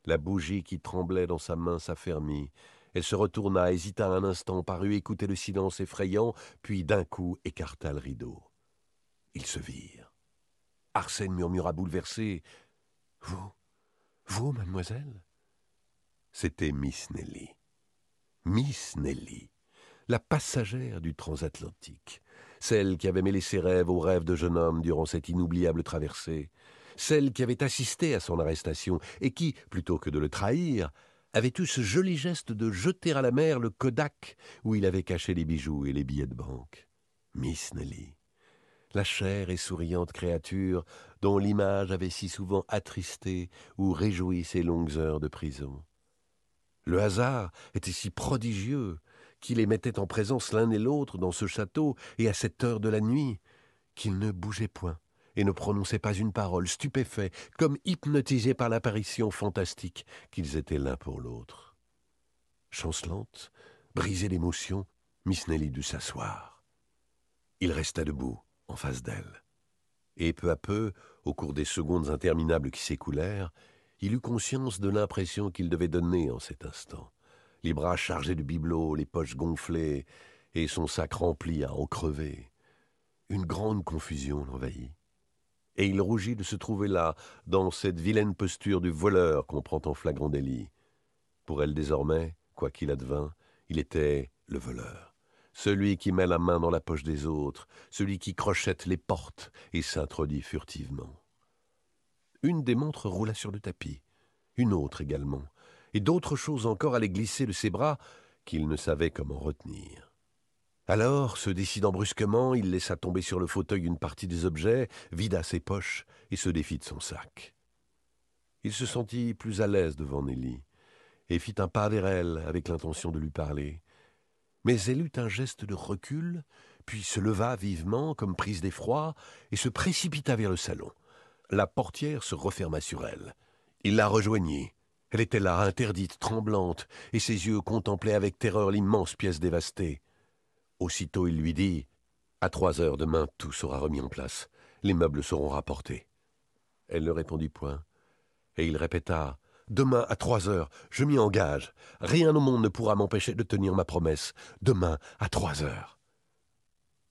La bougie qui tremblait dans sa main s'affermit. Elle se retourna, hésita un instant, parut écouter le silence effrayant, puis d'un coup écarta le rideau. Ils se virent. Arsène murmura bouleversé vous? Vous, mademoiselle C'était Miss Nelly. Miss Nelly, la passagère du transatlantique, celle qui avait mêlé ses rêves aux rêves de jeune homme durant cette inoubliable traversée, celle qui avait assisté à son arrestation et qui, plutôt que de le trahir, avait eu ce joli geste de jeter à la mer le Kodak où il avait caché les bijoux et les billets de banque. Miss Nelly la chère et souriante créature dont l'image avait si souvent attristé ou réjoui ses longues heures de prison. Le hasard était si prodigieux qu'il les mettait en présence l'un et l'autre dans ce château et à cette heure de la nuit, qu'ils ne bougeaient point et ne prononçaient pas une parole, stupéfaits, comme hypnotisés par l'apparition fantastique qu'ils étaient l'un pour l'autre. Chancelante, brisée d'émotion, Miss Nelly dut s'asseoir. Il resta debout, en face d'elle. Et peu à peu, au cours des secondes interminables qui s'écoulèrent, il eut conscience de l'impression qu'il devait donner en cet instant. Les bras chargés de bibelots, les poches gonflées, et son sac rempli à en crever. Une grande confusion l'envahit. Et il rougit de se trouver là, dans cette vilaine posture du voleur qu'on prend en flagrant délit. Pour elle désormais, quoi qu'il advint, il était le voleur celui qui met la main dans la poche des autres, celui qui crochette les portes et s'introduit furtivement. Une des montres roula sur le tapis, une autre également, et d'autres choses encore allaient glisser de ses bras qu'il ne savait comment retenir. Alors, se décidant brusquement, il laissa tomber sur le fauteuil une partie des objets, vida ses poches et se défit de son sac. Il se sentit plus à l'aise devant Nelly, et fit un pas vers elle avec l'intention de lui parler mais elle eut un geste de recul, puis se leva vivement, comme prise d'effroi, et se précipita vers le salon. La portière se referma sur elle. Il la rejoignit. Elle était là, interdite, tremblante, et ses yeux contemplaient avec terreur l'immense pièce dévastée. Aussitôt il lui dit À trois heures demain, tout sera remis en place. Les meubles seront rapportés. Elle ne répondit point, et il répéta Demain à trois heures, je m'y engage. Rien au monde ne pourra m'empêcher de tenir ma promesse. Demain à trois heures.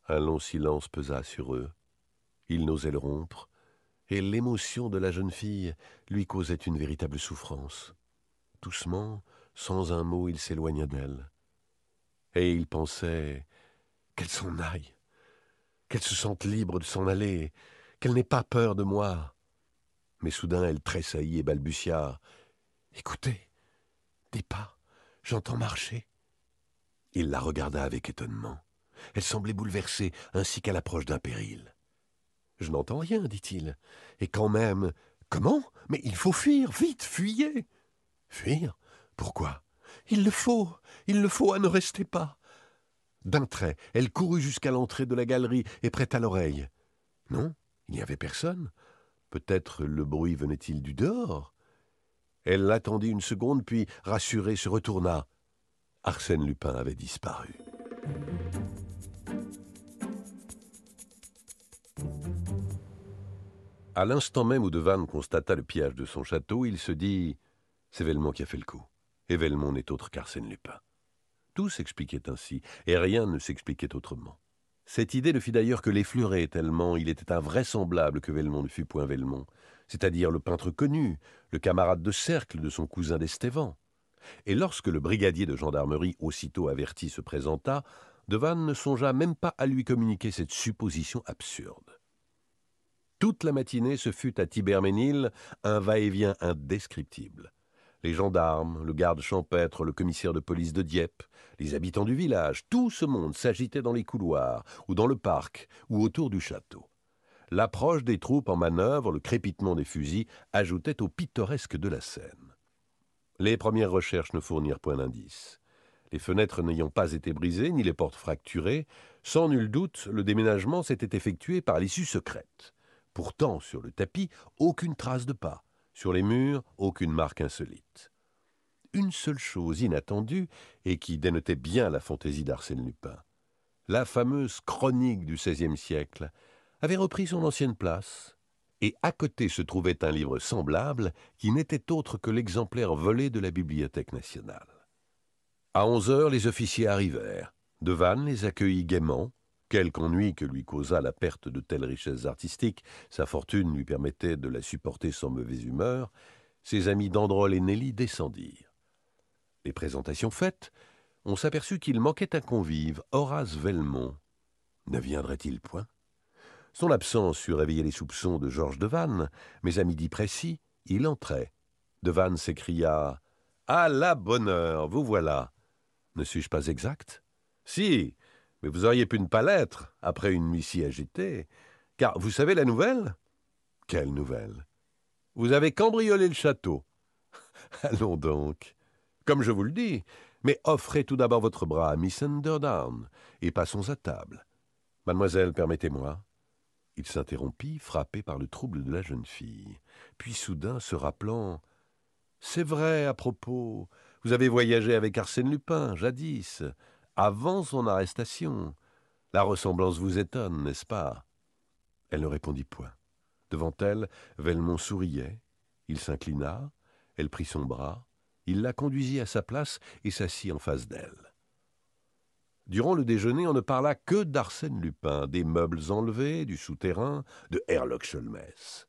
Un long silence pesa sur eux. Il n'osait le rompre, et l'émotion de la jeune fille lui causait une véritable souffrance. Doucement, sans un mot, il s'éloigna d'elle. Et il pensait qu'elle s'en aille, qu'elle se sente libre de s'en aller, qu'elle n'ait pas peur de moi. Mais soudain elle tressaillit et balbutia. Écoutez, des pas, j'entends marcher. Il la regarda avec étonnement. Elle semblait bouleversée, ainsi qu'à l'approche d'un péril. Je n'entends rien, dit-il. Et quand même. Comment? Mais il faut fuir, vite, fuyez. Fuir? Pourquoi? Il le faut, il le faut, à ne rester pas. D'un trait, elle courut jusqu'à l'entrée de la galerie et prêta l'oreille. Non, il n'y avait personne. Peut-être le bruit venait-il du dehors. Elle l'attendit une seconde, puis, rassurée, se retourna. Arsène Lupin avait disparu. À l'instant même où Devanne constata le pillage de son château, il se dit C'est Velmont qui a fait le coup. Et Velmont n'est autre qu'Arsène Lupin. Tout s'expliquait ainsi, et rien ne s'expliquait autrement. Cette idée ne fit d'ailleurs que l'effleurer tellement il était invraisemblable que Velmont ne fût point Velmont, c'est-à-dire le peintre connu, le camarade de cercle de son cousin d'Estévan. Et lorsque le brigadier de gendarmerie, aussitôt averti, se présenta, Devanne ne songea même pas à lui communiquer cette supposition absurde. Toute la matinée, ce fut à Tiberménil un va-et-vient indescriptible. Les gendarmes, le garde champêtre, le commissaire de police de Dieppe, les habitants du village, tout ce monde s'agitait dans les couloirs, ou dans le parc, ou autour du château. L'approche des troupes en manœuvre, le crépitement des fusils ajoutaient au pittoresque de la scène. Les premières recherches ne fournirent point d'indice. Les fenêtres n'ayant pas été brisées, ni les portes fracturées, sans nul doute, le déménagement s'était effectué par l'issue secrète. Pourtant, sur le tapis, aucune trace de pas. Sur les murs, aucune marque insolite. Une seule chose inattendue, et qui dénotait bien la fantaisie d'Arsène Lupin. La fameuse chronique du XVIe siècle avait repris son ancienne place, et à côté se trouvait un livre semblable qui n'était autre que l'exemplaire volé de la Bibliothèque nationale. À onze heures, les officiers arrivèrent. Devanne les accueillit gaiement, Quelque ennui que lui causa la perte de telles richesses artistiques, sa fortune lui permettait de la supporter sans mauvaise humeur, ses amis Dandrol et Nelly descendirent. Les présentations faites, on s'aperçut qu'il manquait un convive, Horace Velmont. Ne viendrait-il point? Son absence eût réveillé les soupçons de Georges Devanne, mais à midi précis, il entrait. Devanne s'écria À la bonne heure, vous voilà Ne suis-je pas exact? Si, mais vous auriez pu ne pas l'être, après une nuit si agitée. Car vous savez la nouvelle? Quelle nouvelle? Vous avez cambriolé le château. Allons donc. Comme je vous le dis, mais offrez tout d'abord votre bras à Miss Underdown, et passons à table. Mademoiselle, permettez-moi. Il s'interrompit, frappé par le trouble de la jeune fille. Puis soudain, se rappelant C'est vrai, à propos, vous avez voyagé avec Arsène Lupin, jadis avant son arrestation. La ressemblance vous étonne, n'est-ce pas? Elle ne répondit point. Devant elle, Velmont souriait. Il s'inclina, elle prit son bras, il la conduisit à sa place et s'assit en face d'elle. Durant le déjeuner, on ne parla que d'Arsène Lupin, des meubles enlevés, du souterrain, de Herlock Sholmès.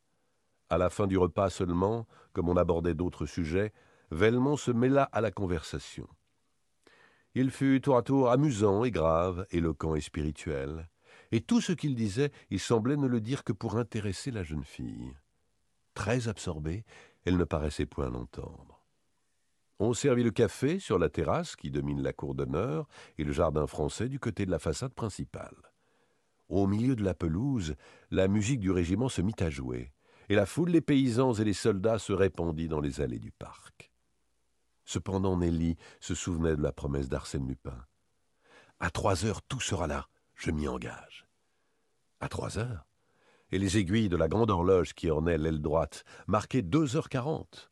À la fin du repas seulement, comme on abordait d'autres sujets, Velmont se mêla à la conversation. Il fut tour à tour amusant et grave, éloquent et spirituel, et tout ce qu'il disait, il semblait ne le dire que pour intéresser la jeune fille. Très absorbée, elle ne paraissait point l'entendre. On servit le café sur la terrasse qui domine la cour d'honneur et le jardin français du côté de la façade principale. Au milieu de la pelouse, la musique du régiment se mit à jouer, et la foule des paysans et les soldats se répandit dans les allées du parc. Cependant, Nelly se souvenait de la promesse d'Arsène Lupin. À trois heures, tout sera là, je m'y engage. À trois heures Et les aiguilles de la grande horloge qui ornait l'aile droite marquaient deux heures quarante.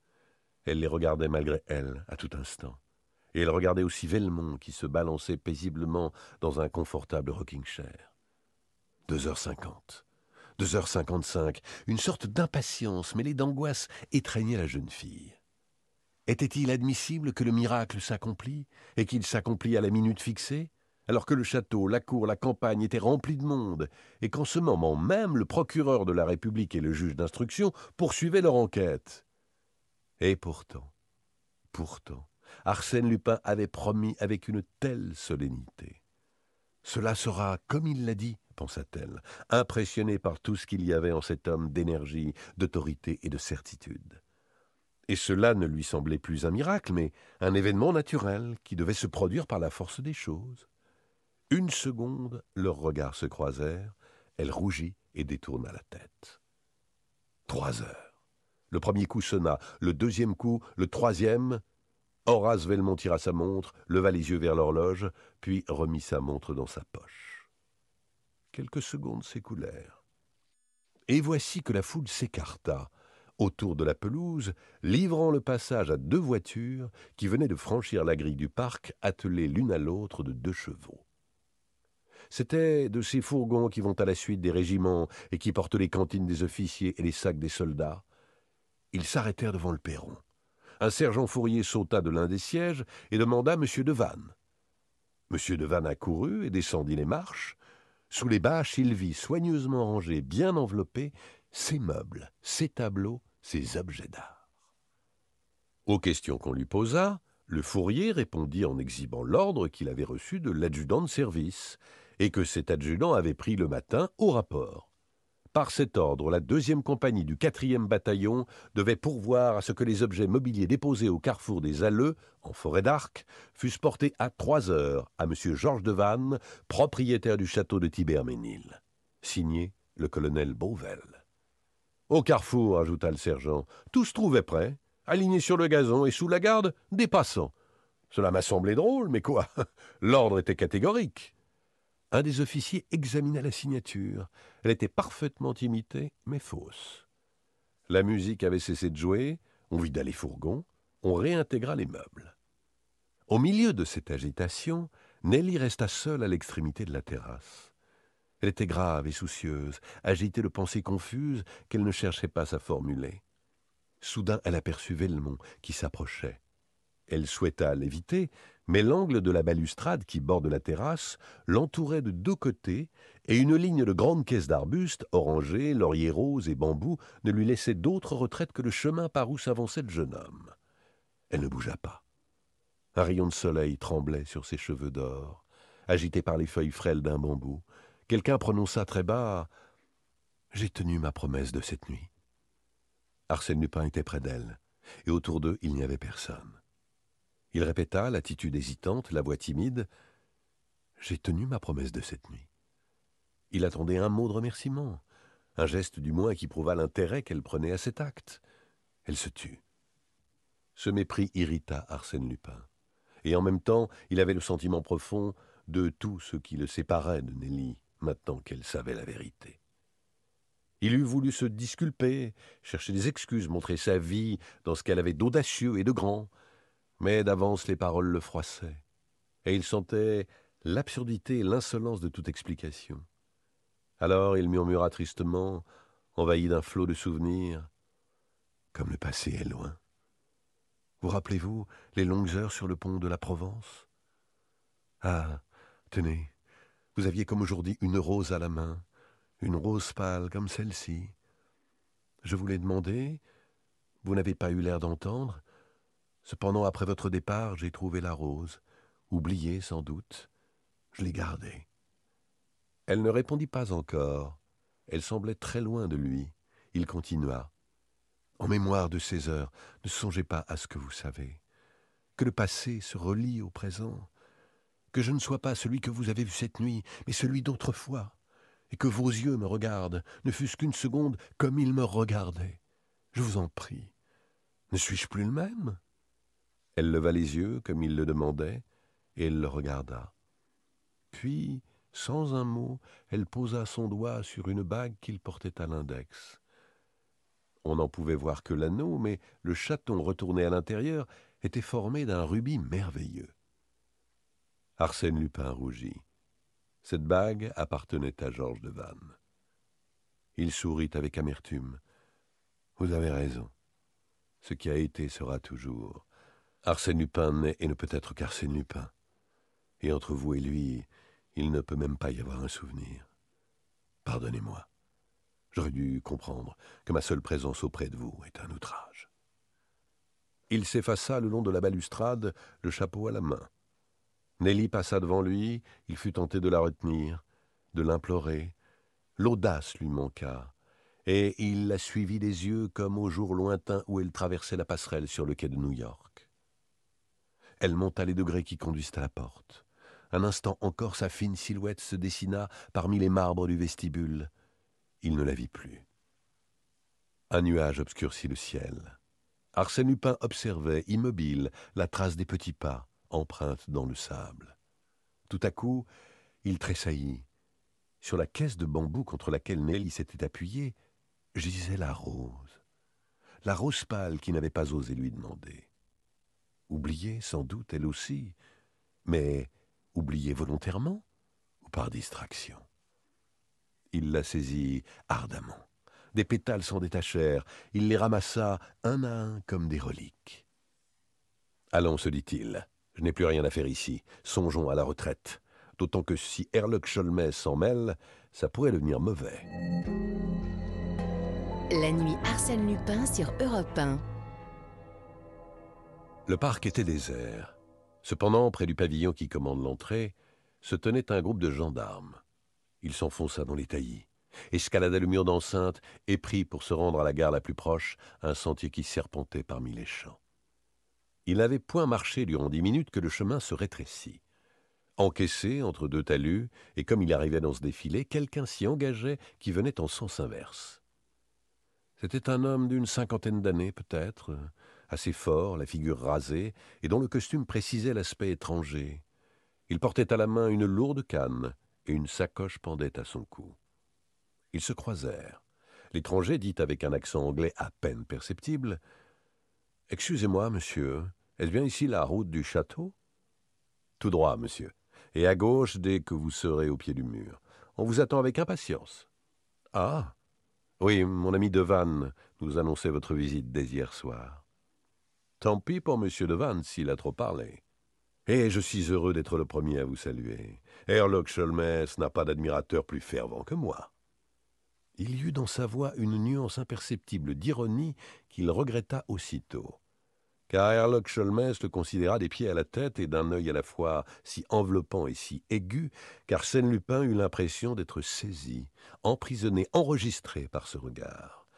Elle les regardait malgré elle, à tout instant. Et elle regardait aussi Velmont qui se balançait paisiblement dans un confortable rocking-chair. Deux heures cinquante. Deux heures cinquante-cinq. Une sorte d'impatience mêlée d'angoisse étreignait la jeune fille. Était-il admissible que le miracle s'accomplît, et qu'il s'accomplit à la minute fixée, alors que le château, la cour, la campagne étaient remplis de monde, et qu'en ce moment même le procureur de la République et le juge d'instruction poursuivaient leur enquête? Et pourtant, pourtant, Arsène Lupin avait promis avec une telle solennité. Cela sera comme il l'a dit, pensa-t-elle, impressionnée par tout ce qu'il y avait en cet homme d'énergie, d'autorité et de certitude. Et cela ne lui semblait plus un miracle, mais un événement naturel qui devait se produire par la force des choses. Une seconde, leurs regards se croisèrent, elle rougit et détourna la tête. Trois heures. Le premier coup sonna, le deuxième coup, le troisième. Horace Velmont tira sa montre, leva les yeux vers l'horloge, puis remit sa montre dans sa poche. Quelques secondes s'écoulèrent. Et voici que la foule s'écarta, autour de la pelouse, livrant le passage à deux voitures qui venaient de franchir la grille du parc, attelées l'une à l'autre de deux chevaux. C'étaient de ces fourgons qui vont à la suite des régiments et qui portent les cantines des officiers et les sacs des soldats. Ils s'arrêtèrent devant le perron. Un sergent fourrier sauta de l'un des sièges et demanda M. Devanne. M. Devanne accourut et descendit les marches. Sous les bâches, il vit soigneusement rangés, bien enveloppés, ses meubles, ses tableaux, ses objets d'art. Aux questions qu'on lui posa, le fourrier répondit en exhibant l'ordre qu'il avait reçu de l'adjudant de service, et que cet adjudant avait pris le matin au rapport. Par cet ordre, la deuxième compagnie du quatrième bataillon devait pourvoir à ce que les objets mobiliers déposés au carrefour des Alleux, en forêt d'Arc, fussent portés à trois heures à M. Georges de Vannes, propriétaire du château de Tiberménil. Signé le colonel Beauvel. Au carrefour, ajouta le sergent, tout se trouvait prêt, aligné sur le gazon et sous la garde, des passants. Cela m'a semblé drôle, mais quoi? L'ordre était catégorique. Un des officiers examina la signature. Elle était parfaitement imitée, mais fausse. La musique avait cessé de jouer, on vida les fourgons, on réintégra les meubles. Au milieu de cette agitation, Nelly resta seule à l'extrémité de la terrasse. Elle était grave et soucieuse, agitée de pensées confuses qu'elle ne cherchait pas à formuler. Soudain, elle aperçut Velmont qui s'approchait. Elle souhaita l'éviter, mais l'angle de la balustrade qui borde la terrasse l'entourait de deux côtés, et une ligne de grandes caisses d'arbustes, orangers, lauriers roses et bambous, ne lui laissait d'autre retraite que le chemin par où s'avançait le jeune homme. Elle ne bougea pas. Un rayon de soleil tremblait sur ses cheveux d'or, agité par les feuilles frêles d'un bambou. Quelqu'un prononça très bas J'ai tenu ma promesse de cette nuit. Arsène Lupin était près d'elle, et autour d'eux il n'y avait personne. Il répéta, l'attitude hésitante, la voix timide J'ai tenu ma promesse de cette nuit. Il attendait un mot de remerciement, un geste du moins qui prouva l'intérêt qu'elle prenait à cet acte. Elle se tut. Ce mépris irrita Arsène Lupin, et en même temps il avait le sentiment profond de tout ce qui le séparait de Nelly, maintenant qu'elle savait la vérité. Il eût voulu se disculper, chercher des excuses, montrer sa vie dans ce qu'elle avait d'audacieux et de grand, mais d'avance les paroles le froissaient, et il sentait l'absurdité et l'insolence de toute explication. Alors il murmura tristement, envahi d'un flot de souvenirs, Comme le passé est loin. Vous rappelez-vous les longues heures sur le pont de la Provence? Ah, tenez, vous aviez comme aujourd'hui une rose à la main, une rose pâle comme celle-ci. Je vous l'ai demandé, vous n'avez pas eu l'air d'entendre. Cependant, après votre départ, j'ai trouvé la rose, oubliée sans doute. Je l'ai gardée. Elle ne répondit pas encore. Elle semblait très loin de lui. Il continua. En mémoire de ces heures, ne songez pas à ce que vous savez. Que le passé se relie au présent. Que je ne sois pas celui que vous avez vu cette nuit, mais celui d'autrefois et que vos yeux me regardent, ne fût-ce qu'une seconde, comme ils me regardaient. Je vous en prie. Ne suis-je plus le même? Elle leva les yeux, comme il le demandait, et elle le regarda. Puis, sans un mot, elle posa son doigt sur une bague qu'il portait à l'index. On n'en pouvait voir que l'anneau, mais le chaton retourné à l'intérieur était formé d'un rubis merveilleux. Arsène Lupin rougit. Cette bague appartenait à Georges de Vannes. Il sourit avec amertume. Vous avez raison. Ce qui a été sera toujours. Arsène Lupin n'est et ne peut être qu'Arsène Lupin. Et entre vous et lui, il ne peut même pas y avoir un souvenir. Pardonnez-moi. J'aurais dû comprendre que ma seule présence auprès de vous est un outrage. Il s'effaça le long de la balustrade, le chapeau à la main. Nelly passa devant lui, il fut tenté de la retenir, de l'implorer. L'audace lui manqua, et il la suivit des yeux comme au jour lointain où elle traversait la passerelle sur le quai de New York. Elle monta les degrés qui conduisent à la porte. Un instant encore sa fine silhouette se dessina parmi les marbres du vestibule. Il ne la vit plus. Un nuage obscurcit le ciel. Arsène Lupin observait, immobile, la trace des petits pas, empreintes dans le sable. Tout à coup, il tressaillit. Sur la caisse de bambou contre laquelle Nelly s'était appuyée, gisait la rose. La rose pâle qui n'avait pas osé lui demander. Oubliée, sans doute, elle aussi, mais oubliée volontairement ou par distraction. Il la saisit ardemment. Des pétales s'en détachèrent. Il les ramassa un à un comme des reliques. Allons, se dit-il, je n'ai plus rien à faire ici. Songeons à la retraite. D'autant que si Herlock Sholmès s'en mêle, ça pourrait devenir mauvais. La nuit Arsène Lupin sur Europe 1. Le parc était désert. Cependant, près du pavillon qui commande l'entrée, se tenait un groupe de gendarmes. Il s'enfonça dans les taillis escalada le mur d'enceinte et prit pour se rendre à la gare la plus proche un sentier qui serpentait parmi les champs. Il n'avait point marché durant dix minutes que le chemin se rétrécit. Encaissé entre deux talus, et comme il arrivait dans ce défilé, quelqu'un s'y engageait qui venait en sens inverse. C'était un homme d'une cinquantaine d'années peut-être, assez fort, la figure rasée, et dont le costume précisait l'aspect étranger. Il portait à la main une lourde canne, et une sacoche pendait à son cou. Ils se croisèrent. L'étranger dit avec un accent anglais à peine perceptible Excusez-moi, monsieur, est-ce bien ici la route du château? Tout droit, monsieur, et à gauche dès que vous serez au pied du mur. On vous attend avec impatience. Ah Oui, mon ami Devanne nous annonçait votre visite dès hier soir. Tant pis pour monsieur Devanne s'il a trop parlé. Et je suis heureux d'être le premier à vous saluer. Herlock Sholmès n'a pas d'admirateur plus fervent que moi. Il y eut dans sa voix une nuance imperceptible d'ironie qu'il regretta aussitôt. Car Herlock Sholmès le considéra des pieds à la tête et d'un œil à la fois si enveloppant et si aigu qu'Arsène Lupin eut l'impression d'être saisi, emprisonné, enregistré par ce regard.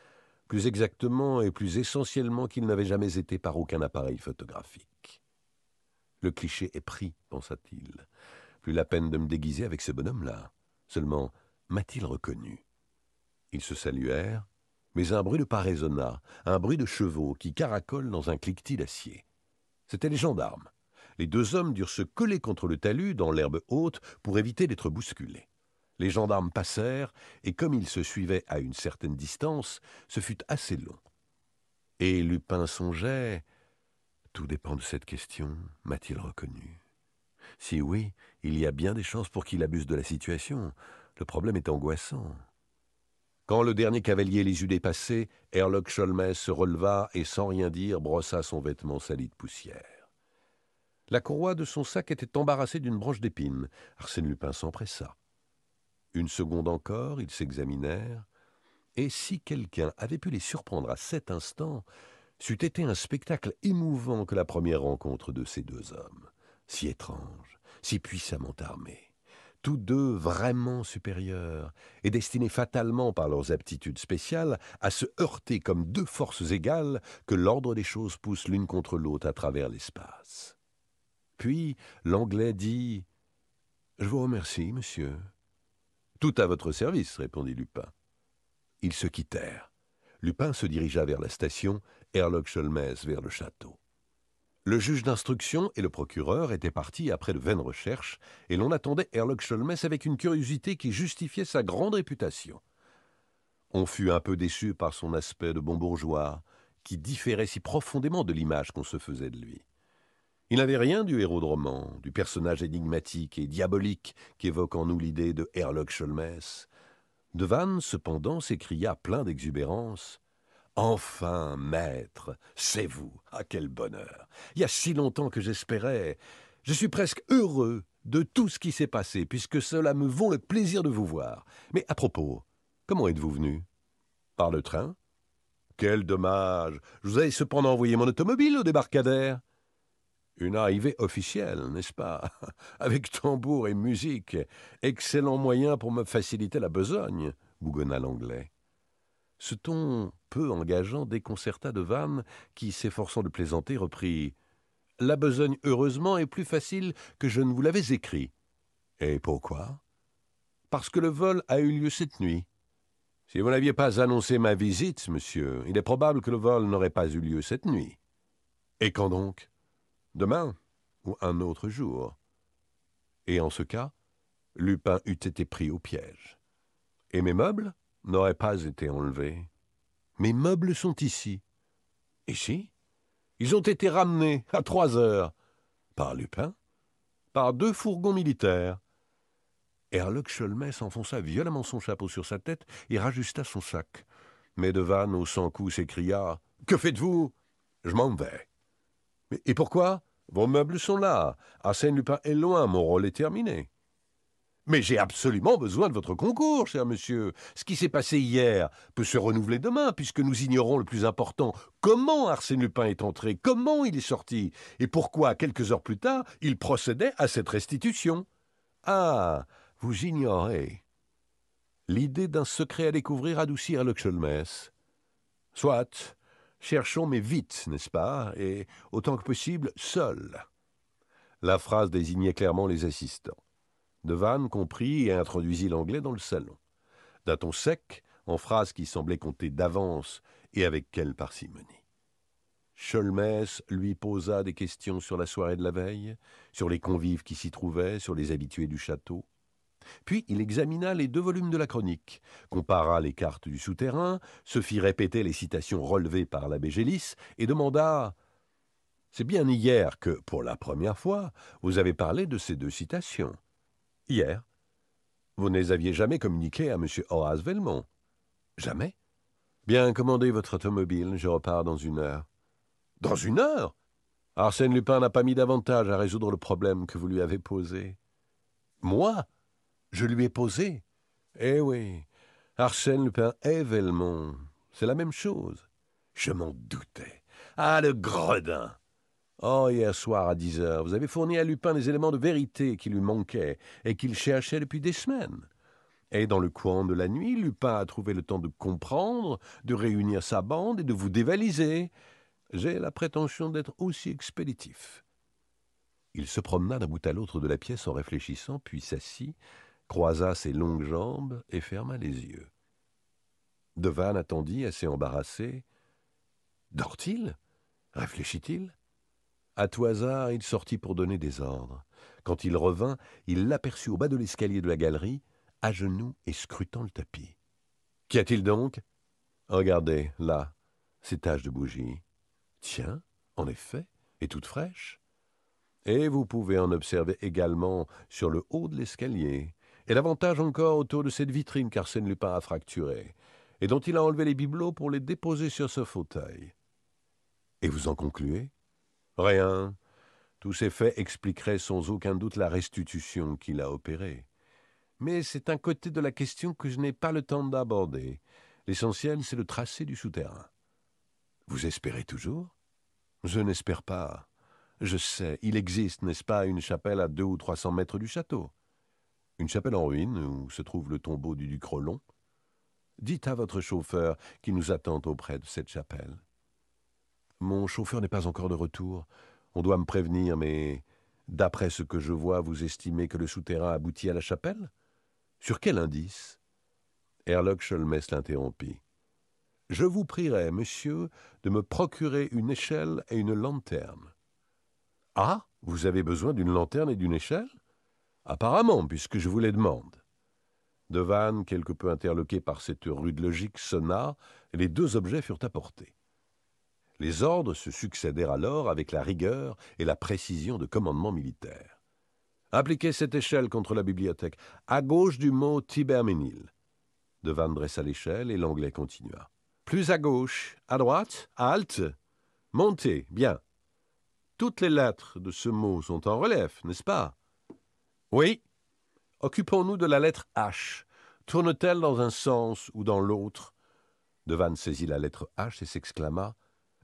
Plus exactement et plus essentiellement qu'il n'avait jamais été par aucun appareil photographique. Le cliché est pris, pensa-t-il. Plus la peine de me déguiser avec ce bonhomme-là. Seulement, m'a-t-il reconnu? Ils se saluèrent, mais un bruit de pas résonna, un bruit de chevaux qui caracolent dans un cliquetis d'acier. C'étaient les gendarmes. Les deux hommes durent se coller contre le talus dans l'herbe haute pour éviter d'être bousculés. Les gendarmes passèrent, et comme ils se suivaient à une certaine distance, ce fut assez long. Et Lupin songeait Tout dépend de cette question. M'a-t-il reconnu Si oui, il y a bien des chances pour qu'il abuse de la situation. Le problème est angoissant. Quand le dernier cavalier les eut dépassés, Herlock Sholmès se releva et sans rien dire brossa son vêtement sali de poussière. La courroie de son sac était embarrassée d'une branche d'épines. Arsène Lupin s'empressa. Une seconde encore, ils s'examinèrent, et si quelqu'un avait pu les surprendre à cet instant, c'eût été un spectacle émouvant que la première rencontre de ces deux hommes, si étranges, si puissamment armés tous deux vraiment supérieurs, et destinés fatalement par leurs aptitudes spéciales à se heurter comme deux forces égales que l'ordre des choses pousse l'une contre l'autre à travers l'espace. Puis l'Anglais dit Je vous remercie, monsieur. Tout à votre service, répondit Lupin. Ils se quittèrent. Lupin se dirigea vers la station, Herlock Sholmès vers le château. Le juge d'instruction et le procureur étaient partis après de vaines recherches, et l'on attendait Herlock Sholmès avec une curiosité qui justifiait sa grande réputation. On fut un peu déçu par son aspect de bon bourgeois, qui différait si profondément de l'image qu'on se faisait de lui. Il n'avait rien du héros de roman, du personnage énigmatique et diabolique qu'évoque en nous l'idée de Herlock Sholmès. Devanne, cependant, s'écria plein d'exubérance. Enfin, maître, c'est vous. Ah, quel bonheur. Il y a si longtemps que j'espérais. Je suis presque heureux de tout ce qui s'est passé, puisque cela me vaut le plaisir de vous voir. Mais à propos, comment êtes-vous venu? Par le train? Quel dommage. Je vous avais cependant envoyé mon automobile au débarcadère. Une arrivée officielle, n'est-ce pas? Avec tambour et musique. Excellent moyen pour me faciliter la besogne, bougonna l'anglais. Ce ton peu engageant déconcerta de Vannes, qui, s'efforçant de plaisanter, reprit La besogne, heureusement, est plus facile que je ne vous l'avais écrit. Et pourquoi Parce que le vol a eu lieu cette nuit. Si vous n'aviez pas annoncé ma visite, monsieur, il est probable que le vol n'aurait pas eu lieu cette nuit. Et quand donc Demain ou un autre jour. Et en ce cas, Lupin eût été pris au piège. Et mes meubles? N'auraient pas été enlevés. Mes meubles sont ici. Ici Ils ont été ramenés à trois heures. Par Lupin Par deux fourgons militaires. Herlock Sholmès enfonça violemment son chapeau sur sa tête et rajusta son sac. Mais Devanne, au sans coup, s'écria Que faites-vous Je m'en vais. Mais, et pourquoi? Vos meubles sont là. Arsène Lupin est loin, mon rôle est terminé. Mais j'ai absolument besoin de votre concours, cher monsieur. Ce qui s'est passé hier peut se renouveler demain, puisque nous ignorons le plus important. Comment Arsène Lupin est entré? Comment il est sorti? Et pourquoi, quelques heures plus tard, il procédait à cette restitution? Ah Vous ignorez. L'idée d'un secret à découvrir adoucit à Soit. Cherchons, mais vite, n'est-ce pas, et autant que possible, seul. La phrase désignait clairement les assistants. Devanne comprit et introduisit l'anglais dans le salon. D'un ton sec, en phrases qui semblaient compter d'avance, et avec quelle parcimonie. Scholmès lui posa des questions sur la soirée de la veille, sur les convives qui s'y trouvaient, sur les habitués du château. Puis il examina les deux volumes de la chronique, compara les cartes du souterrain, se fit répéter les citations relevées par l'abbé Gélis, et demanda C'est bien hier que, pour la première fois, vous avez parlé de ces deux citations. Hier. Vous ne les aviez jamais communiquées à M. Horace Velmont. Jamais. Bien, commandez votre automobile, je repars dans une heure. Dans une heure? Arsène Lupin n'a pas mis davantage à résoudre le problème que vous lui avez posé. Moi? Je lui ai posé. Eh oui, Arsène Lupin et Velmont, c'est la même chose. Je m'en doutais. Ah, le gredin Oh, hier soir à dix heures, vous avez fourni à Lupin les éléments de vérité qui lui manquaient et qu'il cherchait depuis des semaines. Et dans le coin de la nuit, Lupin a trouvé le temps de comprendre, de réunir sa bande et de vous dévaliser. J'ai la prétention d'être aussi expéditif. Il se promena d'un bout à l'autre de la pièce en réfléchissant, puis s'assit, croisa ses longues jambes et ferma les yeux. Devanne attendit, assez embarrassé. Dort-il? Réfléchit-il? À tout hasard, il sortit pour donner des ordres. Quand il revint, il l'aperçut au bas de l'escalier de la galerie, à genoux et scrutant le tapis. Qu'y a-t-il donc Regardez, là, ces taches de bougie. Tiens, en effet, et toutes fraîches. Et vous pouvez en observer également sur le haut de l'escalier, et davantage encore autour de cette vitrine qu'Arsène Lupin a fracturée, et dont il a enlevé les bibelots pour les déposer sur ce fauteuil. Et vous en concluez? Rien. Tous ces faits expliqueraient sans aucun doute la restitution qu'il a opérée. Mais c'est un côté de la question que je n'ai pas le temps d'aborder. L'essentiel, c'est le tracé du souterrain. Vous espérez toujours? Je n'espère pas. Je sais, il existe, n'est-ce pas, une chapelle à deux ou trois cents mètres du château? Une chapelle en ruine où se trouve le tombeau du duc Rollon? Dites à votre chauffeur qu'il nous attend auprès de cette chapelle. Mon chauffeur n'est pas encore de retour. On doit me prévenir, mais d'après ce que je vois, vous estimez que le souterrain aboutit à la chapelle? Sur quel indice? Herlock Sholmès l'interrompit. Je vous prierai, monsieur, de me procurer une échelle et une lanterne. Ah Vous avez besoin d'une lanterne et d'une échelle? Apparemment, puisque je vous les demande. Devanne, quelque peu interloqué par cette rude logique, sonna, et les deux objets furent apportés. Les ordres se succédèrent alors avec la rigueur et la précision de commandements militaires. Appliquez cette échelle contre la bibliothèque, à gauche du mot Tiberménil. Devanne dressa l'échelle et l'anglais continua. Plus à gauche, à droite, halte, montez, bien. Toutes les lettres de ce mot sont en relief, n'est-ce pas? Oui. Occupons-nous de la lettre H. Tourne-t-elle dans un sens ou dans l'autre? Devanne saisit la lettre H et s'exclama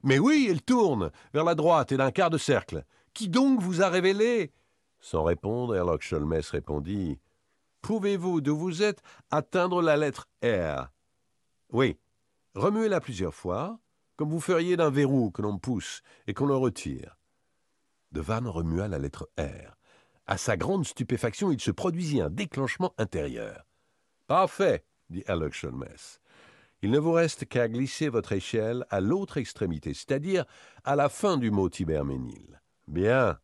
Mais oui, elle tourne vers la droite et d'un quart de cercle. Qui donc vous a révélé? Sans répondre, Herlock Sholmès répondit Pouvez-vous, d'où vous êtes, atteindre la lettre R? Oui. Remuez-la plusieurs fois, comme vous feriez d'un verrou que l'on pousse et qu'on le retire. Devanne remua la lettre R. À sa grande stupéfaction, il se produisit un déclenchement intérieur. Parfait, dit Herlock Sholmès. Il ne vous reste qu'à glisser votre échelle à l'autre extrémité, c'est-à-dire à la fin du mot Tiberménil. Bien.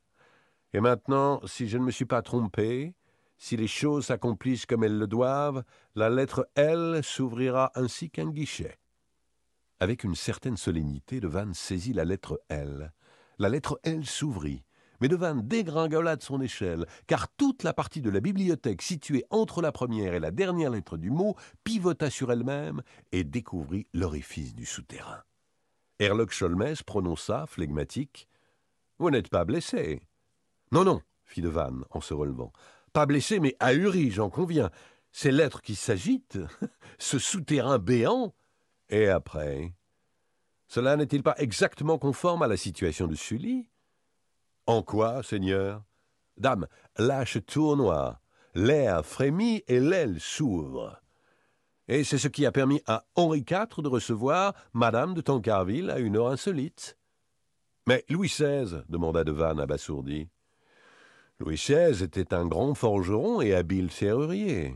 Et maintenant, si je ne me suis pas trompé, si les choses s'accomplissent comme elles le doivent, la lettre L s'ouvrira ainsi qu'un guichet. Avec une certaine solennité, Devanne saisit la lettre L. La lettre L s'ouvrit, mais Devanne dégringola de son échelle, car toute la partie de la bibliothèque située entre la première et la dernière lettre du mot pivota sur elle-même et découvrit l'orifice du souterrain. Herlock Sholmès prononça, flegmatique Vous n'êtes pas blessé Non, non, fit Devanne en se relevant. Pas blessé, mais ahuri, j'en conviens. Ces lettres qui s'agitent, ce souterrain béant. Et après? Cela n'est-il pas exactement conforme à la situation de Sully? En quoi, Seigneur? Dame, lâche tournoie, l'air frémit et l'aile s'ouvre. Et c'est ce qui a permis à Henri IV de recevoir Madame de Tancarville à une heure insolite. Mais Louis XVI demanda Devanne abasourdi. Louis XVI était un grand forgeron et habile serrurier.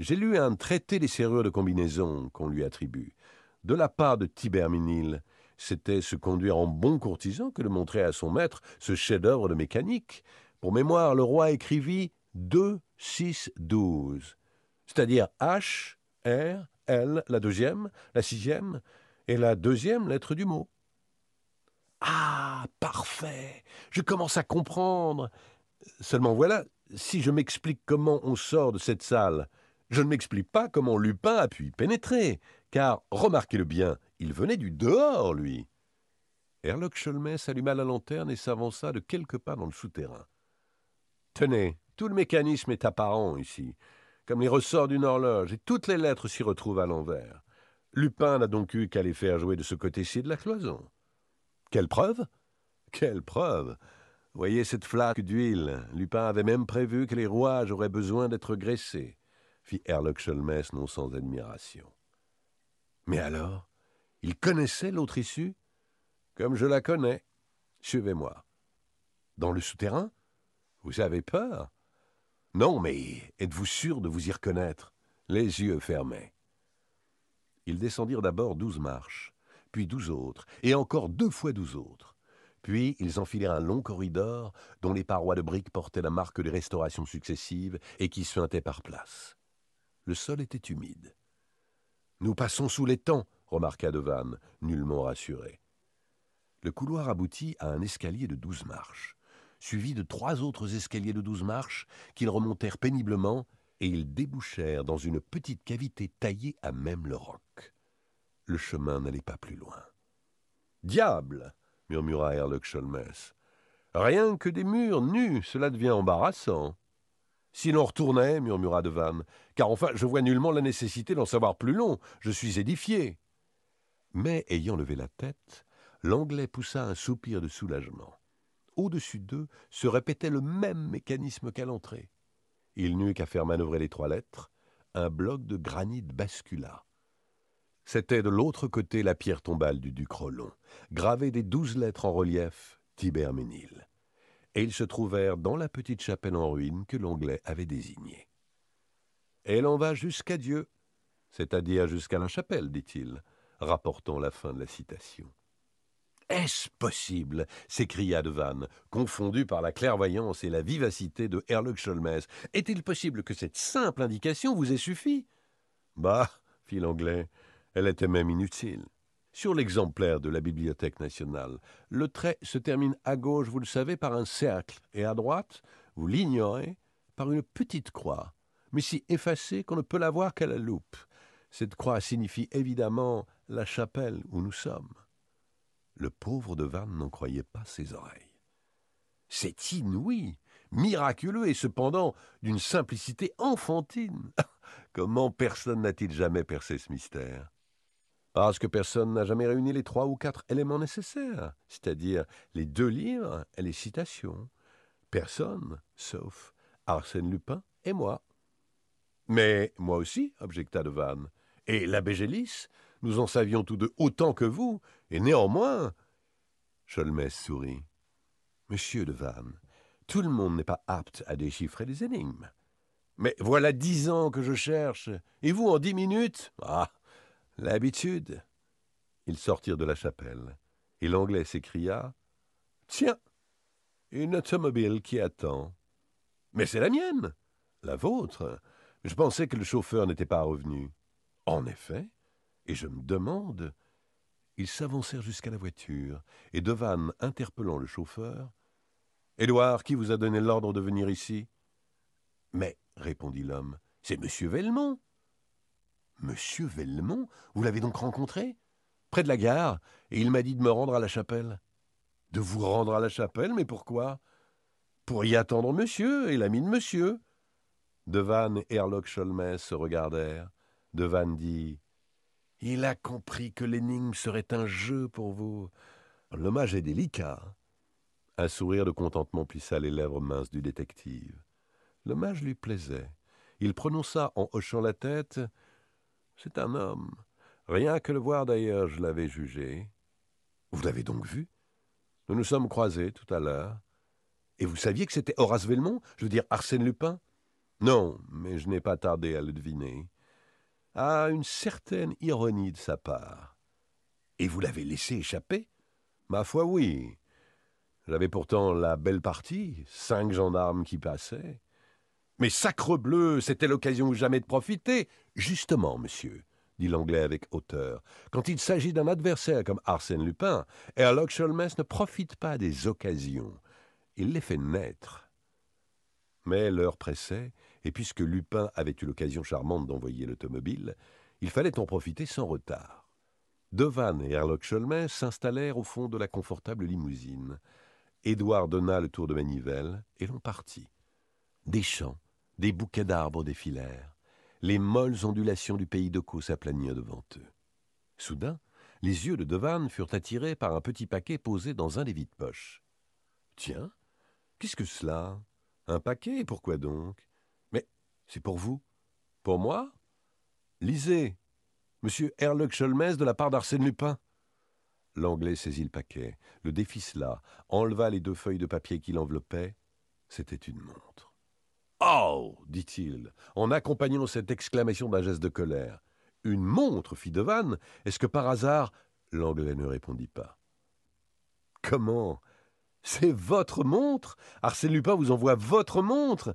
J'ai lu un traité des serrures de combinaison qu'on lui attribue. De la part de Tiberminil, c'était se conduire en bon courtisan que de montrer à son maître ce chef-d'œuvre de mécanique. Pour mémoire, le roi écrivit 2, 6, 12, c'est-à-dire H, R, L, la deuxième, la sixième et la deuxième lettre du mot. Ah, parfait. Je commence à comprendre. Seulement voilà, si je m'explique comment on sort de cette salle, je ne m'explique pas comment Lupin a pu y pénétrer, car, remarquez-le bien, il venait du dehors, lui. Herlock Sholmès alluma la lanterne et s'avança de quelques pas dans le souterrain. Tenez, tout le mécanisme est apparent ici, comme les ressorts d'une horloge, et toutes les lettres s'y retrouvent à l'envers. Lupin n'a donc eu qu'à les faire jouer de ce côté-ci de la cloison. Quelle preuve? Quelle preuve? Voyez cette flaque d'huile. Lupin avait même prévu que les rouages auraient besoin d'être graissés, fit Herlock Sholmès non sans admiration. Mais alors, il connaissait l'autre issue Comme je la connais. Suivez-moi. Dans le souterrain Vous avez peur? Non, mais êtes-vous sûr de vous y reconnaître? Les yeux fermés. Ils descendirent d'abord douze marches, puis douze autres, et encore deux fois douze autres. Puis ils enfilèrent un long corridor dont les parois de briques portaient la marque des restaurations successives et qui suintaient par places. Le sol était humide. Nous passons sous les temps, remarqua Devanne, nullement rassuré. Le couloir aboutit à un escalier de douze marches, suivi de trois autres escaliers de douze marches qu'ils remontèrent péniblement et ils débouchèrent dans une petite cavité taillée à même le roc. Le chemin n'allait pas plus loin. Diable murmura Herlock Sholmès. Rien que des murs nus, cela devient embarrassant. Si l'on retournait, murmura Devanne, car enfin je vois nullement la nécessité d'en savoir plus long, je suis édifié. Mais, ayant levé la tête, l'Anglais poussa un soupir de soulagement. Au-dessus d'eux se répétait le même mécanisme qu'à l'entrée. Il n'eut qu'à faire manœuvrer les trois lettres, un bloc de granit bascula. C'était de l'autre côté la pierre tombale du duc Rollon, gravée des douze lettres en relief Tiberménil. Et ils se trouvèrent dans la petite chapelle en ruine que l'Anglais avait désignée. Elle en va jusqu'à Dieu, c'est-à-dire jusqu'à la chapelle, dit-il, rapportant la fin de la citation. Est-ce possible? s'écria Devanne, confondu par la clairvoyance et la vivacité de Herlock Sholmès. Est-il possible que cette simple indication vous ait suffi Bah, fit l'Anglais, elle était même inutile. Sur l'exemplaire de la Bibliothèque nationale, le trait se termine à gauche, vous le savez, par un cercle, et à droite, vous l'ignorez, par une petite croix, mais si effacée qu'on ne peut la voir qu'à la loupe. Cette croix signifie évidemment la chapelle où nous sommes. Le pauvre de Vannes n'en croyait pas ses oreilles. C'est inouï, miraculeux et cependant d'une simplicité enfantine. Comment personne n'a-t-il jamais percé ce mystère? Parce que personne n'a jamais réuni les trois ou quatre éléments nécessaires, c'est-à-dire les deux livres et les citations. Personne, sauf Arsène Lupin et moi. Mais moi aussi, objecta de Vannes. Et l'abbé Gélis, nous en savions tous deux autant que vous, et néanmoins. Cholmès sourit. Monsieur de Vannes, tout le monde n'est pas apte à déchiffrer les énigmes. Mais voilà dix ans que je cherche, et vous en dix minutes? Ah L'habitude Ils sortirent de la chapelle, et l'anglais s'écria Tiens Une automobile qui attend. Mais c'est la mienne La vôtre Je pensais que le chauffeur n'était pas revenu. En effet, et je me demande. Ils s'avancèrent jusqu'à la voiture, et Devanne, interpellant le chauffeur, Édouard, qui vous a donné l'ordre de venir ici? Mais, répondit l'homme, c'est monsieur Vellemont. Monsieur Vellemont Vous l'avez donc rencontré? Près de la gare, et il m'a dit de me rendre à la chapelle. De vous rendre à la chapelle, mais pourquoi? Pour y attendre monsieur et l'ami de monsieur. Devanne et Herlock Sholmès se regardèrent. Devanne dit Il a compris que l'énigme serait un jeu pour vous. L'hommage est délicat. Un sourire de contentement plissa les lèvres minces du détective. L'hommage lui plaisait. Il prononça en hochant la tête C'est un homme. Rien que le voir d'ailleurs, je l'avais jugé. Vous l'avez donc vu? Nous nous sommes croisés tout à l'heure. Et vous saviez que c'était Horace Velmont? Je veux dire Arsène Lupin? Non, mais je n'ai pas tardé à le deviner à une certaine ironie de sa part. Et vous l'avez laissé échapper? Ma foi, oui. J'avais pourtant la belle partie, cinq gendarmes qui passaient. Mais sacrebleu, c'était l'occasion ou jamais de profiter. Justement, monsieur, dit l'anglais avec hauteur, quand il s'agit d'un adversaire comme Arsène Lupin, Herlock Sholmès ne profite pas des occasions. Il les fait naître. Mais l'heure pressait, et puisque Lupin avait eu l'occasion charmante d'envoyer l'automobile, il fallait en profiter sans retard. Devanne et Herlock Sholmès s'installèrent au fond de la confortable limousine. Édouard donna le tour de manivelle, et l'on partit. Des champs, des bouquets d'arbres défilèrent. Les molles ondulations du pays de Caux s'aplanirent devant eux. Soudain, les yeux de Devanne furent attirés par un petit paquet posé dans un des vides-poches. Tiens, qu'est-ce que cela? Un paquet, pourquoi donc? C'est pour vous Pour moi Lisez Monsieur Herlock Sholmès de la part d'Arsène Lupin. L'anglais saisit le paquet, le déficela, enleva les deux feuilles de papier qui l'enveloppaient. C'était une montre. Oh dit-il, en accompagnant cette exclamation d'un geste de colère. Une montre, fit Devanne Est-ce que par hasard. L'anglais ne répondit pas. Comment? C'est votre montre? Arsène Lupin vous envoie votre montre?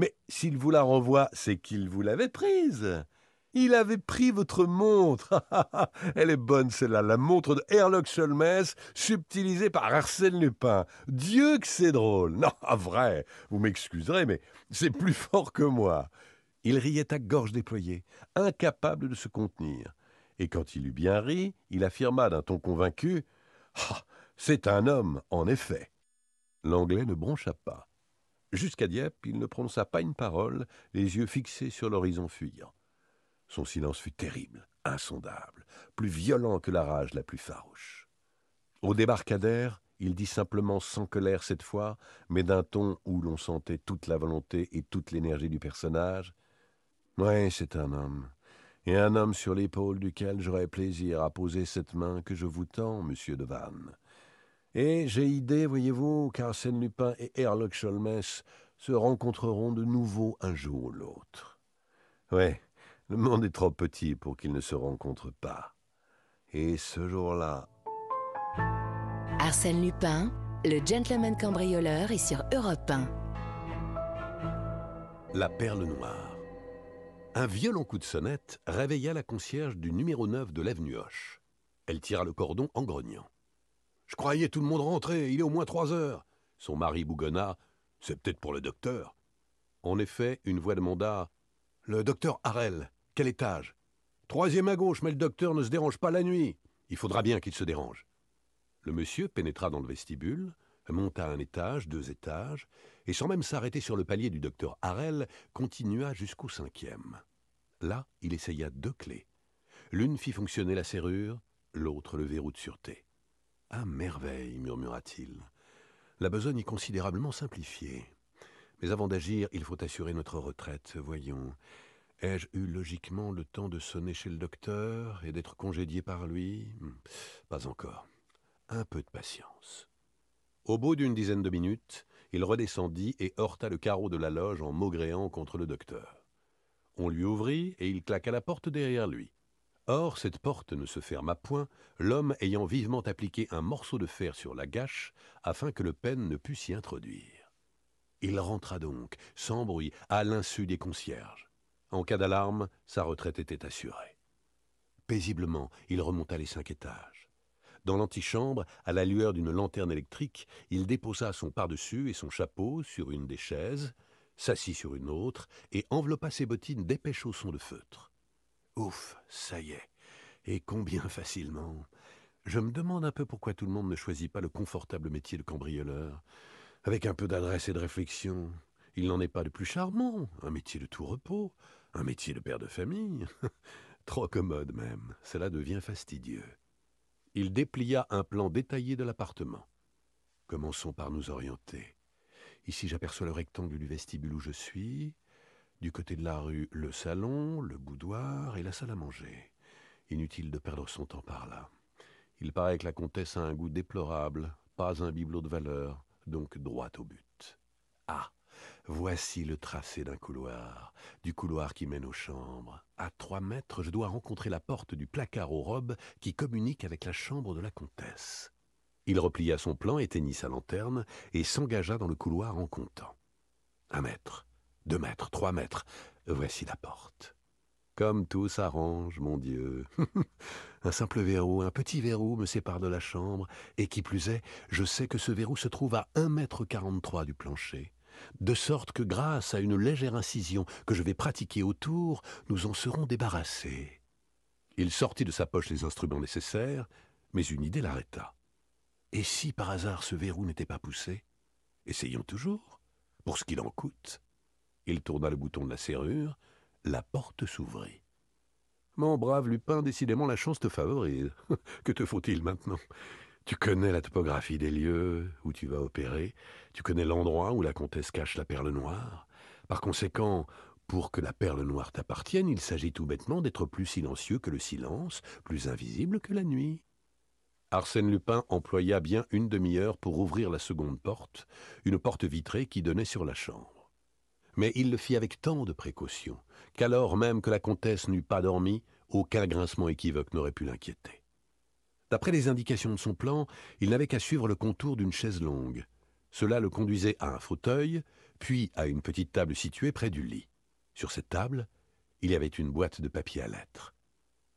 Mais s'il vous la renvoie, c'est qu'il vous l'avait prise. Il avait pris votre montre. Elle est bonne, celle-là, la montre de Herlock Sholmès, subtilisée par Arsène Lupin. Dieu que c'est drôle. Non, vrai, vous m'excuserez, mais c'est plus fort que moi. Il riait à gorge déployée, incapable de se contenir. Et quand il eut bien ri, il affirma d'un ton convaincu ah, C'est un homme, en effet. L'anglais ne broncha pas. Jusqu'à Dieppe, il ne prononça pas une parole, les yeux fixés sur l'horizon fuyant. Son silence fut terrible, insondable, plus violent que la rage la plus farouche. Au débarcadère, il dit simplement sans colère cette fois, mais d'un ton où l'on sentait toute la volonté et toute l'énergie du personnage. Oui, c'est un homme, et un homme sur l'épaule duquel j'aurais plaisir à poser cette main que je vous tends, monsieur de Vannes. Et j'ai idée, voyez-vous, qu'Arsène Lupin et Herlock Sholmès se rencontreront de nouveau un jour ou l'autre. Ouais, le monde est trop petit pour qu'ils ne se rencontrent pas. Et ce jour-là. Arsène Lupin, le gentleman cambrioleur, est sur Europe 1. La perle noire. Un violent coup de sonnette réveilla la concierge du numéro 9 de l'avenue Hoche. Elle tira le cordon en grognant. Je croyais tout le monde rentrer, il est au moins trois heures. Son mari bougonna. C'est peut-être pour le docteur. En effet, une voix demanda Le docteur Harel, quel étage? Troisième à gauche, mais le docteur ne se dérange pas la nuit. Il faudra bien qu'il se dérange. Le monsieur pénétra dans le vestibule, monta un étage, deux étages, et sans même s'arrêter sur le palier du docteur Harel, continua jusqu'au cinquième. Là, il essaya deux clés. L'une fit fonctionner la serrure, l'autre le verrou de sûreté. À merveille, murmura-t-il. La besogne est considérablement simplifiée. Mais avant d'agir, il faut assurer notre retraite. Voyons. Ai-je eu logiquement le temps de sonner chez le docteur et d'être congédié par lui? Hmm, Pas encore. Un peu de patience. Au bout d'une dizaine de minutes, il redescendit et heurta le carreau de la loge en maugréant contre le docteur. On lui ouvrit et il claqua la porte derrière lui. Or, cette porte ne se ferma point, l'homme ayant vivement appliqué un morceau de fer sur la gâche afin que le pêne ne pût s'y introduire. Il rentra donc, sans bruit, à l'insu des concierges. En cas d'alarme, sa retraite était assurée. Paisiblement, il remonta les cinq étages. Dans l'antichambre, à la lueur d'une lanterne électrique, il déposa son pardessus et son chapeau sur une des chaises, s'assit sur une autre et enveloppa ses bottines d'épais chaussons de feutre. Ouf, ça y est. Et combien facilement. Je me demande un peu pourquoi tout le monde ne choisit pas le confortable métier de cambrioleur. Avec un peu d'adresse et de réflexion, il n'en est pas de plus charmant, un métier de tout repos, un métier de père de famille. Trop commode même, cela devient fastidieux. Il déplia un plan détaillé de l'appartement. Commençons par nous orienter. Ici j'aperçois le rectangle du vestibule où je suis. Du côté de la rue, le salon, le boudoir et la salle à manger. Inutile de perdre son temps par là. Il paraît que la comtesse a un goût déplorable, pas un bibelot de valeur, donc droit au but. Ah Voici le tracé d'un couloir, du couloir qui mène aux chambres. À trois mètres, je dois rencontrer la porte du placard aux robes qui communique avec la chambre de la comtesse. Il replia son plan, éteignit sa lanterne et s'engagea dans le couloir en comptant. Un mètre, deux mètres, trois mètres, voici la porte. Comme tout s'arrange, mon Dieu. un simple verrou, un petit verrou me sépare de la chambre, et qui plus est, je sais que ce verrou se trouve à un mètre quarante-trois du plancher de sorte que grâce à une légère incision que je vais pratiquer autour, nous en serons débarrassés. Il sortit de sa poche les instruments nécessaires, mais une idée l'arrêta. Et si par hasard ce verrou n'était pas poussé? Essayons toujours, pour ce qu'il en coûte. Il tourna le bouton de la serrure, la porte s'ouvrit. Mon brave Lupin, décidément la chance te favorise. que te faut-il maintenant? Tu connais la topographie des lieux où tu vas opérer, tu connais l'endroit où la comtesse cache la perle noire. Par conséquent, pour que la perle noire t'appartienne, il s'agit tout bêtement d'être plus silencieux que le silence, plus invisible que la nuit. Arsène Lupin employa bien une demi-heure pour ouvrir la seconde porte, une porte vitrée qui donnait sur la chambre. Mais il le fit avec tant de précaution qu'alors même que la comtesse n'eût pas dormi, aucun grincement équivoque n'aurait pu l'inquiéter. D'après les indications de son plan, il n'avait qu'à suivre le contour d'une chaise longue. Cela le conduisait à un fauteuil, puis à une petite table située près du lit. Sur cette table, il y avait une boîte de papier à lettres.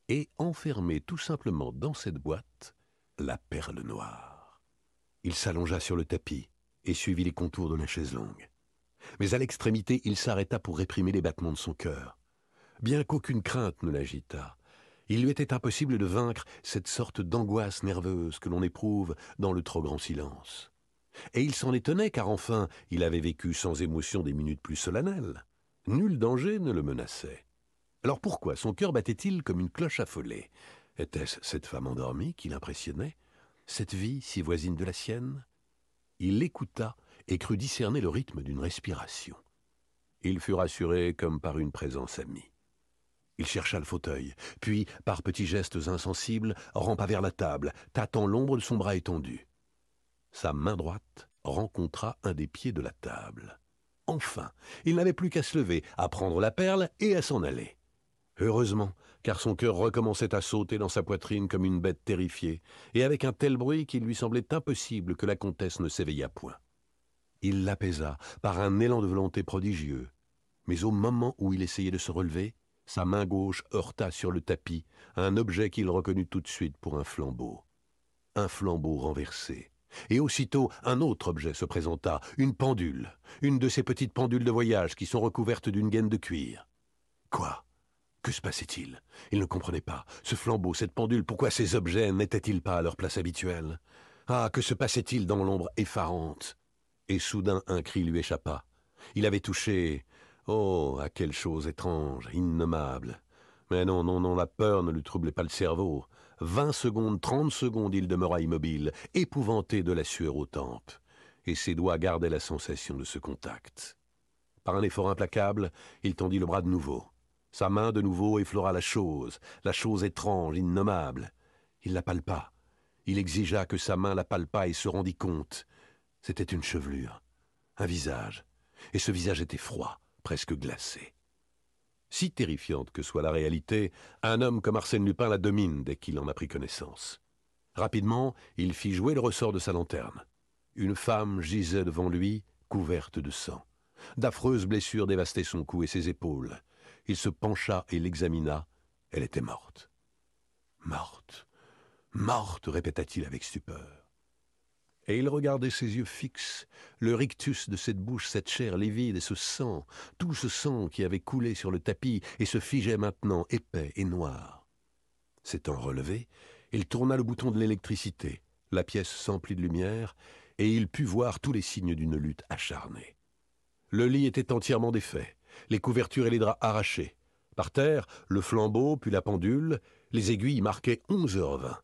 Et enfermée tout simplement dans cette boîte, la perle noire. Il s'allongea sur le tapis et suivit les contours de la chaise longue. Mais à l'extrémité, il s'arrêta pour réprimer les battements de son cœur. Bien qu'aucune crainte ne l'agitât, il lui était impossible de vaincre cette sorte d'angoisse nerveuse que l'on éprouve dans le trop grand silence. Et il s'en étonnait car enfin il avait vécu sans émotion des minutes plus solennelles. Nul danger ne le menaçait. Alors pourquoi son cœur battait-il comme une cloche affolée? Était-ce cette femme endormie qui l'impressionnait? Cette vie si voisine de la sienne? Il l'écouta et crut discerner le rythme d'une respiration. Il fut rassuré comme par une présence amie. Il chercha le fauteuil, puis, par petits gestes insensibles, rampa vers la table, tâtant l'ombre de son bras étendu. Sa main droite rencontra un des pieds de la table. Enfin, il n'avait plus qu'à se lever, à prendre la perle et à s'en aller. Heureusement, car son cœur recommençait à sauter dans sa poitrine comme une bête terrifiée, et avec un tel bruit qu'il lui semblait impossible que la comtesse ne s'éveillât point. Il l'apaisa par un élan de volonté prodigieux, mais au moment où il essayait de se relever, Sa main gauche heurta sur le tapis un objet qu'il reconnut tout de suite pour un flambeau. Un flambeau renversé. Et aussitôt, un autre objet se présenta, une pendule, une de ces petites pendules de voyage qui sont recouvertes d'une gaine de cuir. Quoi? Que se passait-il? Il ne comprenait pas. Ce flambeau, cette pendule, pourquoi ces objets n'étaient-ils pas à leur place habituelle? Ah, que se passait-il dans l'ombre effarante? Et soudain un cri lui échappa. Il avait touché. Oh, à quelle chose étrange, innommable. Mais non, non, non, la peur ne lui troublait pas le cerveau. Vingt secondes, trente secondes, il demeura immobile, épouvanté de la sueur aux tempes, et ses doigts gardaient la sensation de ce contact. Par un effort implacable, il tendit le bras de nouveau. Sa main de nouveau effleura la chose, la chose étrange, innommable. Il la palpa. Il exigea que sa main la palpât et se rendit compte. C'était une chevelure, un visage, et ce visage était froid, presque glacé. Si terrifiante que soit la réalité, un homme comme Arsène Lupin la domine dès qu'il en a pris connaissance. Rapidement, il fit jouer le ressort de sa lanterne. Une femme gisait devant lui, couverte de sang. D'affreuses blessures dévastaient son cou et ses épaules. Il se pencha et l'examina. Elle était morte. Morte. Morte, répéta-t-il avec stupeur et il regardait ses yeux fixes, le rictus de cette bouche, cette chair livide et ce sang, tout ce sang qui avait coulé sur le tapis et se figeait maintenant épais et noir. S'étant relevé, il tourna le bouton de l'électricité, la pièce s'emplit de lumière, et il put voir tous les signes d'une lutte acharnée. Le lit était entièrement défait, les couvertures et les draps arrachés. Par terre, le flambeau, puis la pendule, les aiguilles marquaient onze heures vingt.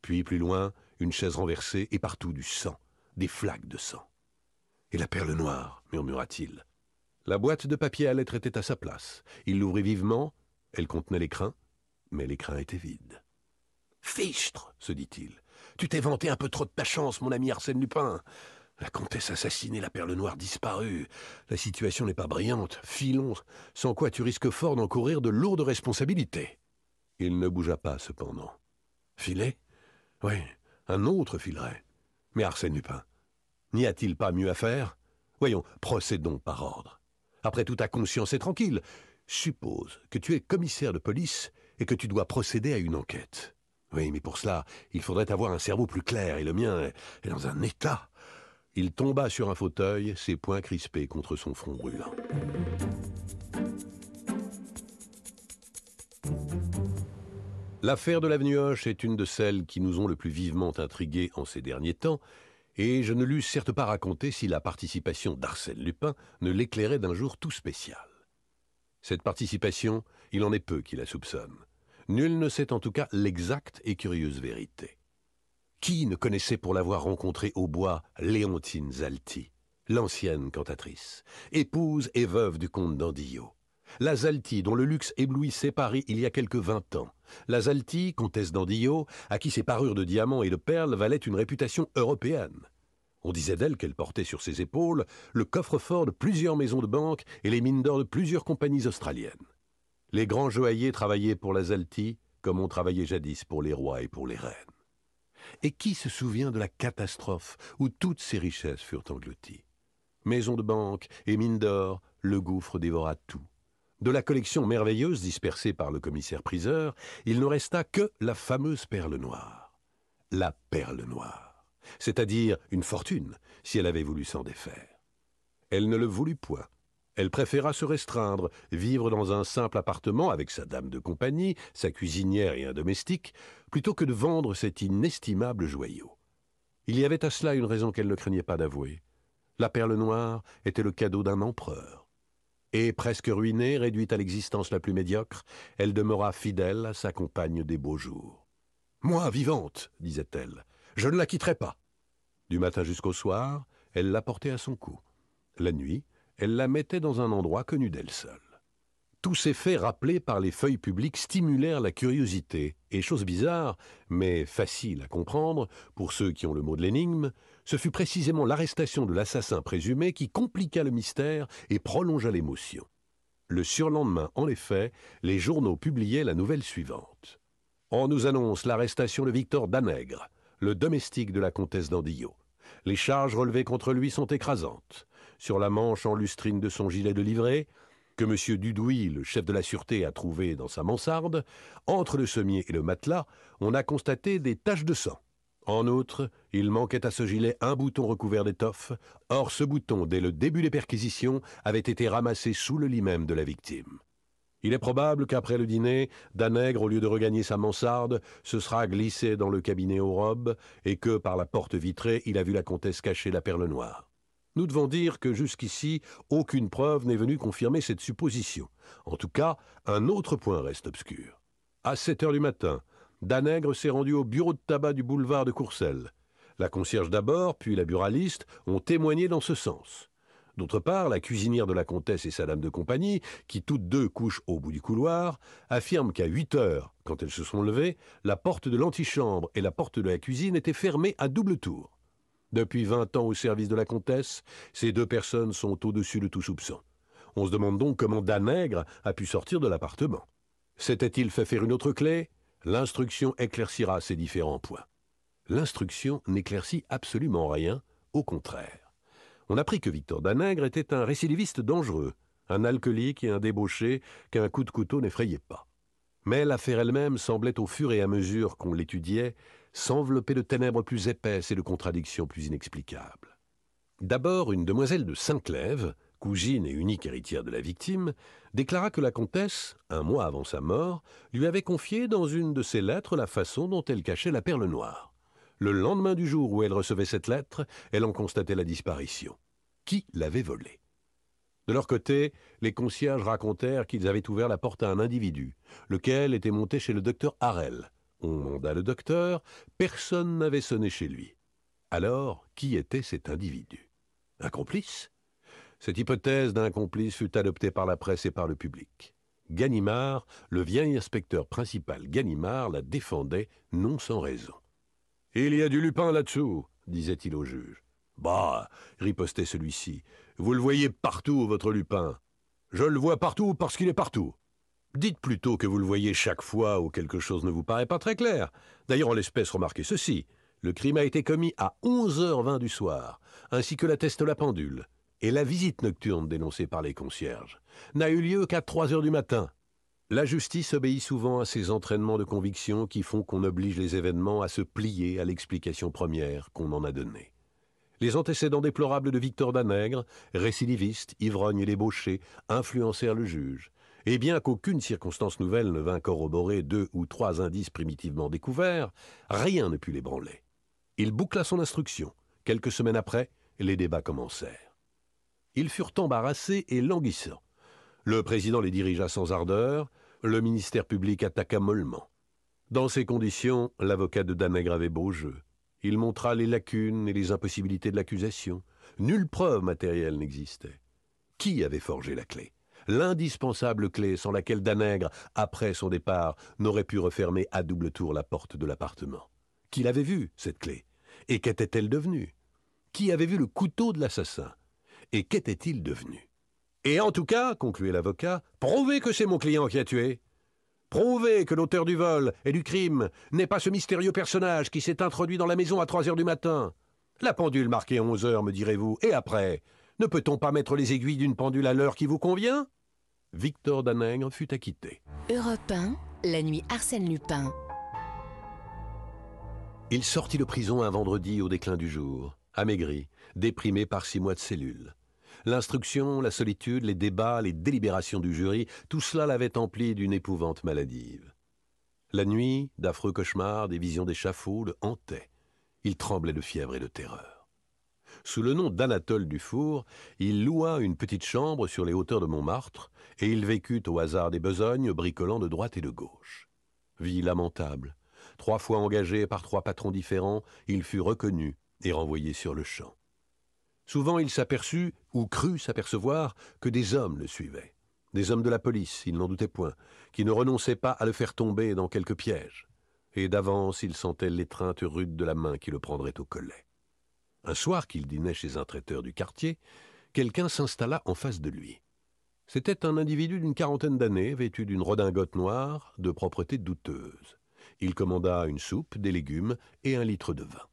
Puis, plus loin, une chaise renversée et partout du sang, des flaques de sang. Et la perle noire, murmura-t-il. La boîte de papier à lettres était à sa place. Il l'ouvrit vivement. Elle contenait l'écrin, mais l'écrin était vide. Fichtre, se dit-il. Tu t'es vanté un peu trop de ta chance, mon ami Arsène Lupin. La comtesse assassinée, la perle noire disparue. La situation n'est pas brillante. Filons, sans quoi tu risques fort d'encourir de lourdes responsabilités. Il ne bougea pas, cependant. Filet? Oui, un autre filerait. Mais Arsène Lupin, n'y a-t-il pas mieux à faire? Voyons, procédons par ordre. Après tout, ta conscience est tranquille. Suppose que tu es commissaire de police et que tu dois procéder à une enquête. Oui, mais pour cela, il faudrait avoir un cerveau plus clair, et le mien est dans un état. Il tomba sur un fauteuil, ses poings crispés contre son front brûlant. L'affaire de l'avenue Hoche est une de celles qui nous ont le plus vivement intrigués en ces derniers temps, et je ne l'eusse certes pas raconté si la participation d'Arsène Lupin ne l'éclairait d'un jour tout spécial. Cette participation, il en est peu qui la soupçonnent. Nul ne sait en tout cas l'exacte et curieuse vérité. Qui ne connaissait pour l'avoir rencontrée au bois Léontine Zalti, l'ancienne cantatrice, épouse et veuve du comte d'Andillot? La Zalti, dont le luxe éblouissait Paris il y a quelque vingt ans. La Zalti, comtesse d'Andillot, à qui ses parures de diamants et de perles valaient une réputation européenne. On disait d'elle qu'elle portait sur ses épaules le coffre-fort de plusieurs maisons de banque et les mines d'or de plusieurs compagnies australiennes. Les grands joailliers travaillaient pour la Zalti comme on travaillait jadis pour les rois et pour les reines. Et qui se souvient de la catastrophe où toutes ces richesses furent englouties? Maisons de banque et mines d'or, le gouffre dévora tout. De la collection merveilleuse dispersée par le commissaire-priseur, il ne resta que la fameuse perle noire. La perle noire, c'est-à-dire une fortune, si elle avait voulu s'en défaire. Elle ne le voulut point. Elle préféra se restreindre, vivre dans un simple appartement avec sa dame de compagnie, sa cuisinière et un domestique, plutôt que de vendre cet inestimable joyau. Il y avait à cela une raison qu'elle ne craignait pas d'avouer. La perle noire était le cadeau d'un empereur et, presque ruinée, réduite à l'existence la plus médiocre, elle demeura fidèle à sa compagne des beaux jours. Moi, vivante, disait-elle, je ne la quitterai pas. Du matin jusqu'au soir, elle la portait à son cou. La nuit, elle la mettait dans un endroit connu d'elle seule. Tous ces faits rappelés par les feuilles publiques stimulèrent la curiosité, et chose bizarre, mais facile à comprendre, pour ceux qui ont le mot de l'énigme, ce fut précisément l'arrestation de l'assassin présumé qui compliqua le mystère et prolongea l'émotion. Le surlendemain, en effet, les journaux publiaient la nouvelle suivante. On nous annonce l'arrestation de Victor Danègre, le domestique de la comtesse d'Andillot. Les charges relevées contre lui sont écrasantes. Sur la manche en lustrine de son gilet de livret, que M. Dudouis, le chef de la sûreté, a trouvé dans sa mansarde, entre le sommier et le matelas, on a constaté des taches de sang. En outre, il manquait à ce gilet un bouton recouvert d'étoffe. Or, ce bouton, dès le début des perquisitions, avait été ramassé sous le lit même de la victime. Il est probable qu'après le dîner, Danègre, au lieu de regagner sa mansarde, se sera glissé dans le cabinet aux robes et que, par la porte vitrée, il a vu la comtesse cacher la perle noire. Nous devons dire que jusqu'ici, aucune preuve n'est venue confirmer cette supposition. En tout cas, un autre point reste obscur. À 7 heures du matin, Danègre s'est rendu au bureau de tabac du boulevard de Courcelles. La concierge d'abord, puis la buraliste ont témoigné dans ce sens. D'autre part, la cuisinière de la comtesse et sa dame de compagnie, qui toutes deux couchent au bout du couloir, affirment qu'à 8 heures, quand elles se sont levées, la porte de l'antichambre et la porte de la cuisine étaient fermées à double tour. Depuis vingt ans au service de la comtesse, ces deux personnes sont au-dessus de tout soupçon. On se demande donc comment Danègre a pu sortir de l'appartement. S'était-il fait faire une autre clé? L'instruction éclaircira ces différents points. L'instruction n'éclaircit absolument rien, au contraire on apprit que Victor Danègre était un récidiviste dangereux, un alcoolique et un débauché qu'un coup de couteau n'effrayait pas. Mais l'affaire elle-même semblait au fur et à mesure qu'on l'étudiait s'envelopper de ténèbres plus épaisses et de contradictions plus inexplicables. D'abord, une demoiselle de Saint-Clèves, cousine et unique héritière de la victime, déclara que la comtesse, un mois avant sa mort, lui avait confié dans une de ses lettres la façon dont elle cachait la perle noire. Le lendemain du jour où elle recevait cette lettre, elle en constatait la disparition. Qui l'avait volée? De leur côté, les concierges racontèrent qu'ils avaient ouvert la porte à un individu, lequel était monté chez le docteur Harel. On manda le docteur, personne n'avait sonné chez lui. Alors, qui était cet individu? Un complice? Cette hypothèse d'un complice fut adoptée par la presse et par le public. Ganimard, le vieil inspecteur principal Ganimard, la défendait non sans raison. Il y a du Lupin là-dessous, disait-il au juge. Bah, ripostait celui-ci, vous le voyez partout, votre Lupin. Je le vois partout parce qu'il est partout. Dites plutôt que vous le voyez chaque fois où quelque chose ne vous paraît pas très clair. D'ailleurs, en l'espèce, remarquez ceci. Le crime a été commis à 11h20 du soir, ainsi que l'atteste la pendule. Et la visite nocturne dénoncée par les concierges n'a eu lieu qu'à 3 heures du matin. La justice obéit souvent à ces entraînements de conviction qui font qu'on oblige les événements à se plier à l'explication première qu'on en a donnée. Les antécédents déplorables de Victor Danègre, récidiviste, ivrogne et débauché, influencèrent le juge. Et bien qu'aucune circonstance nouvelle ne vint corroborer deux ou trois indices primitivement découverts, rien ne put l'ébranler. Il boucla son instruction. Quelques semaines après, les débats commencèrent. Ils furent embarrassés et languissants. Le président les dirigea sans ardeur, le ministère public attaqua mollement. Dans ces conditions, l'avocat de Danègre avait beau jeu. Il montra les lacunes et les impossibilités de l'accusation. Nulle preuve matérielle n'existait. Qui avait forgé la clé? L'indispensable clé sans laquelle Danègre, après son départ, n'aurait pu refermer à double tour la porte de l'appartement. Qui l'avait vue, cette clé? Et qu'était-elle devenue? Qui avait vu le couteau de l'assassin? Et qu'était-il devenu? Et en tout cas, concluait l'avocat, prouvez que c'est mon client qui a tué. Prouvez que l'auteur du vol et du crime n'est pas ce mystérieux personnage qui s'est introduit dans la maison à trois heures du matin. La pendule marquée onze heures, me direz-vous, et après Ne peut-on pas mettre les aiguilles d'une pendule à l'heure qui vous convient? Victor Danègre fut acquitté. Europe 1, la nuit Arsène Lupin. Il sortit de prison un vendredi au déclin du jour, amaigri, déprimé par six mois de cellule. L'instruction, la solitude, les débats, les délibérations du jury, tout cela l'avait empli d'une épouvante maladive. La nuit, d'affreux cauchemars, des visions d'échafaud le hantaient. Il tremblait de fièvre et de terreur. Sous le nom d'Anatole Dufour, il loua une petite chambre sur les hauteurs de Montmartre, et il vécut au hasard des besognes, bricolant de droite et de gauche. Vie lamentable. Trois fois engagé par trois patrons différents, il fut reconnu et renvoyé sur le champ. Souvent il s'aperçut, ou crut s'apercevoir, que des hommes le suivaient. Des hommes de la police, il n'en doutait point, qui ne renonçaient pas à le faire tomber dans quelque piège. Et d'avance il sentait l'étreinte rude de la main qui le prendrait au collet. Un soir qu'il dînait chez un traiteur du quartier, quelqu'un s'installa en face de lui. C'était un individu d'une quarantaine d'années, vêtu d'une redingote noire, de propreté douteuse. Il commanda une soupe, des légumes et un litre de vin.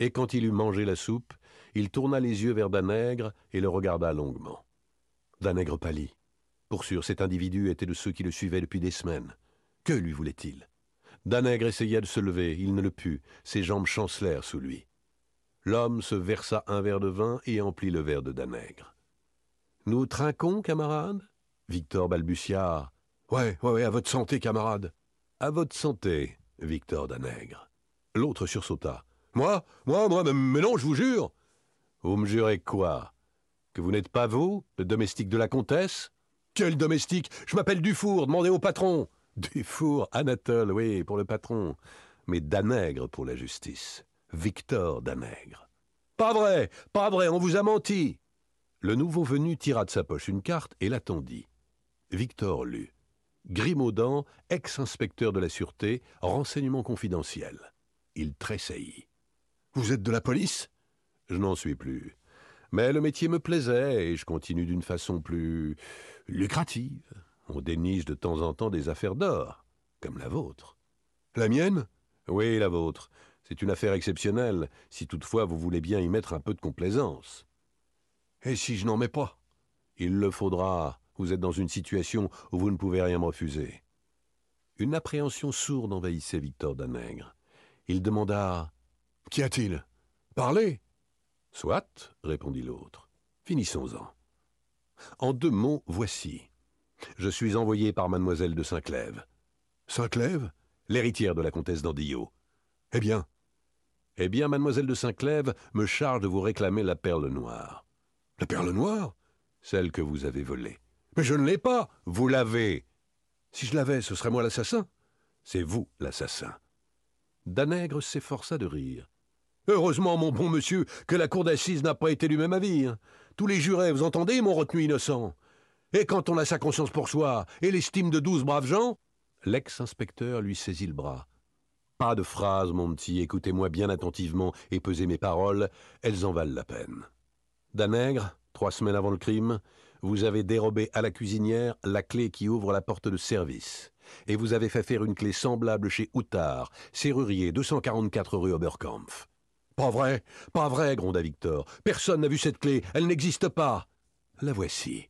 Et quand il eut mangé la soupe, il tourna les yeux vers Danègre et le regarda longuement. Danègre pâlit. Pour sûr, cet individu était de ceux qui le suivaient depuis des semaines. Que lui voulait-il? Danègre essaya de se lever, il ne le put, ses jambes chancelèrent sous lui. L'homme se versa un verre de vin et emplit le verre de Danègre. Nous trinquons, camarade Victor balbutia. Ouais, ouais, ouais, à votre santé, camarade. À votre santé, Victor Danègre. L'autre sursauta. Moi Moi, moi, mais non, je vous jure Vous me jurez quoi? Que vous n'êtes pas vous, le domestique de la comtesse? Quel domestique? Je m'appelle Dufour, demandez au patron Dufour, Anatole, oui, pour le patron, mais Danègre pour la justice. Victor Danègre. Pas vrai, pas vrai, on vous a menti. Le nouveau venu tira de sa poche une carte et l'attendit. Victor lut. Grimaudan, ex-inspecteur de la sûreté, renseignement confidentiel. Il tressaillit. Vous êtes de la police? Je n'en suis plus. Mais le métier me plaisait et je continue d'une façon plus lucrative. On déniche de temps en temps des affaires d'or, comme la vôtre. La mienne? Oui, la vôtre. C'est une affaire exceptionnelle, si toutefois vous voulez bien y mettre un peu de complaisance. Et si je n'en mets pas? Il le faudra. Vous êtes dans une situation où vous ne pouvez rien me refuser. Une appréhension sourde envahissait Victor Danègre. Il demanda Qu'y a-t-il? Parlez Soit, répondit l'autre. Finissons-en. En deux mots, voici. Je suis envoyé par mademoiselle de Saint-Clèves. Saint-Clèves? L'héritière de la comtesse d'Andillot. Eh bien Eh bien, mademoiselle de Saint-Clèves me charge de vous réclamer la perle noire. La perle noire? Celle que vous avez volée. Mais je ne l'ai pas Vous l'avez Si je l'avais, ce serait moi l'assassin C'est vous l'assassin. Danègre s'efforça de rire. Heureusement, mon bon monsieur, que la cour d'assises n'a pas été du même avis. Hein. Tous les jurés, vous entendez, m'ont retenu innocent. Et quand on a sa conscience pour soi et l'estime de douze braves gens L'ex-inspecteur lui saisit le bras. Pas de phrases, mon petit, écoutez-moi bien attentivement et pesez mes paroles, elles en valent la peine. Danègre, trois semaines avant le crime, vous avez dérobé à la cuisinière la clé qui ouvre la porte de service. Et vous avez fait faire une clé semblable chez Outard, serrurier 244 rue Oberkampf. Pas vrai, pas vrai, gronda Victor. Personne n'a vu cette clé, elle n'existe pas. La voici.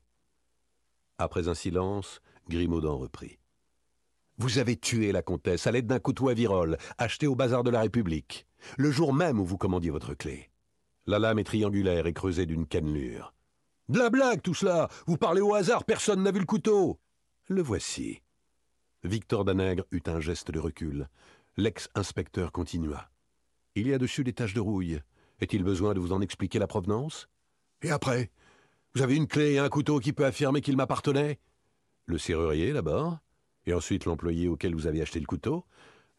Après un silence, Grimaudan reprit. Vous avez tué la comtesse à l'aide d'un couteau à virole, acheté au bazar de la République, le jour même où vous commandiez votre clé. La lame est triangulaire et creusée d'une cannelure. De la blague, tout cela Vous parlez au hasard, personne n'a vu le couteau Le voici. Victor Danègre eut un geste de recul. L'ex-inspecteur continua. Il y a dessus des taches de rouille. Est-il besoin de vous en expliquer la provenance? Et après? Vous avez une clé et un couteau qui peut affirmer qu'il m'appartenait? Le serrurier, d'abord, et ensuite l'employé auquel vous avez acheté le couteau.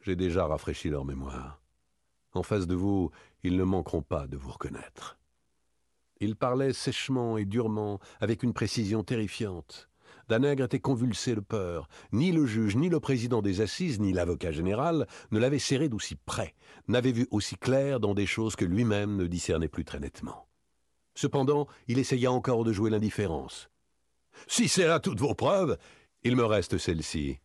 J'ai déjà rafraîchi leur mémoire. En face de vous, ils ne manqueront pas de vous reconnaître. Il parlait sèchement et durement, avec une précision terrifiante. Danègre était convulsé de peur. Ni le juge, ni le président des assises, ni l'avocat général ne l'avaient serré d'aussi près, n'avaient vu aussi clair dans des choses que lui-même ne discernait plus très nettement. Cependant, il essaya encore de jouer l'indifférence. Si c'est là toutes vos preuves, il me reste celle-ci.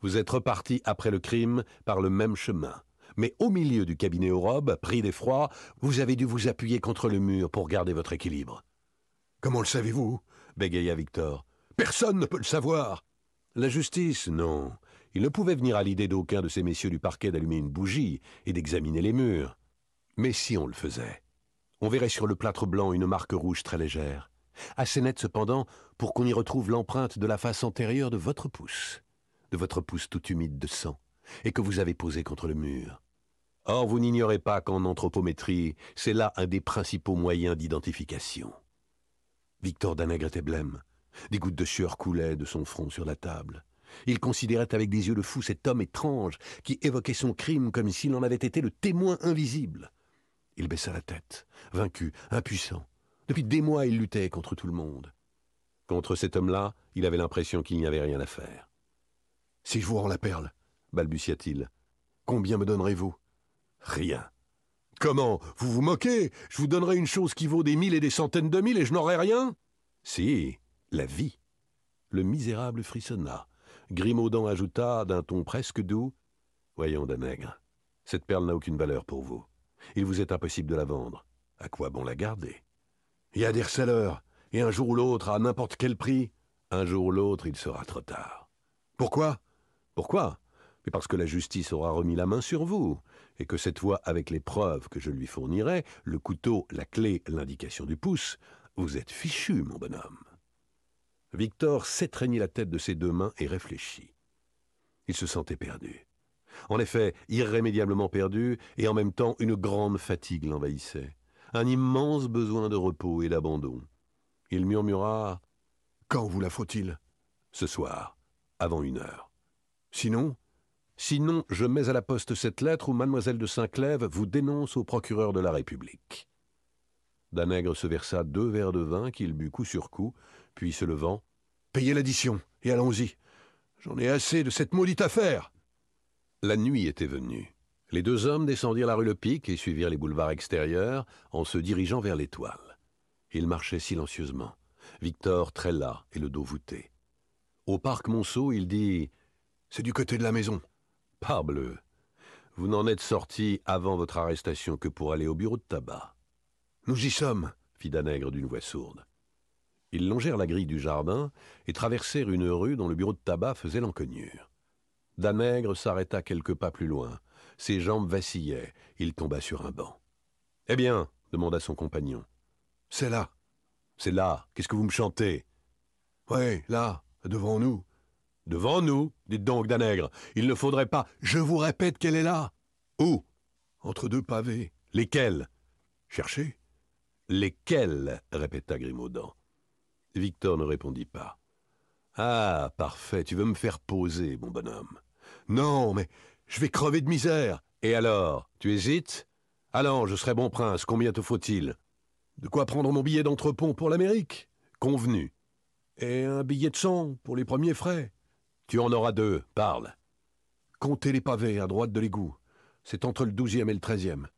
Vous êtes reparti après le crime par le même chemin. Mais au milieu du cabinet aux robes, pris d'effroi, vous avez dû vous appuyer contre le mur pour garder votre équilibre. Comment le savez-vous? Bégaya Victor. Personne ne peut le savoir. La justice, non. Il ne pouvait venir à l'idée d'aucun de ces messieurs du parquet d'allumer une bougie et d'examiner les murs. Mais si on le faisait? On verrait sur le plâtre blanc une marque rouge très légère, assez nette cependant pour qu'on y retrouve l'empreinte de la face antérieure de votre pouce, de votre pouce tout humide de sang, et que vous avez posé contre le mur. Or, vous n'ignorez pas qu'en anthropométrie, c'est là un des principaux moyens d'identification. Victor Danègre était blême. Des gouttes de sueur coulaient de son front sur la table. Il considérait avec des yeux de fou cet homme étrange qui évoquait son crime comme s'il en avait été le témoin invisible. Il baissa la tête, vaincu, impuissant. Depuis des mois, il luttait contre tout le monde. Contre cet homme-là, il avait l'impression qu'il n'y avait rien à faire. Si je vous rends la perle, balbutia-t-il, combien me donnerez-vous? Rien. Comment? Vous vous moquez? Je vous donnerai une chose qui vaut des mille et des centaines de mille et je n'aurai rien Si, la vie. Le misérable frissonna. Grimaudan ajouta d'un ton presque doux Voyons, Danègre, cette perle n'a aucune valeur pour vous. Il vous est impossible de la vendre. À quoi bon la garder? Il y a des reselleurs, et un jour ou l'autre, à n'importe quel prix, Un jour ou l'autre, il sera trop tard. Pourquoi? Pourquoi? Mais parce que la justice aura remis la main sur vous, et que cette fois, avec les preuves que je lui fournirai, le couteau, la clé, l'indication du pouce, vous êtes fichu, mon bonhomme. Victor s'étreignit la tête de ses deux mains et réfléchit. Il se sentait perdu. En effet, irrémédiablement perdu, et en même temps une grande fatigue l'envahissait, un immense besoin de repos et d'abandon. Il murmura Quand vous la faut-il? Ce soir, avant une heure. Sinon Sinon, je mets à la poste cette lettre où mademoiselle de Saint-Clèves vous dénonce au procureur de la République. Danègre se versa deux verres de vin qu'il but coup sur coup, puis se levant. Payez l'addition, et allons-y. J'en ai assez de cette maudite affaire. La nuit était venue. Les deux hommes descendirent la rue Le Pic et suivirent les boulevards extérieurs en se dirigeant vers l'étoile. Ils marchaient silencieusement, Victor très las et le dos voûté. Au parc Monceau, il dit C'est du côté de la maison. Parbleu. Vous n'en êtes sorti avant votre arrestation que pour aller au bureau de tabac. Nous y sommes, fit Danègre d'une voix sourde. Ils longèrent la grille du jardin et traversèrent une rue dont le bureau de tabac faisait l'encoignure. Danègre s'arrêta quelques pas plus loin. Ses jambes vacillaient. Il tomba sur un banc. Eh bien demanda son compagnon. C'est là. C'est là. Qu'est-ce que vous me chantez Oui, là, devant nous. Devant nous? Dites donc, Danègre, il ne faudrait pas. Je vous répète qu'elle est là. Où? Entre deux pavés. Lesquels? Cherchez. Lesquels? répéta Grimaudan. Victor ne répondit pas. Ah, parfait, tu veux me faire poser, mon bonhomme. Non, mais je vais crever de misère. Et alors, tu hésites? Allons, je serai bon prince, combien te faut-il? De quoi prendre mon billet d'entrepont pour l'Amérique? Convenu. Et un billet de sang pour les premiers frais? Tu en auras deux, parle. Comptez les pavés à droite de l'égout. C'est entre le douzième et le treizième.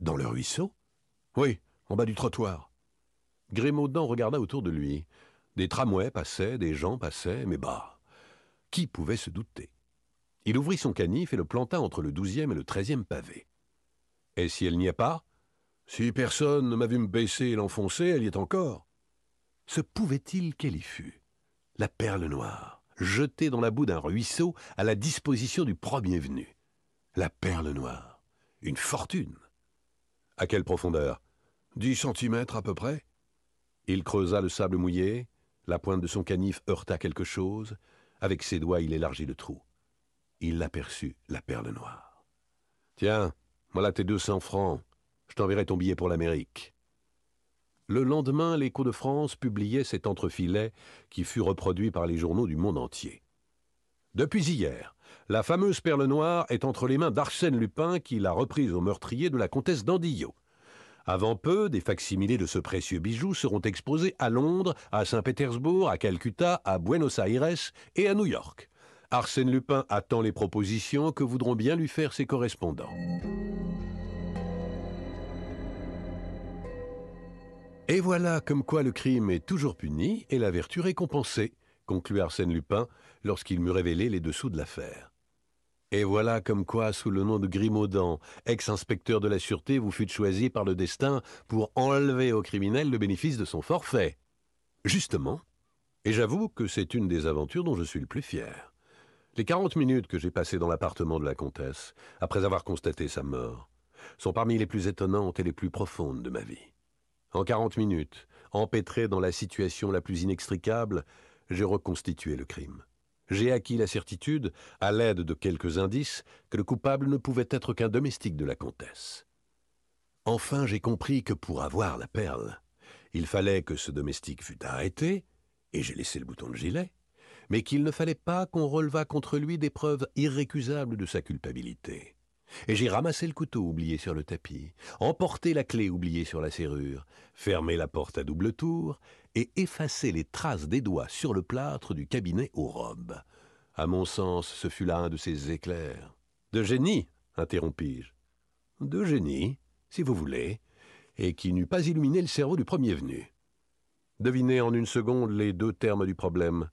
Dans le ruisseau? Oui, en bas du trottoir. Grémaudan regarda autour de lui. Des tramways passaient, des gens passaient, mais bah Qui pouvait se douter? Il ouvrit son canif et le planta entre le douzième et le treizième pavé. Et si elle n'y est pas? Si personne ne m'a vu me baisser et l'enfoncer, elle y est encore. Se pouvait-il qu'elle y fût? La perle noire, jetée dans la boue d'un ruisseau à la disposition du premier venu. La perle noire. Une fortune. À quelle profondeur? Dix centimètres à peu près. Il creusa le sable mouillé, la pointe de son canif heurta quelque chose, avec ses doigts il élargit le trou. Il aperçut la perle noire. Tiens, voilà tes deux cents francs, je t'enverrai ton billet pour l'Amérique. Le lendemain, l'Écho de France publiait cet entrefilet qui fut reproduit par les journaux du monde entier. Depuis hier, la fameuse perle noire est entre les mains d'Arsène Lupin qui l'a reprise au meurtrier de la comtesse d'Andillot. Avant peu, des facsimilés de ce précieux bijou seront exposés à Londres, à Saint-Pétersbourg, à Calcutta, à Buenos Aires et à New York. Arsène Lupin attend les propositions que voudront bien lui faire ses correspondants. Et voilà comme quoi le crime est toujours puni et la vertu récompensée, conclut Arsène Lupin lorsqu'il m'eut révélé les dessous de l'affaire. Et voilà comme quoi, sous le nom de Grimaudan, ex-inspecteur de la sûreté, vous fûtes choisi par le destin pour enlever au criminel le bénéfice de son forfait. Justement. Et j'avoue que c'est une des aventures dont je suis le plus fier. Les quarante minutes que j'ai passées dans l'appartement de la comtesse, après avoir constaté sa mort, sont parmi les plus étonnantes et les plus profondes de ma vie. En quarante minutes, empêtré dans la situation la plus inextricable, j'ai reconstitué le crime. J'ai acquis la certitude, à l'aide de quelques indices, que le coupable ne pouvait être qu'un domestique de la comtesse. Enfin, j'ai compris que pour avoir la perle, il fallait que ce domestique fût arrêté, et j'ai laissé le bouton de gilet, mais qu'il ne fallait pas qu'on relevât contre lui des preuves irrécusables de sa culpabilité. Et j'ai ramassé le couteau oublié sur le tapis, emporté la clé oubliée sur la serrure, fermé la porte à double tour, et effacé les traces des doigts sur le plâtre du cabinet aux robes. À mon sens, ce fut là un de ces éclairs. De génie, interrompis-je. De génie, si vous voulez, et qui n'eût pas illuminé le cerveau du premier venu. Devinez en une seconde les deux termes du problème.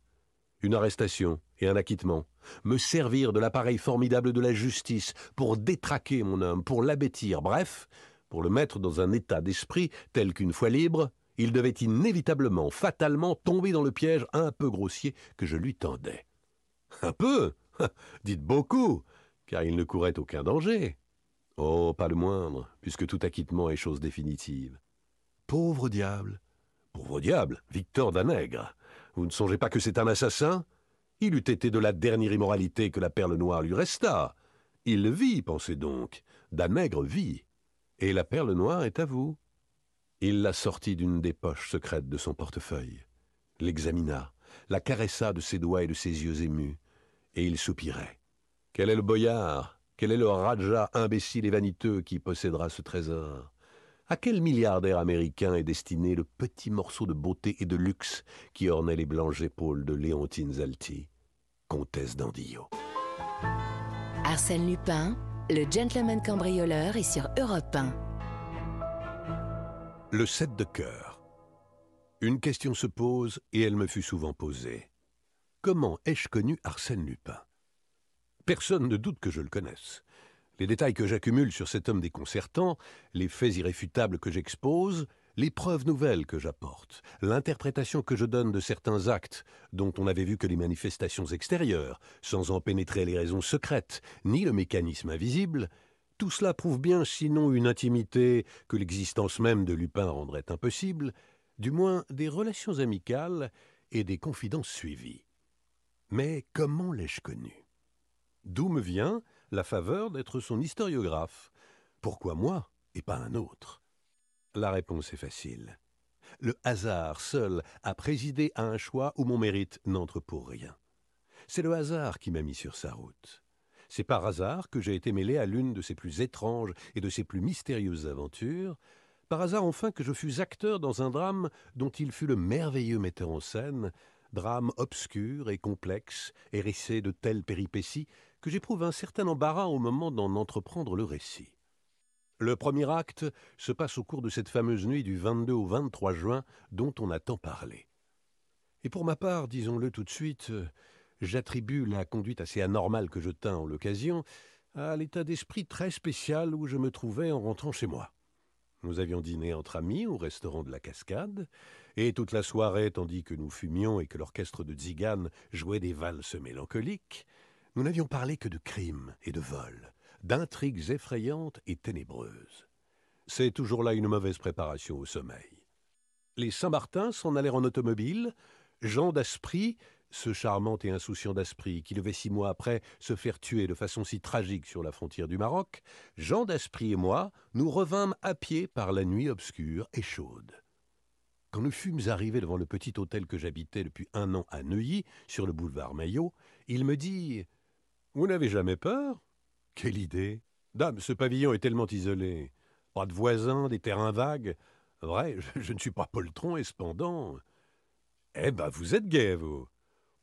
Une arrestation et un acquittement. Me servir de l'appareil formidable de la justice pour détraquer mon homme, pour l'abêtir, bref, pour le mettre dans un état d'esprit tel qu'une fois libre, il devait inévitablement, fatalement tomber dans le piège un peu grossier que je lui tendais. Un peu Dites beaucoup, car il ne courait aucun danger. Oh, pas le moindre, puisque tout acquittement est chose définitive. Pauvre diable Pauvre diable, Victor Danègre Vous ne songez pas que c'est un assassin? Il eût été de la dernière immoralité que la perle noire lui resta. Il vit, pensez donc. Danègre vit. Et la perle noire est à vous. Il la sortit d'une des poches secrètes de son portefeuille, l'examina, la caressa de ses doigts et de ses yeux émus, et il soupirait. Quel est le boyard, quel est le raja imbécile et vaniteux qui possédera ce trésor? À quel milliardaire américain est destiné le petit morceau de beauté et de luxe qui ornait les blanches épaules de Léontine Zalti, comtesse d'Andillo Arsène Lupin, le gentleman cambrioleur est sur Europe 1. Le 7 de cœur. Une question se pose et elle me fut souvent posée. Comment ai-je connu Arsène Lupin? Personne ne doute que je le connaisse. Les détails que j'accumule sur cet homme déconcertant, les faits irréfutables que j'expose, les preuves nouvelles que j'apporte, l'interprétation que je donne de certains actes dont on n'avait vu que les manifestations extérieures, sans en pénétrer les raisons secrètes, ni le mécanisme invisible, tout cela prouve bien, sinon une intimité que l'existence même de Lupin rendrait impossible, du moins des relations amicales et des confidences suivies. Mais comment l'ai-je connu? D'où me vient la faveur d'être son historiographe Pourquoi moi et pas un autre? La réponse est facile. Le hasard seul a présidé à un choix où mon mérite n'entre pour rien. C'est le hasard qui m'a mis sur sa route. C'est par hasard que j'ai été mêlé à l'une de ses plus étranges et de ses plus mystérieuses aventures, par hasard enfin que je fus acteur dans un drame dont il fut le merveilleux metteur en scène, drame obscur et complexe, hérissé de telles péripéties que j'éprouve un certain embarras au moment d'en entreprendre le récit. Le premier acte se passe au cours de cette fameuse nuit du 22 au 23 juin dont on a tant parlé. Et pour ma part, disons-le tout de suite, J'attribue la conduite assez anormale que je tins en l'occasion à l'état d'esprit très spécial où je me trouvais en rentrant chez moi. Nous avions dîné entre amis au restaurant de la Cascade, et toute la soirée, tandis que nous fumions et que l'orchestre de Zigane jouait des valses mélancoliques, nous n'avions parlé que de crimes et de vols, d'intrigues effrayantes et ténébreuses. C'est toujours là une mauvaise préparation au sommeil. Les Saint-Martin s'en allèrent en automobile, Jean d'Aspry ce charmant et insouciant d'Aspry, qui devait six mois après se faire tuer de façon si tragique sur la frontière du Maroc, Jean d'Aspry et moi, nous revînmes à pied par la nuit obscure et chaude. Quand nous fûmes arrivés devant le petit hôtel que j'habitais depuis un an à Neuilly, sur le boulevard Maillot, il me dit Vous n'avez jamais peur? Quelle idée Dame, ce pavillon est tellement isolé. Pas de voisins, des terrains vagues. Vrai, je, ne suis pas poltron et cependant. Eh ben, vous êtes gai, vous.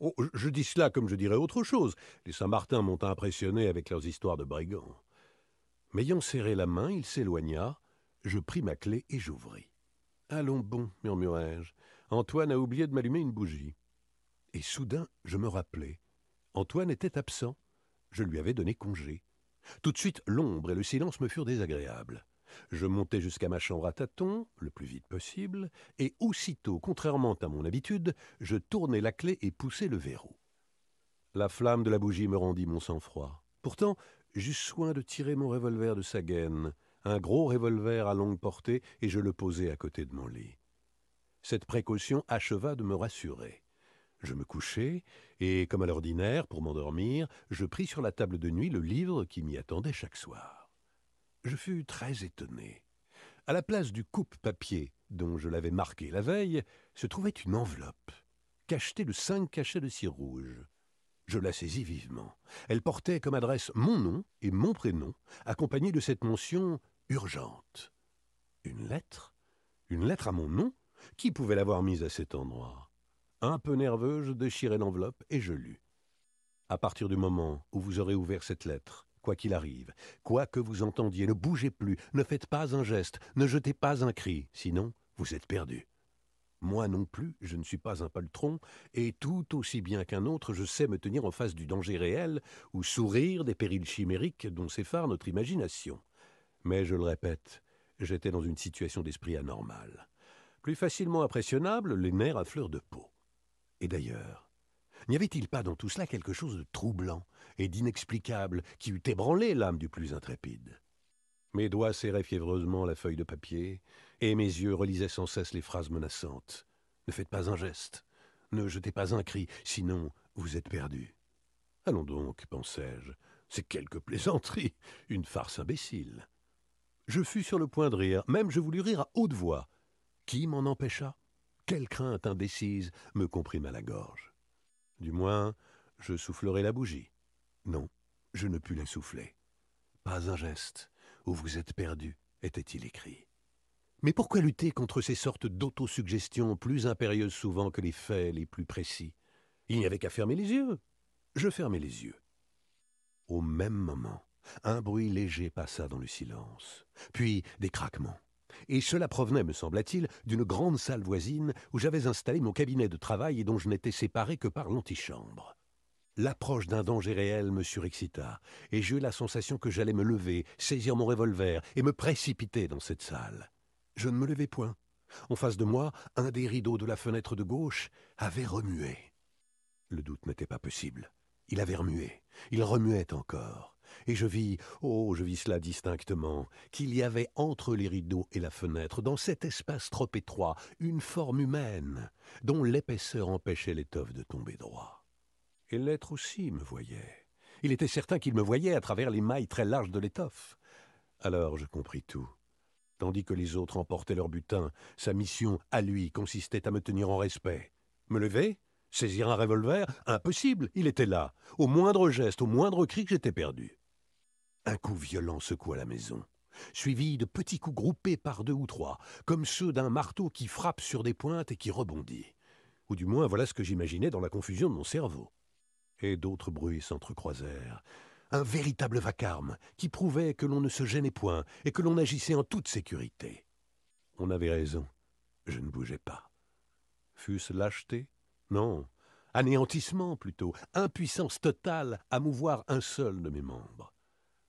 Oh, je dis cela comme je dirais autre chose. Les Saint-Martin m'ont impressionné avec leurs histoires de brigands. M'ayant serré la main, il s'éloigna. Je pris ma clé et j'ouvris. Allons bon, murmurai-je. Antoine a oublié de m'allumer une bougie. Et soudain, je me rappelai. Antoine était absent. Je lui avais donné congé. Tout de suite, l'ombre et le silence me furent désagréables. Je montai jusqu'à ma chambre à tâtons, le plus vite possible, et aussitôt, contrairement à mon habitude, je tournai la clé et poussai le verrou. La flamme de la bougie me rendit mon sang-froid. Pourtant, j'eus soin de tirer mon revolver de sa gaine, un gros revolver à longue portée, et je le posai à côté de mon lit. Cette précaution acheva de me rassurer. Je me couchai, et, comme à l'ordinaire, pour m'endormir, je pris sur la table de nuit le livre qui m'y attendait chaque soir je fus très étonné. À la place du coupe-papier dont je l'avais marqué la veille, se trouvait une enveloppe, cachetée de cinq cachets de cire rouge. Je la saisis vivement. Elle portait comme adresse mon nom et mon prénom, accompagnée de cette mention urgente. Une lettre Une lettre à mon nom Qui pouvait l'avoir mise à cet endroit? Un peu nerveux, je déchirai l'enveloppe et je lus. À partir du moment où vous aurez ouvert cette lettre, quoi qu'il arrive. Quoi que vous entendiez, ne bougez plus, ne faites pas un geste, ne jetez pas un cri, sinon vous êtes perdu. Moi non plus, je ne suis pas un poltron, et tout aussi bien qu'un autre, je sais me tenir en face du danger réel ou sourire des périls chimériques dont s'effare notre imagination. Mais je le répète, j'étais dans une situation d'esprit anormale. plus facilement impressionnable, les nerfs à fleur de peau. Et d'ailleurs, n'y avait-il pas dans tout cela quelque chose de troublant et d'inexplicable qui eût ébranlé l'âme du plus intrépide? Mes doigts serraient fiévreusement la feuille de papier, et mes yeux relisaient sans cesse les phrases menaçantes. Ne faites pas un geste, ne jetez pas un cri, sinon vous êtes perdu. Allons donc, pensai-je, c'est quelque plaisanterie, une farce imbécile. Je fus sur le point de rire, même je voulus rire à haute voix. Qui m'en empêcha? Quelle crainte indécise me comprima la gorge. Du moins, je soufflerai la bougie. Non, je ne pus la souffler. Pas un geste, où vous êtes perdu, était-il écrit. Mais pourquoi lutter contre ces sortes d'autosuggestions plus impérieuses souvent que les faits les plus précis? Il n'y avait qu'à fermer les yeux. Je fermai les yeux. Au même moment, un bruit léger passa dans le silence, puis des craquements. Et cela provenait, me sembla-t-il, d'une grande salle voisine où j'avais installé mon cabinet de travail et dont je n'étais séparé que par l'antichambre. L'approche d'un danger réel me surexcita, et j'eus la sensation que j'allais me lever, saisir mon revolver et me précipiter dans cette salle. Je ne me levai point. En face de moi, un des rideaux de la fenêtre de gauche avait remué. Le doute n'était pas possible. Il avait remué. Il remuait encore. Et je vis, oh, je vis cela distinctement, qu'il y avait entre les rideaux et la fenêtre, dans cet espace trop étroit, une forme humaine, dont l'épaisseur empêchait l'étoffe de tomber droit. Et l'être aussi me voyait. Il était certain qu'il me voyait à travers les mailles très larges de l'étoffe. Alors je compris tout. Tandis que les autres emportaient leur butin, sa mission, à lui, consistait à me tenir en respect. Me lever Saisir un revolver Impossible, il était là. Au moindre geste, au moindre cri, j'étais perdu. Un coup violent secoua la maison, suivi de petits coups groupés par deux ou trois, comme ceux d'un marteau qui frappe sur des pointes et qui rebondit. Ou du moins voilà ce que j'imaginais dans la confusion de mon cerveau. Et d'autres bruits s'entrecroisèrent. Un véritable vacarme qui prouvait que l'on ne se gênait point et que l'on agissait en toute sécurité. On avait raison, je ne bougeais pas. Fût-ce lâcheté? Non, anéantissement plutôt, impuissance totale à mouvoir un seul de mes membres.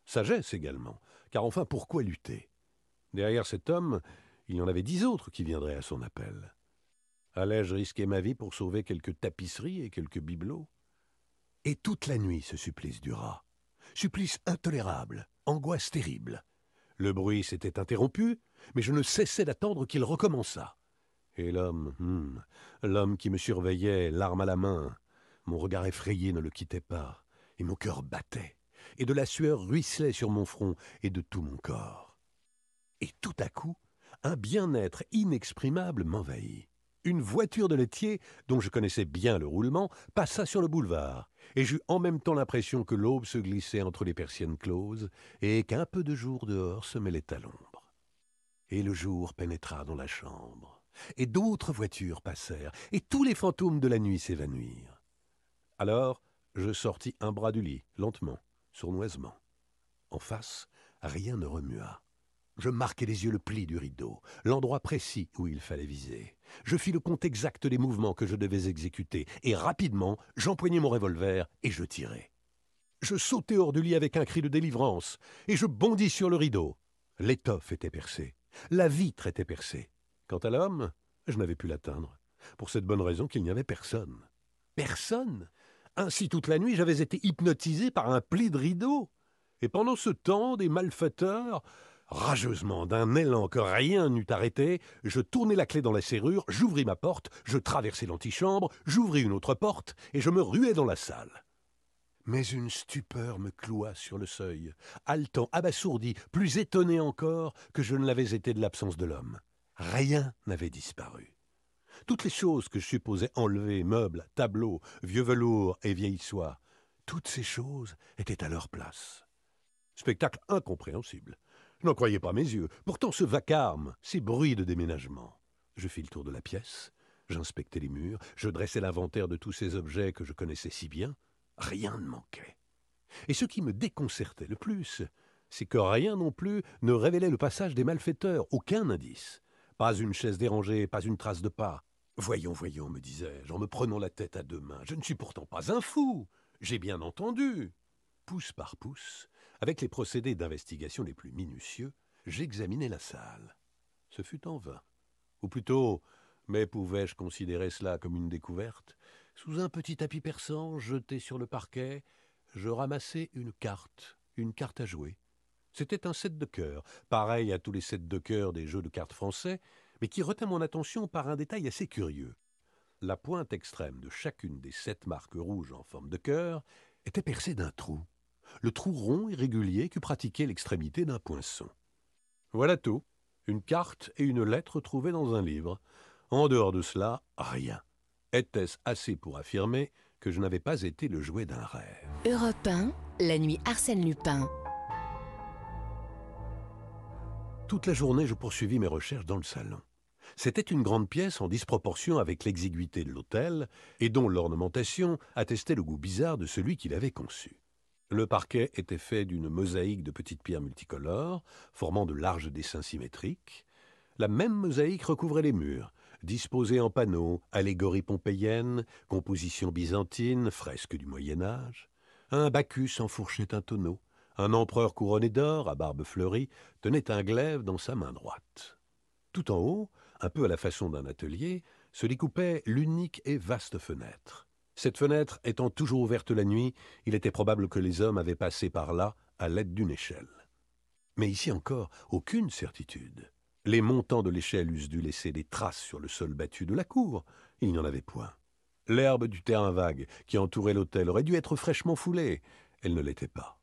Sagesse également, car enfin pourquoi lutter? Derrière cet homme, il y en avait dix autres qui viendraient à son appel. Allais-je risquer ma vie pour sauver quelques tapisseries et quelques bibelots? Et toute la nuit ce supplice dura. Supplice intolérable, angoisse terrible. Le bruit s'était interrompu, mais je ne cessais d'attendre qu'il recommençât. Et l'homme, hmm, l'homme qui me surveillait, l'arme à la main, mon regard effrayé ne le quittait pas, et mon cœur battait, et de la sueur ruisselait sur mon front et de tout mon corps. Et tout à coup, un bien-être inexprimable m'envahit. Une voiture de laitier, dont je connaissais bien le roulement, passa sur le boulevard, et j'eus en même temps l'impression que l'aube se glissait entre les persiennes closes, et qu'un peu de jour dehors se mêlait à l'ombre. Et le jour pénétra dans la chambre et d'autres voitures passèrent, et tous les fantômes de la nuit s'évanouirent. Alors, je sortis un bras du lit, lentement, sournoisement. En face, rien ne remua. Je marquai les yeux le pli du rideau, l'endroit précis où il fallait viser. Je fis le compte exact des mouvements que je devais exécuter, et rapidement, j'empoignai mon revolver et je tirai. Je sautai hors du lit avec un cri de délivrance, et je bondis sur le rideau. L'étoffe était percée, la vitre était percée. Quant à l'homme, je n'avais pu l'atteindre, pour cette bonne raison qu'il n'y avait personne. Personne? Ainsi toute la nuit j'avais été hypnotisé par un pli de rideau. Et pendant ce temps, des malfaiteurs, rageusement, d'un élan que rien n'eût arrêté, je tournai la clé dans la serrure, j'ouvris ma porte, je traversai l'antichambre, j'ouvris une autre porte, et je me ruai dans la salle. Mais une stupeur me cloua sur le seuil, haletant, abasourdi, plus étonné encore que je ne l'avais été de l'absence de l'homme. Rien n'avait disparu. Toutes les choses que je supposais enlevées, meubles, tableaux, vieux velours et vieilles soie, toutes ces choses étaient à leur place. Spectacle incompréhensible. Je n'en croyais pas mes yeux. Pourtant ce vacarme, ces bruits de déménagement. Je fis le tour de la pièce, j'inspectais les murs, je dressais l'inventaire de tous ces objets que je connaissais si bien. Rien ne manquait. Et ce qui me déconcertait le plus, c'est que rien non plus ne révélait le passage des malfaiteurs, aucun indice. Pas une chaise dérangée, pas une trace de pas. Voyons, voyons, me disais-je, en me prenant la tête à deux mains, je ne suis pourtant pas un fou. J'ai bien entendu. Pouce par pouce, avec les procédés d'investigation les plus minutieux, j'examinai la salle. Ce fut en vain. Ou plutôt, mais pouvais-je considérer cela comme une découverte? Sous un petit tapis persan jeté sur le parquet, je ramassai une carte, une carte à jouer. C'était un set de cœur, pareil à tous les sets de cœur des jeux de cartes français, mais qui retint mon attention par un détail assez curieux. La pointe extrême de chacune des sept marques rouges en forme de cœur était percée d'un trou, le trou rond et régulier que pratiquait l'extrémité d'un poinçon. Voilà tout, une carte et une lettre trouvées dans un livre. En dehors de cela, rien. Était-ce assez pour affirmer que je n'avais pas été le jouet d'un rêve? Europe 1, la nuit Arsène Lupin. Toute la journée, je poursuivis mes recherches dans le salon. C'était une grande pièce en disproportion avec l'exiguïté de l'hôtel, et dont l'ornementation attestait le goût bizarre de celui qui l'avait conçu. Le parquet était fait d'une mosaïque de petites pierres multicolores, formant de larges dessins symétriques. La même mosaïque recouvrait les murs, disposée en panneaux, allégories pompéiennes, compositions byzantines, fresques du Moyen Âge. Un Bacchus enfourchait un tonneau. Un empereur couronné d'or, à barbe fleurie, tenait un glaive dans sa main droite. Tout en haut, un peu à la façon d'un atelier, se découpait l'unique et vaste fenêtre. Cette fenêtre étant toujours ouverte la nuit, il était probable que les hommes avaient passé par là à l'aide d'une échelle. Mais ici encore, aucune certitude. Les montants de l'échelle eussent dû laisser des traces sur le sol battu de la cour. Il n'y en avait point. L'herbe du terrain vague qui entourait l'hôtel aurait dû être fraîchement foulée. Elle ne l'était pas.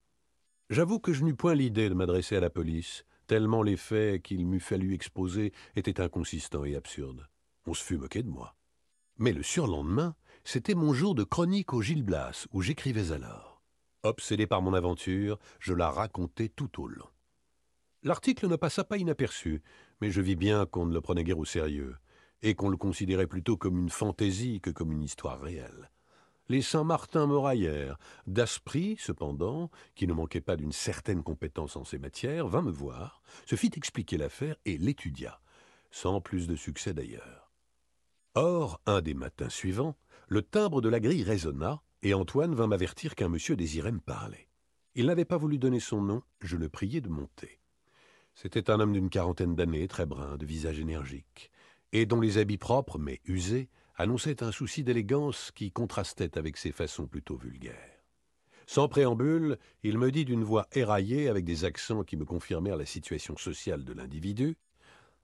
J'avoue que je n'eus point l'idée de m'adresser à la police, tellement les faits qu'il m'eût fallu exposer étaient inconsistants et absurdes. On se fut moqué de moi. Mais le surlendemain, c'était mon jour de chronique au Gil Blas, où j'écrivais alors. Obsédé par mon aventure, je la racontais tout au long. L'article ne passa pas inaperçu, mais je vis bien qu'on ne le prenait guère au sérieux, et qu'on le considérait plutôt comme une fantaisie que comme une histoire réelle. Les Saint-Martin me raillèrent. Daspry, cependant, qui ne manquait pas d'une certaine compétence en ces matières, vint me voir, se fit expliquer l'affaire et l'étudia, sans plus de succès d'ailleurs. Or, un des matins suivants, le timbre de la grille résonna, et Antoine vint m'avertir qu'un monsieur désirait me parler. Il n'avait pas voulu donner son nom, je le priai de monter. C'était un homme d'une quarantaine d'années, très brun, de visage énergique, et dont les habits propres, mais usés, annonçait un souci d'élégance qui contrastait avec ses façons plutôt vulgaires. Sans préambule, il me dit d'une voix éraillée, avec des accents qui me confirmèrent la situation sociale de l'individu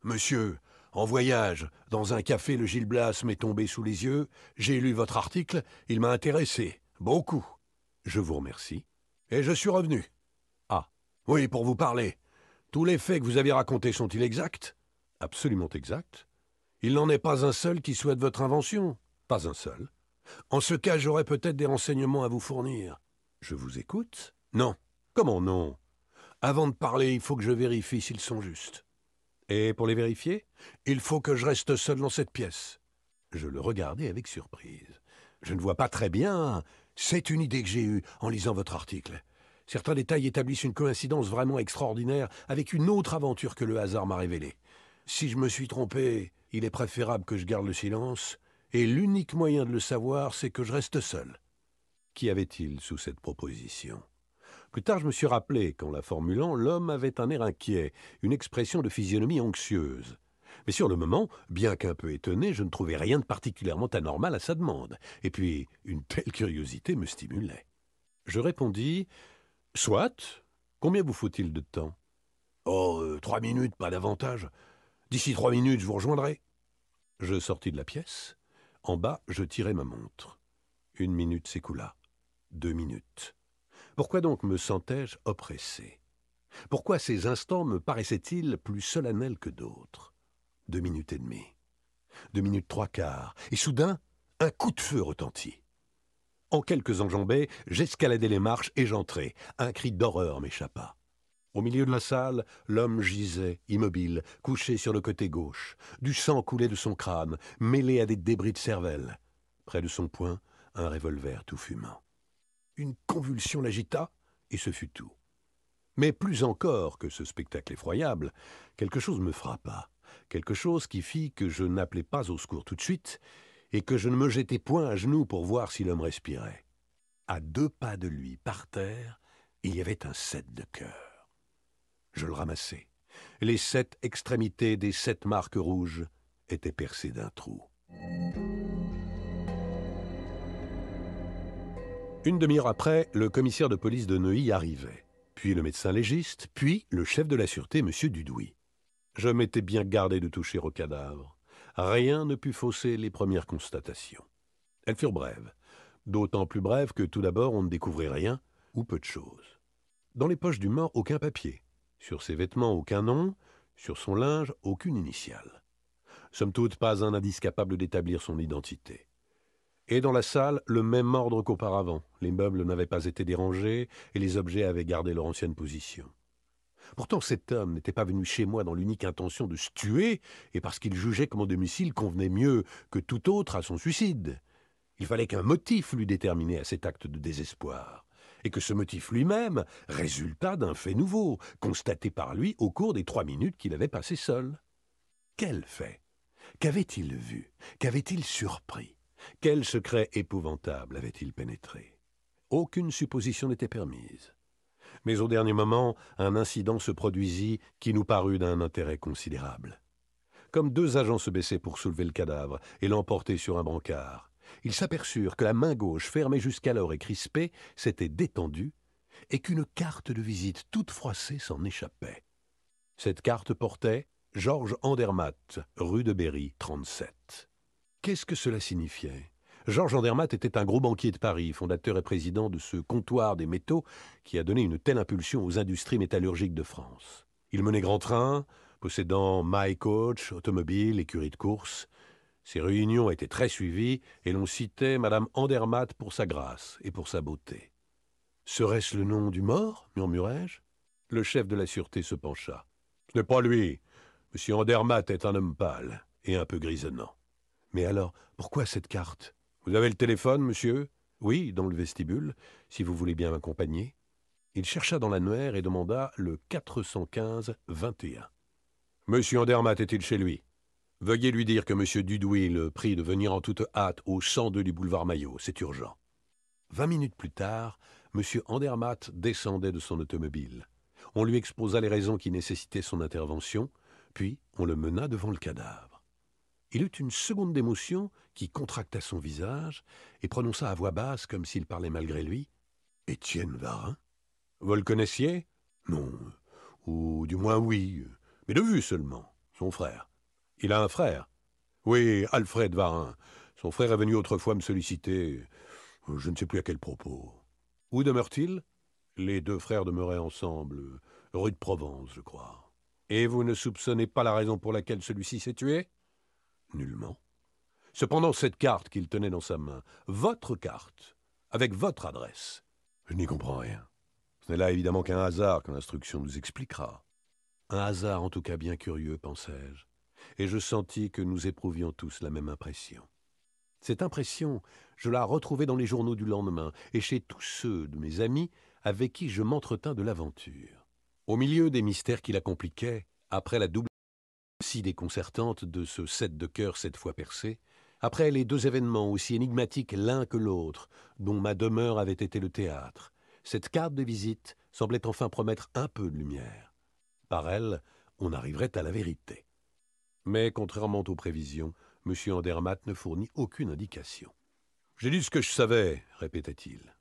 Monsieur, en voyage, dans un café, le Gil Blas m'est tombé sous les yeux. J'ai lu votre article, il m'a intéressé. Beaucoup. Je vous remercie. Et je suis revenu. Ah. Oui, pour vous parler. Tous les faits que vous avez racontés sont-ils exacts? Absolument exacts. Il n'en est pas un seul qui souhaite votre invention. Pas un seul. En ce cas, j'aurais peut-être des renseignements à vous fournir. Je vous écoute? Non. Comment non? Avant de parler, il faut que je vérifie s'ils sont justes. Et pour les vérifier? Il faut que je reste seul dans cette pièce. Je le regardai avec surprise. Je ne vois pas très bien. C'est une idée que j'ai eue en lisant votre article. Certains détails établissent une coïncidence vraiment extraordinaire avec une autre aventure que le hasard m'a révélée. Si je me suis trompé, il est préférable que je garde le silence, et l'unique moyen de le savoir, c'est que je reste seul. Qu'y avait-il sous cette proposition? Plus tard, je me suis rappelé qu'en la formulant, l'homme avait un air inquiet, une expression de physionomie anxieuse. Mais sur le moment, bien qu'un peu étonné, je ne trouvais rien de particulièrement anormal à sa demande, et puis une telle curiosité me stimulait. Je répondis Soit. Combien vous faut-il de temps Oh, euh, trois minutes, pas davantage. D'ici trois minutes, je vous rejoindrai. Je sortis de la pièce. En bas, je tirai ma montre. Une minute s'écoula. Deux minutes. Pourquoi donc me sentais-je oppressé? Pourquoi ces instants me paraissaient-ils plus solennels que d'autres? Deux minutes et demie. Deux minutes trois quarts. Et soudain, un coup de feu retentit. En quelques enjambées, j'escaladai les marches et j'entrai. Un cri d'horreur m'échappa. Au milieu de la salle, l'homme gisait, immobile, couché sur le côté gauche. Du sang coulait de son crâne, mêlé à des débris de cervelle. Près de son poing, un revolver tout fumant. Une convulsion l'agita, et ce fut tout. Mais plus encore que ce spectacle effroyable, quelque chose me frappa, quelque chose qui fit que je n'appelai pas au secours tout de suite, et que je ne me jetai point à genoux pour voir si l'homme respirait. À deux pas de lui, par terre, il y avait un set de cœur. Je le ramassai. Les sept extrémités des sept marques rouges était percé d'un trou. Une demi-heure après, le commissaire de police de Neuilly arrivait, puis le médecin légiste, puis le chef de la sûreté, M. Dudouis. Je m'étais bien gardé de toucher au cadavre. Rien ne put fausser les premières constatations. Elles furent brèves, d'autant plus brèves que tout d'abord on ne découvrait rien, ou peu de choses. Dans les poches du mort, aucun papier. Sur ses vêtements, aucun nom. Sur son linge, aucune initiale. Somme toute, pas un indice capable d'établir son identité. Et dans la salle, le même ordre qu'auparavant. Les meubles n'avaient pas été dérangés et les objets avaient gardé leur ancienne position. Pourtant, cet homme n'était pas venu chez moi dans l'unique intention de se tuer et parce qu'il jugeait que mon domicile convenait mieux que tout autre à son suicide. Il fallait qu'un motif l'eût déterminé à cet acte de désespoir, et que ce motif lui-même résultât d'un fait nouveau, constaté par lui au cours des trois minutes qu'il avait passées seul. Quel fait? Qu'avait-il vu? Qu'avait-il surpris? Quel secret épouvantable avait-il pénétré? Aucune supposition n'était permise. Mais au dernier moment, un incident se produisit qui nous parut d'un intérêt considérable. Comme deux agents se baissaient pour soulever le cadavre et l'emporter sur un brancard, ils s'aperçurent que la main gauche, fermée jusqu'alors et crispée, s'était détendue et qu'une carte de visite toute froissée s'en échappait. Cette carte portait Georges Andermatt, rue de Berry, 37. Qu'est-ce que cela signifiait? Georges Andermatt était un gros banquier de Paris, fondateur et président de ce comptoir des métaux qui a donné une telle impulsion aux industries métallurgiques de France. Il menait grand train, possédant My Coach, automobile, écurie de course. Ses réunions étaient très suivies et l'on citait Madame Andermatt pour sa grâce et pour sa beauté. Serait-ce le nom du mort murmurai-je? Le chef de la sûreté se pencha. Ce n'est pas lui. Monsieur Andermatt est un homme pâle et un peu grisonnant. Mais alors, pourquoi cette carte? Vous avez le téléphone, monsieur? Oui, dans le vestibule, si vous voulez bien m'accompagner. Il chercha dans l'annuaire et demanda le 415-21. Monsieur Andermatt est-il chez lui? Veuillez lui dire que monsieur Dudouis le prie de venir en toute hâte au 102 du boulevard Maillot, c'est urgent. Vingt minutes plus tard, monsieur Andermatt descendait de son automobile. On lui exposa les raisons qui nécessitaient son intervention, puis on le mena devant le cadavre. Il eut une seconde d'émotion qui contracta son visage et prononça à voix basse, comme s'il parlait malgré lui. Étienne Varin Vous le connaissiez Non. Ou du moins oui, mais de vue seulement. Son frère. Il a un frère Oui, Alfred Varin. Son frère est venu autrefois me solliciter. Je ne sais plus à quel propos. Où demeure-t-il? Les deux frères demeuraient ensemble, rue de Provence, je crois. Et vous ne soupçonnez pas la raison pour laquelle celui-ci s'est tué? Nullement. Cependant, cette carte qu'il tenait dans sa main, votre carte, avec votre adresse, je n'y comprends rien. Ce n'est là évidemment qu'un hasard que l'instruction nous expliquera. Un hasard en tout cas bien curieux, pensai-je, et je sentis que nous éprouvions tous la même impression. Cette impression, je la retrouvai dans les journaux du lendemain et chez tous ceux de mes amis avec qui je m'entretins de l'aventure. Au milieu des mystères qui la compliquaient, après la double si déconcertante de ce set de cœur cette fois percé, après les deux événements aussi énigmatiques l'un que l'autre, dont ma demeure avait été le théâtre, cette carte de visite semblait enfin promettre un peu de lumière. Par elle, on arriverait à la vérité. Mais, contrairement aux prévisions, M. Andermatt ne fournit aucune indication. J'ai dit ce que je savais, répétait-il.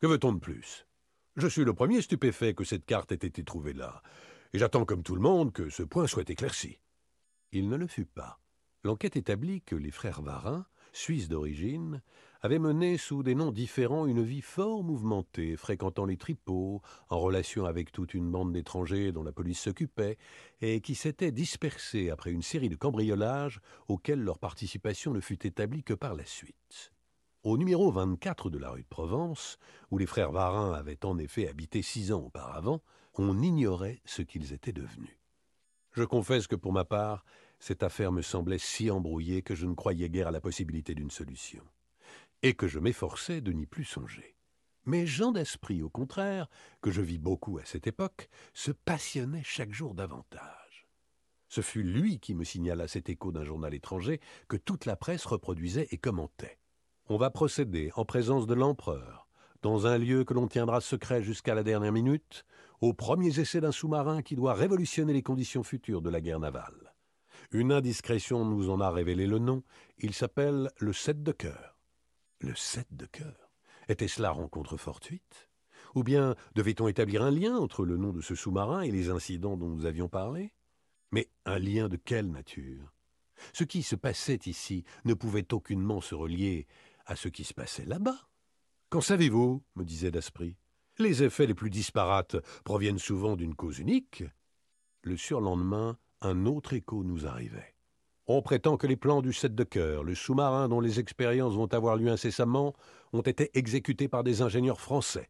Que veut-on de plus? Je suis le premier stupéfait que cette carte ait été trouvée là, et j'attends comme tout le monde que ce point soit éclairci. Il ne le fut pas. L'enquête établit que les frères Varin, suisses d'origine, avaient mené sous des noms différents une vie fort mouvementée, fréquentant les tripots, en relation avec toute une bande d'étrangers dont la police s'occupait, et qui s'étaient dispersés après une série de cambriolages auxquels leur participation ne fut établie que par la suite. Au numéro 24 de la rue de Provence, où les frères Varin avaient en effet habité six ans auparavant, on ignorait ce qu'ils étaient devenus. Je confesse que pour ma part, cette affaire me semblait si embrouillée que je ne croyais guère à la possibilité d'une solution, et que je m'efforçais de n'y plus songer. Mais Jean d'Esprit, au contraire, que je vis beaucoup à cette époque, se passionnait chaque jour davantage. Ce fut lui qui me signala cet écho d'un journal étranger que toute la presse reproduisait et commentait. On va procéder en présence de l'empereur, dans un lieu que l'on tiendra secret jusqu'à la dernière minute, aux premiers essais d'un sous-marin qui doit révolutionner les conditions futures de la guerre navale. Une indiscrétion nous en a révélé le nom. Il s'appelle le Sept de cœur. Le Sept de cœur Était-ce la rencontre fortuite? Ou bien devait-on établir un lien entre le nom de ce sous-marin et les incidents dont nous avions parlé? Mais un lien de quelle nature? Ce qui se passait ici ne pouvait aucunement se relier à ce qui se passait là-bas. Qu'en savez-vous? me disait Daspry. Les effets les plus disparates proviennent souvent d'une cause unique. Le surlendemain, un autre écho nous arrivait. On prétend que les plans du Sept de cœur, le sous-marin dont les expériences vont avoir lieu incessamment, ont été exécutés par des ingénieurs français.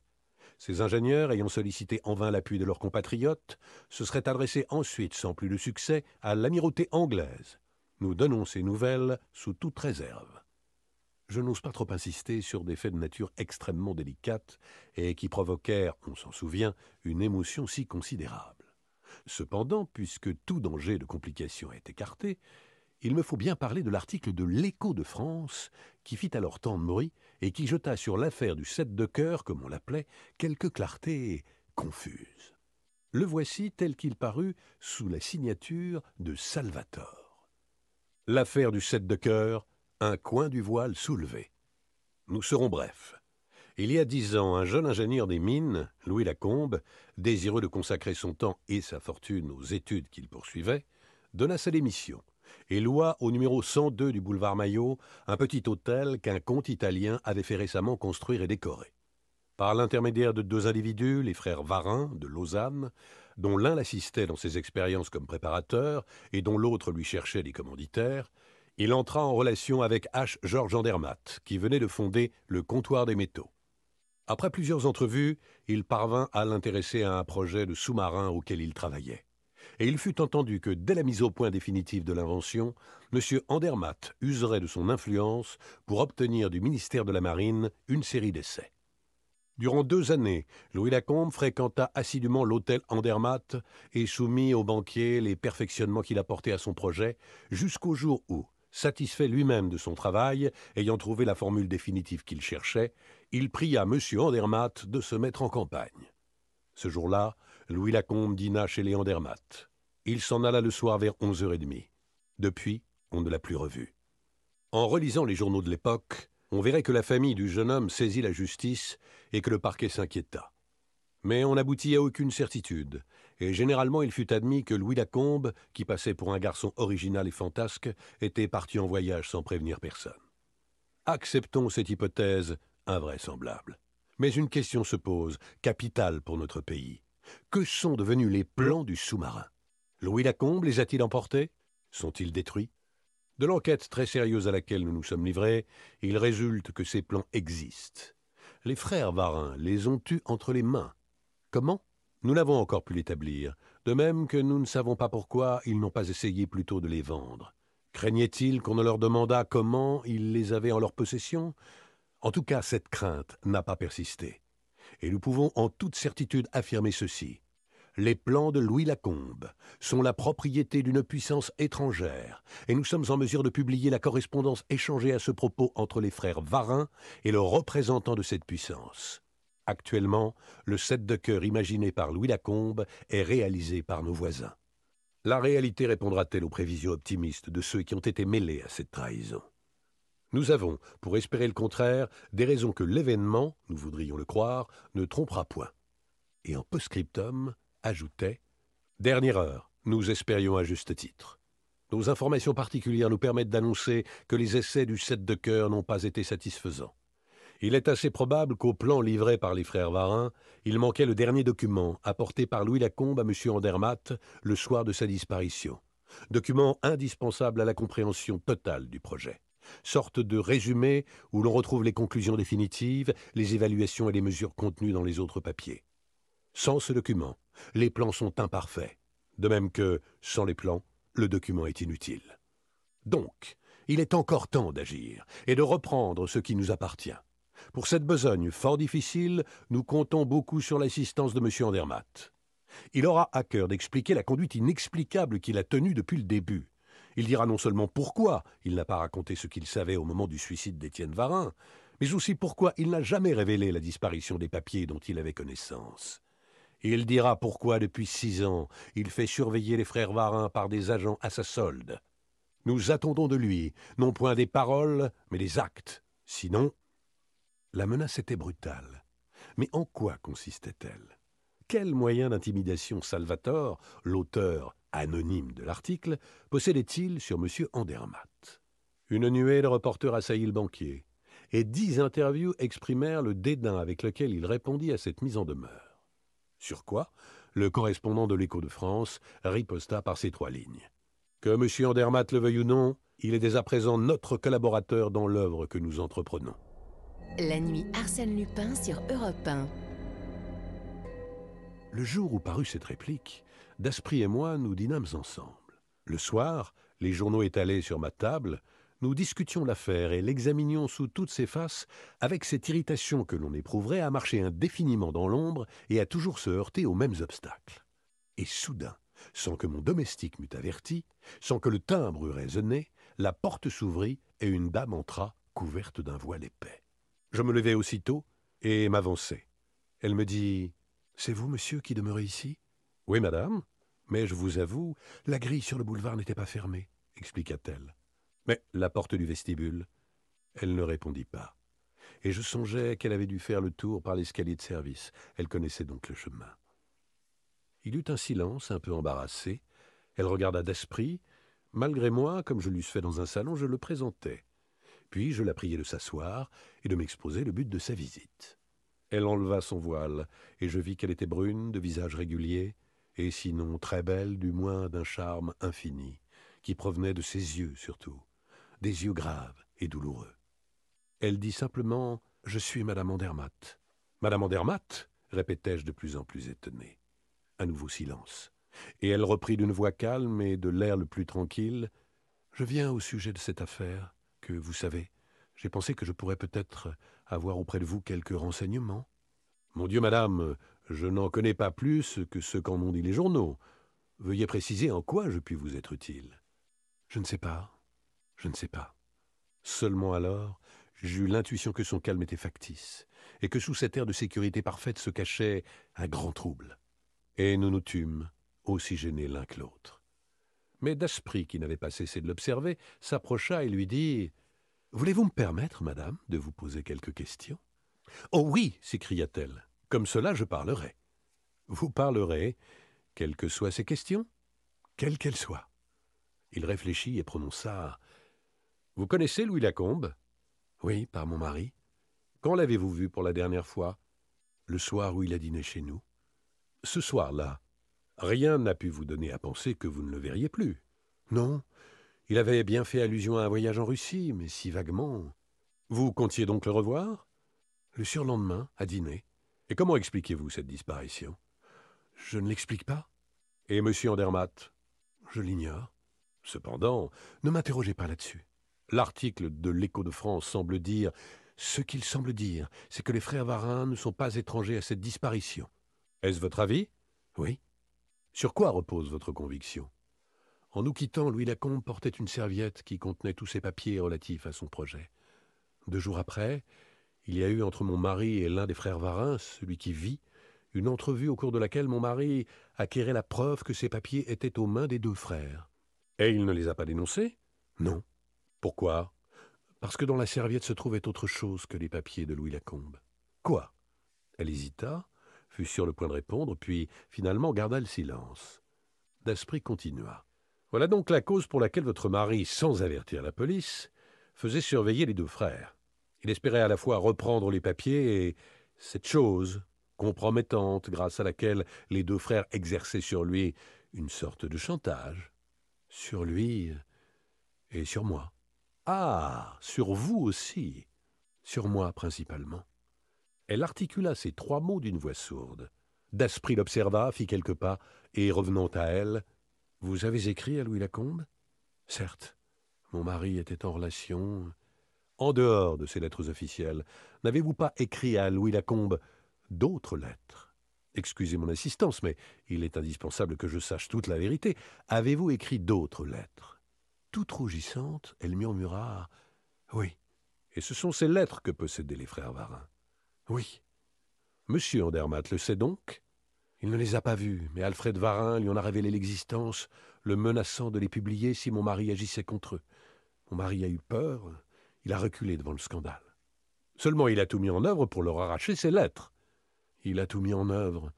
Ces ingénieurs, ayant sollicité en vain l'appui de leurs compatriotes, se seraient adressés ensuite, sans plus de succès, à l'amirauté anglaise. Nous donnons ces nouvelles sous toute réserve. Je n'ose pas trop insister sur des faits de nature extrêmement délicate et qui provoquèrent, on s'en souvient, une émotion si considérable. Cependant, puisque tout danger de complication est écarté, il me faut bien parler de l'article de l'Écho de France qui fit alors tant de bruit et qui jeta sur l'affaire du sept de cœur, comme on l'appelait, quelques clartés confuses. Le voici tel qu'il parut sous la signature de Salvator. L'affaire du sept de cœur, un coin du voile soulevé. Nous serons brefs. Il y a dix ans, un jeune ingénieur des mines, Louis Lacombe, désireux de consacrer son temps et sa fortune aux études qu'il poursuivait, donna sa démission et loua au numéro 102 du boulevard Maillot un petit hôtel qu'un comte italien avait fait récemment construire et décorer. Par l'intermédiaire de deux individus, les frères Varin de Lausanne, dont l'un l'assistait dans ses expériences comme préparateur et dont l'autre lui cherchait des commanditaires, il entra en relation avec H. Georges Andermatt, qui venait de fonder le comptoir des métaux. Après plusieurs entrevues, il parvint à l'intéresser à un projet de sous-marin auquel il travaillait. Et il fut entendu que dès la mise au point définitive de l'invention, M. Andermatt userait de son influence pour obtenir du ministère de la Marine une série d'essais. Durant deux années, Louis Lacombe fréquenta assidûment l'hôtel Andermatt et soumit au banquier les perfectionnements qu'il apportait à son projet, jusqu'au jour où, satisfait lui-même de son travail, ayant trouvé la formule définitive qu'il cherchait, il pria M. Andermatt de se mettre en campagne. Ce jour-là, Louis Lacombe dîna chez les Andermatt. Il s'en alla le soir vers onze heures et demie. Depuis, on ne l'a plus revu. En relisant les journaux de l'époque, on verrait que la famille du jeune homme saisit la justice et que le parquet s'inquiéta. Mais on n'aboutit à aucune certitude, et généralement il fut admis que Louis Lacombe, qui passait pour un garçon original et fantasque, était parti en voyage sans prévenir personne. Acceptons cette hypothèse invraisemblable. Mais une question se pose, capitale pour notre pays. Que sont devenus les plans du sous-marin? Louis Lacombe les a-t-il emportés? Sont-ils détruits? De l'enquête très sérieuse à laquelle nous nous sommes livrés, il résulte que ces plans existent. Les frères Varin les ont eus entre les mains. Comment? Nous n'avons encore pu l'établir, de même que nous ne savons pas pourquoi ils n'ont pas essayé plutôt de les vendre. Craignaient-ils qu'on ne leur demandât comment ils les avaient en leur possession? En tout cas, cette crainte n'a pas persisté. Et nous pouvons en toute certitude affirmer ceci. Les plans de Louis Lacombe sont la propriété d'une puissance étrangère, et nous sommes en mesure de publier la correspondance échangée à ce propos entre les frères Varin et le représentant de cette puissance. Actuellement, le set de cœur imaginé par Louis Lacombe est réalisé par nos voisins. La réalité répondra-t-elle aux prévisions optimistes de ceux qui ont été mêlés à cette trahison? Nous avons, pour espérer le contraire, des raisons que l'événement, nous voudrions le croire, ne trompera point. Et en post-scriptum, ajoutait Dernière heure, nous espérions à juste titre. Nos informations particulières nous permettent d'annoncer que les essais du set de cœur n'ont pas été satisfaisants. Il est assez probable qu'au plan livré par les frères Varin, il manquait le dernier document apporté par Louis Lacombe à M. Andermatt le soir de sa disparition. Document indispensable à la compréhension totale du projet. Sorte de résumé où l'on retrouve les conclusions définitives, les évaluations et les mesures contenues dans les autres papiers. Sans ce document, les plans sont imparfaits. De même que, sans les plans, le document est inutile. Donc, il est encore temps d'agir et de reprendre ce qui nous appartient. Pour cette besogne fort difficile, nous comptons beaucoup sur l'assistance de M. Andermatt. Il aura à cœur d'expliquer la conduite inexplicable qu'il a tenue depuis le début. Il dira non seulement pourquoi il n'a pas raconté ce qu'il savait au moment du suicide d'Étienne Varin, mais aussi pourquoi il n'a jamais révélé la disparition des papiers dont il avait connaissance. Il dira pourquoi depuis six ans il fait surveiller les frères Varin par des agents à sa solde. Nous attendons de lui, non point des paroles, mais des actes. Sinon. La menace était brutale. Mais en quoi consistait-elle? Quel moyen d'intimidation Salvatore, l'auteur anonyme de l'article, possédait-il sur M. Andermatt Une nuée de reporters assaillit le banquier, et dix interviews exprimèrent le dédain avec lequel il répondit à cette mise en demeure. Sur quoi, le correspondant de l'Écho de France riposta par ces trois lignes. Que M. Andermatt le veuille ou non, il est dès à présent notre collaborateur dans l'œuvre que nous entreprenons. La nuit Arsène Lupin sur Europe 1. Le jour où parut cette réplique, Daspry et moi nous dînâmes ensemble. Le soir, les journaux étalés sur ma table, nous discutions l'affaire et l'examinions sous toutes ses faces, avec cette irritation que l'on éprouverait à marcher indéfiniment dans l'ombre et à toujours se heurter aux mêmes obstacles. Et soudain, sans que mon domestique m'eût averti, sans que le timbre eût résonné, la porte s'ouvrit et une dame entra, couverte d'un voile épais. Je me levai aussitôt et m'avançai. Elle me dit C'est vous, monsieur, qui demeurez ici Oui, madame. Mais je vous avoue, la grille sur le boulevard n'était pas fermée, expliqua-t-elle. Mais la porte du vestibule Elle ne répondit pas. Et je songeais qu'elle avait dû faire le tour par l'escalier de service. Elle connaissait donc le chemin. Il eut un silence un peu embarrassé. Elle regarda d'esprit. Malgré moi, comme je l'eusse fait dans un salon, je le présentai. Puis je la priai de s'asseoir et de m'exposer le but de sa visite. Elle enleva son voile, et je vis qu'elle était brune, de visage régulier, et sinon très belle, du moins d'un charme infini, qui provenait de ses yeux surtout, des yeux graves et douloureux. Elle dit simplement Je suis Madame Andermatt. Madame Andermatt? répétai-je de plus en plus étonné. Un nouveau silence. Et elle reprit d'une voix calme et de l'air le plus tranquille Je viens au sujet de cette affaire, que vous savez. J'ai pensé que je pourrais peut-être avoir auprès de vous quelques renseignements. Mon Dieu, madame, je n'en connais pas plus que ce qu'en ont dit les journaux. Veuillez préciser en quoi je puis vous être utile. Je ne sais pas. Je ne sais pas. Seulement alors, j'eus l'intuition que son calme était factice, et que sous cet air de sécurité parfaite se cachait un grand trouble. Et nous nous tûmes, aussi gênés l'un que l'autre. Mais Daspry, qui n'avait pas cessé de l'observer, s'approcha et lui dit Voulez-vous me permettre, madame, de vous poser quelques questions Oh oui s'écria-t-elle. Comme cela, je parlerai. Vous parlerez, quelles que soient ces questions Quelles qu'elles soient. Il réfléchit et prononça Vous connaissez Louis Lacombe? Oui, par mon mari. Quand l'avez-vous vu pour la dernière fois? Le soir où il a dîné chez nous. Ce soir-là, rien n'a pu vous donner à penser que vous ne le verriez plus. Non, il avait bien fait allusion à un voyage en Russie, mais si vaguement. Vous comptiez donc le revoir? Le surlendemain, à dîner. Et comment expliquez-vous cette disparition? Je ne l'explique pas. Et monsieur Andermatt? Je l'ignore. Cependant, ne m'interrogez pas là-dessus. L'article de l'Écho de France semble dire ce qu'il semble dire, c'est que les frères Varin ne sont pas étrangers à cette disparition. Est-ce votre avis? Oui. Sur quoi repose votre conviction? En nous quittant, Louis Lacombe portait une serviette qui contenait tous ses papiers relatifs à son projet. Deux jours après, il y a eu entre mon mari et l'un des frères Varin, celui qui vit, une entrevue au cours de laquelle mon mari acquérait la preuve que ces papiers étaient aux mains des deux frères. Et il ne les a pas dénoncés? Non. Pourquoi? Parce que dans la serviette se trouvait autre chose que les papiers de Louis Lacombe. Quoi? Elle hésita, fut sur le point de répondre, puis finalement garda le silence. Daspry continua. Voilà donc la cause pour laquelle votre mari, sans avertir la police, faisait surveiller les deux frères. Il espérait à la fois reprendre les papiers et cette chose compromettante grâce à laquelle les deux frères exerçaient sur lui une sorte de chantage. Sur lui et sur moi. Ah. Sur vous aussi. Sur moi principalement. Elle articula ces trois mots d'une voix sourde. Daspry l'observa, fit quelques pas, et revenant à elle. Vous avez écrit à Louis Lacombe? Certes. Mon mari était en relation. En dehors de ces lettres officielles, n'avez-vous pas écrit à Louis Lacombe d'autres lettres? Excusez mon insistance, mais il est indispensable que je sache toute la vérité. Avez-vous écrit d'autres lettres? Toute rougissante, elle murmura Oui. Et ce sont ces lettres que possédaient les frères Varin. Oui. Monsieur Andermatt le sait donc? Il ne les a pas vus, mais Alfred Varin lui en a révélé l'existence, le menaçant de les publier si mon mari agissait contre eux. Mon mari a eu peur, il a reculé devant le scandale. Seulement il a tout mis en œuvre pour leur arracher ses lettres. Il a tout mis en œuvre,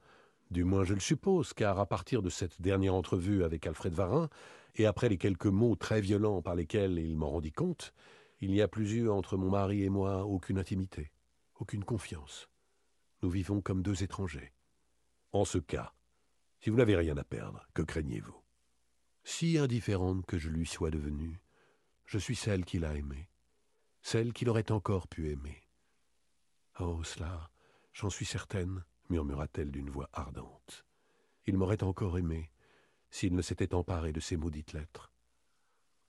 du moins je le suppose, car à partir de cette dernière entrevue avec Alfred Varin, et après les quelques mots très violents par lesquels il m'en rendit compte, il n'y a plus eu entre mon mari et moi aucune intimité, aucune confiance. Nous vivons comme deux étrangers. En ce cas, si vous n'avez rien à perdre, que craignez-vous? Si indifférente que je lui sois devenue, je suis celle qu'il a aimée, celle qu'il aurait encore pu aimer. Oh, cela, j'en suis certaine, murmura-t-elle d'une voix ardente. Il m'aurait encore aimé s'il ne s'était emparé de ces maudites lettres.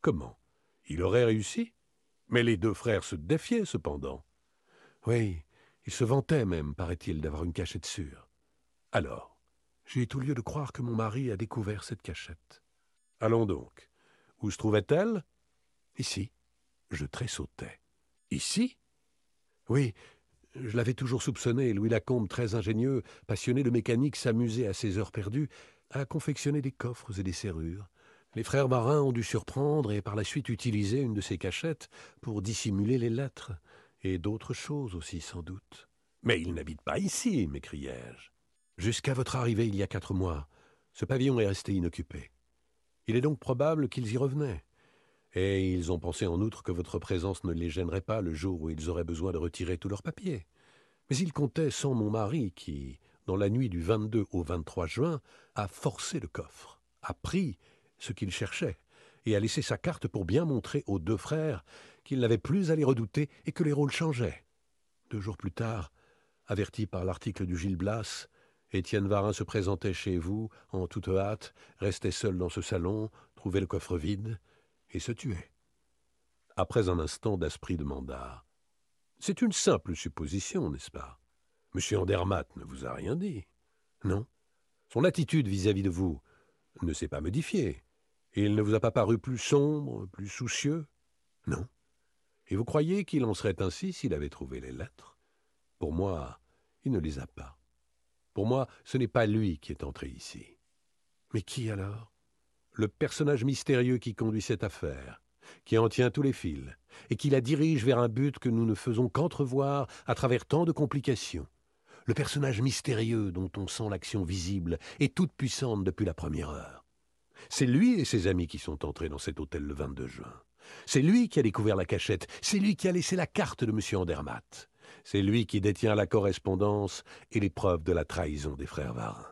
Comment? Il aurait réussi? Mais les deux frères se défiaient cependant. Oui, ils se vantaient même, paraît-il, d'avoir une cachette sûre. Alors, j'ai tout lieu de croire que mon mari a découvert cette cachette. Allons donc. Où se trouvait-elle? Ici. Je tressautais. Ici? Oui, je l'avais toujours soupçonné, Louis Lacombe, très ingénieux, passionné de mécanique, s'amusait à ses heures perdues à confectionner des coffres et des serrures. Les frères marins ont dû surprendre et par la suite utiliser une de ces cachettes pour dissimuler les lettres, et d'autres choses aussi sans doute. Mais ils n'habitent pas ici, m'écriai-je. Jusqu'à votre arrivée il y a quatre mois, ce pavillon est resté inoccupé. Il est donc probable qu'ils y revenaient. Et ils ont pensé en outre que votre présence ne les gênerait pas le jour où ils auraient besoin de retirer tous leurs papiers. Mais ils comptaient sans mon mari qui, dans la nuit du 22 au 23 juin, a forcé le coffre, a pris ce qu'il cherchait, et a laissé sa carte pour bien montrer aux deux frères qu'il n'avait plus à les redouter et que les rôles changeaient. Deux jours plus tard, averti par l'article du Gil Blas, Étienne Varin se présentait chez vous en toute hâte, restait seul dans ce salon, trouvait le coffre vide et se tuait. Après un instant, d'esprit demanda C'est une simple supposition, n'est-ce pas? M. Andermatt ne vous a rien dit. Non? Son attitude vis-à-vis de vous ne s'est pas modifiée. Il ne vous a pas paru plus sombre, plus soucieux Non? Et vous croyez qu'il en serait ainsi s'il avait trouvé les lettres? Pour moi, il ne les a pas. Pour moi, ce n'est pas lui qui est entré ici. Mais qui alors? Le personnage mystérieux qui conduit cette affaire, qui en tient tous les fils, et qui la dirige vers un but que nous ne faisons qu'entrevoir à travers tant de complications le personnage mystérieux dont on sent l'action visible et toute puissante depuis la première heure. C'est lui et ses amis qui sont entrés dans cet hôtel le 22 juin. C'est lui qui a découvert la cachette, c'est lui qui a laissé la carte de M. Andermatt. C'est lui qui détient la correspondance et les preuves de la trahison des frères Varin.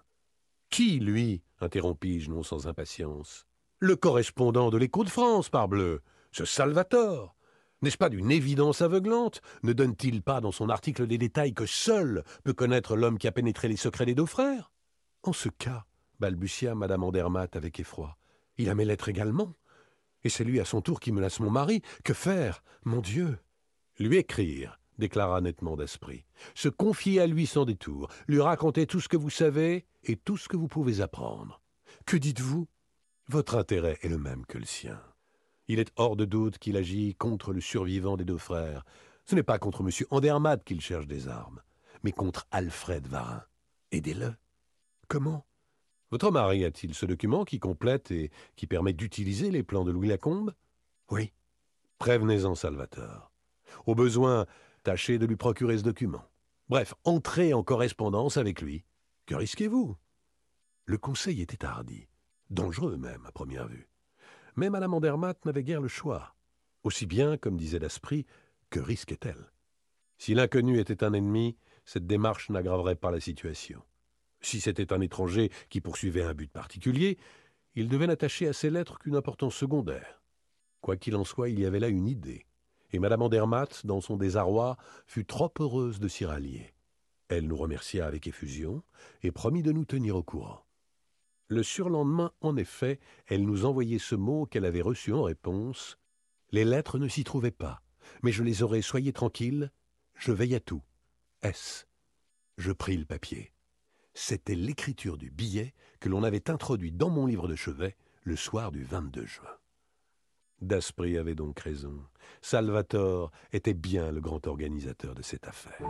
Qui, lui interrompis-je non sans impatience. Le correspondant de l'Écho de France, parbleu, ce Salvatore, n'est-ce pas d'une évidence aveuglante? Ne donne-t-il pas dans son article des détails que seul peut connaître l'homme qui a pénétré les secrets des deux frères? En ce cas, balbutia madame Andermatt avec effroi, il a mes lettres également. Et c'est lui à son tour qui menace mon mari. Que faire, mon Dieu Lui écrire, déclara nettement d'esprit. Se confier à lui sans détour, lui raconter tout ce que vous savez et tout ce que vous pouvez apprendre. Que dites-vous? Votre intérêt est le même que le sien. Il est hors de doute qu'il agit contre le survivant des deux frères. Ce n'est pas contre M. Andermatt qu'il cherche des armes, mais contre Alfred Varin. Aidez-le. Comment? Votre mari a-t-il ce document qui complète et qui permet d'utiliser les plans de Louis Lacombe? Oui. Prévenez-en Salvatore. Au besoin, tâchez de lui procurer ce document. Bref, entrez en correspondance avec lui. Que risquez-vous? Le conseil était hardi, dangereux même à première vue. Mais Madame Andermatt n'avait guère le choix. Aussi bien, comme disait l'esprit, que risquait-elle? Si l'inconnu était un ennemi, cette démarche n'aggraverait pas la situation. Si c'était un étranger qui poursuivait un but particulier, il devait n'attacher à ses lettres qu'une importance secondaire. Quoi qu'il en soit, il y avait là une idée, et Madame Andermatt, dans son désarroi, fut trop heureuse de s'y rallier. Elle nous remercia avec effusion et promit de nous tenir au courant. Le surlendemain, en effet, elle nous envoyait ce mot qu'elle avait reçu en réponse. Les lettres ne s'y trouvaient pas, mais je les aurais, soyez tranquille, je veille à tout. S. Je pris le papier. C'était l'écriture du billet que l'on avait introduit dans mon livre de chevet le soir du 22 juin. Daspry avait donc raison. Salvatore était bien le grand organisateur de cette affaire.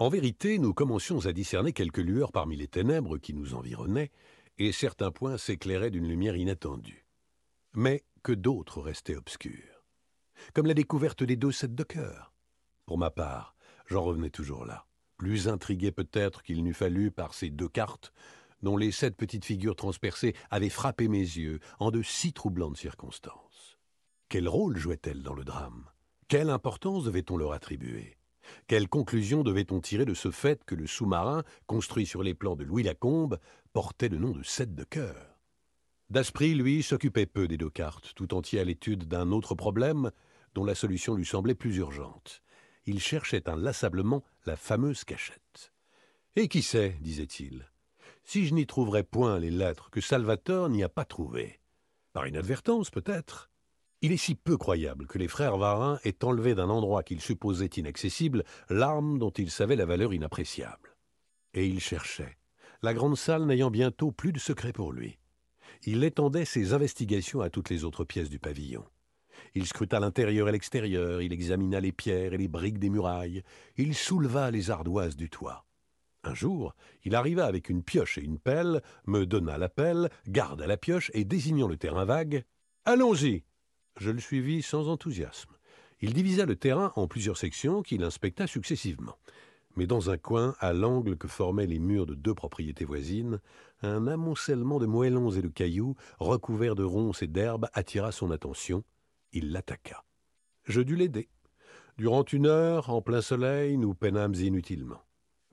En vérité, nous commencions à discerner quelques lueurs parmi les ténèbres qui nous environnaient, et certains points s'éclairaient d'une lumière inattendue. Mais que d'autres restaient obscurs. Comme la découverte des deux sets de cœur. Pour ma part, j'en revenais toujours là, plus intrigué peut-être qu'il n'eût fallu par ces deux cartes, dont les sept petites figures transpercées avaient frappé mes yeux en de si troublantes circonstances. Quel rôle jouait-elle dans le drame? Quelle importance devait-on leur attribuer? Quelle conclusion devait-on tirer de ce fait que le sous-marin, construit sur les plans de Louis Lacombe, portait le nom de Sept de cœur? Daspry, lui, s'occupait peu des deux cartes, tout entier à l'étude d'un autre problème dont la solution lui semblait plus urgente. Il cherchait inlassablement la fameuse cachette. Et qui sait, disait-il, si je n'y trouverais point les lettres que Salvatore n'y a pas trouvées. Par inadvertance, peut-être il est si peu croyable que les frères Varin aient enlevé d'un endroit qu'ils supposaient inaccessible l'arme dont ils savaient la valeur inappréciable. Et il cherchait, la grande salle n'ayant bientôt plus de secret pour lui. Il étendait ses investigations à toutes les autres pièces du pavillon. Il scruta l'intérieur et l'extérieur, il examina les pierres et les briques des murailles, il souleva les ardoises du toit. Un jour, il arriva avec une pioche et une pelle, me donna la pelle, garda la pioche et désignant le terrain vague Allons-y je le suivis sans enthousiasme. Il divisa le terrain en plusieurs sections qu'il inspecta successivement. Mais dans un coin, à l'angle que formaient les murs de deux propriétés voisines, un amoncellement de moellons et de cailloux, recouverts de ronces et d'herbes, attira son attention. Il l'attaqua. Je dus l'aider. Durant une heure, en plein soleil, nous peinâmes inutilement.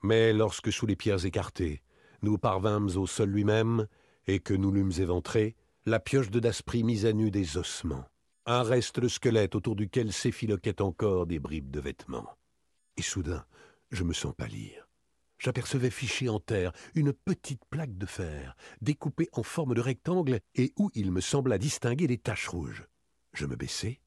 Mais lorsque, sous les pierres écartées, nous parvînmes au sol lui-même, et que nous l'eûmes éventré, la pioche de Daspry mise à nu des ossements, un reste de squelette autour duquel s'effiloquaient encore des bribes de vêtements. Et soudain, je me sens pâlir. J'apercevais fichée en terre une petite plaque de fer, découpée en forme de rectangle et où il me sembla distinguer des taches rouges. Je me baissai.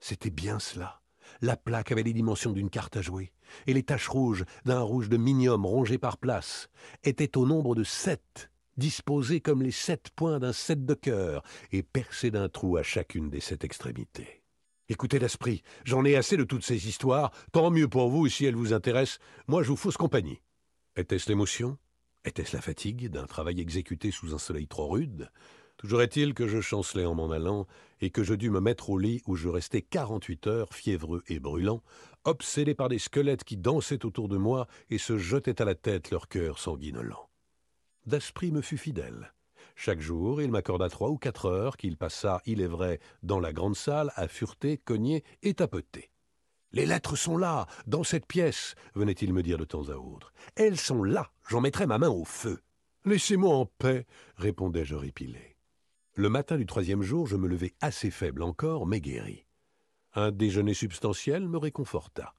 C'était bien cela. La plaque avait les dimensions d'une carte à jouer, et les taches rouges, d'un rouge de minium rongé par place, étaient au nombre de sept disposés comme les sept points d'un sept de cœur et percés d'un trou à chacune des sept extrémités. Écoutez l'esprit, j'en ai assez de toutes ces histoires, tant mieux pour vous si elles vous intéressent, moi je vous fausse compagnie. Était-ce l'émotion? Était-ce la fatigue d'un travail exécuté sous un soleil trop rude? Toujours est-il que je chancelais en m'en allant et que je dus me mettre au lit où je restais quarante-huit heures, fiévreux et brûlant, obsédé par des squelettes qui dansaient autour de moi et se jetaient à la tête leur cœur sanguinolent. Daspry me fut fidèle. Chaque jour, il m'accorda trois ou quatre heures qu'il passa, il est vrai, dans la grande salle à fureter, cogner et tapoter. Les lettres sont là, dans cette pièce, venait-il me dire de temps à autre. Elles sont là, j'en mettrai ma main au feu. Laissez-moi en paix, répondais-je répilé. Le matin du troisième jour, je me levai assez faible encore, mais guéri. Un déjeuner substantiel me réconforta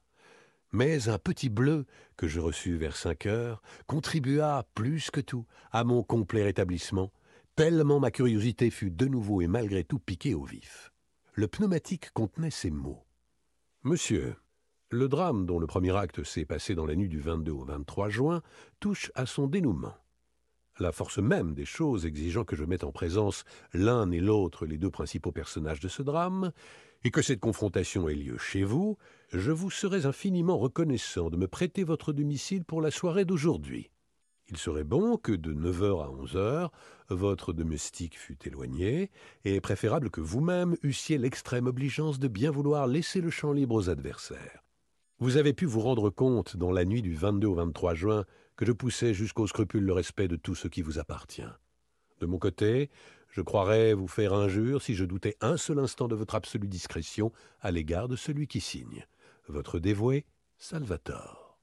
mais un petit bleu que je reçus vers cinq heures contribua plus que tout à mon complet rétablissement, tellement ma curiosité fut de nouveau et malgré tout piquée au vif. Le pneumatique contenait ces mots. Monsieur, le drame dont le premier acte s'est passé dans la nuit du 22 au 23 juin touche à son dénouement. La force même des choses exigeant que je mette en présence l'un et l'autre les deux principaux personnages de ce drame, et que cette confrontation ait lieu chez vous, je vous serais infiniment reconnaissant de me prêter votre domicile pour la soirée d'aujourd'hui. Il serait bon que de neuf heures à onze heures, votre domestique fût éloigné, et préférable que vous-même eussiez l'extrême obligeance de bien vouloir laisser le champ libre aux adversaires. Vous avez pu vous rendre compte, dans la nuit du 22 au 23 juin, que je poussais jusqu'au scrupule le respect de tout ce qui vous appartient. De mon côté, je croirais vous faire injure si je doutais un seul instant de votre absolue discrétion à l'égard de celui qui signe. Votre dévoué, Salvatore.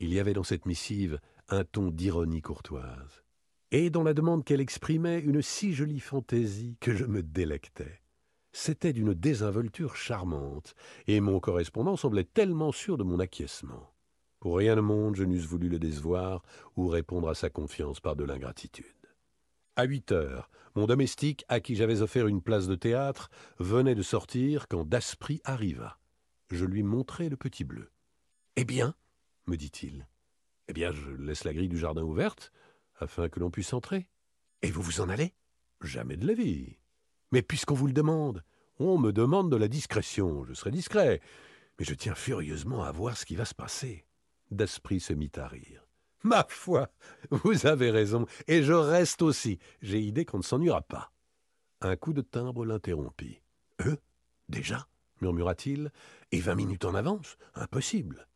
Il y avait dans cette missive un ton d'ironie courtoise, et dans la demande qu'elle exprimait une si jolie fantaisie que je me délectais. C'était d'une désinvolture charmante, et mon correspondant semblait tellement sûr de mon acquiescement. Pour rien au monde je n'eusse voulu le décevoir ou répondre à sa confiance par de l'ingratitude. À huit heures, mon domestique, à qui j'avais offert une place de théâtre, venait de sortir quand Daspry arriva. Je lui montrai le petit bleu. Eh bien me dit-il. Eh bien, je laisse la grille du jardin ouverte, afin que l'on puisse entrer. Et vous vous en allez? Jamais de la vie. Mais puisqu'on vous le demande, on me demande de la discrétion, je serai discret, mais je tiens furieusement à voir ce qui va se passer. Daspry se mit à rire. Ma foi, vous avez raison, et je reste aussi. J'ai idée qu'on ne s'ennuiera pas. Un coup de timbre l'interrompit. Euh Déjà? murmura-t-il. Et vingt minutes en avance? Impossible.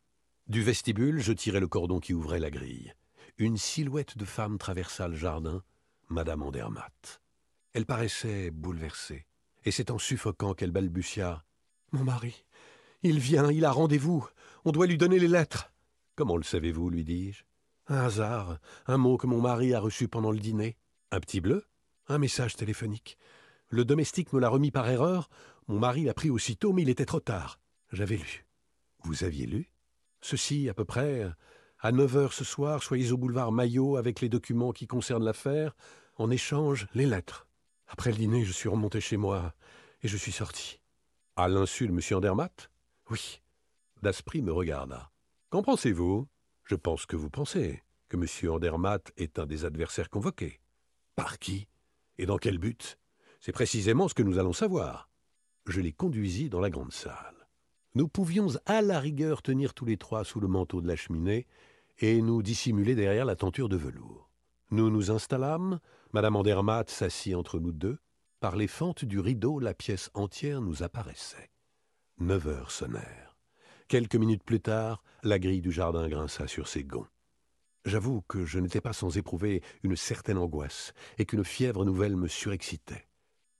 Du vestibule, je tirai le cordon qui ouvrait la grille. Une silhouette de femme traversa le jardin, Madame Andermatt. Elle paraissait bouleversée, et c'est en suffoquant qu'elle balbutia. Mon mari. Il vient, il a rendez-vous. On doit lui donner les lettres. Comment le savez-vous lui dis-je? Un hasard, un mot que mon mari a reçu pendant le dîner. Un petit bleu Un message téléphonique. Le domestique me l'a remis par erreur. Mon mari l'a pris aussitôt, mais il était trop tard. J'avais lu. Vous aviez lu? Ceci, à peu près. À neuf heures ce soir, soyez au boulevard Maillot avec les documents qui concernent l'affaire. En échange, les lettres. Après le dîner, je suis remonté chez moi et je suis sorti. À l'insu de M. Andermatt? Oui. Daspry me regarda. Qu'en pensez-vous? Je pense que vous pensez que M. Andermatt est un des adversaires convoqués. Par qui? Et dans quel but? C'est précisément ce que nous allons savoir. Je les conduisis dans la grande salle. Nous pouvions à la rigueur tenir tous les trois sous le manteau de la cheminée et nous dissimuler derrière la tenture de velours. Nous nous installâmes, Madame Andermatt s'assit entre nous deux. Par les fentes du rideau, la pièce entière nous apparaissait. Neuf heures sonnèrent. Quelques minutes plus tard, la grille du jardin grinça sur ses gonds. J'avoue que je n'étais pas sans éprouver une certaine angoisse et qu'une fièvre nouvelle me surexcitait.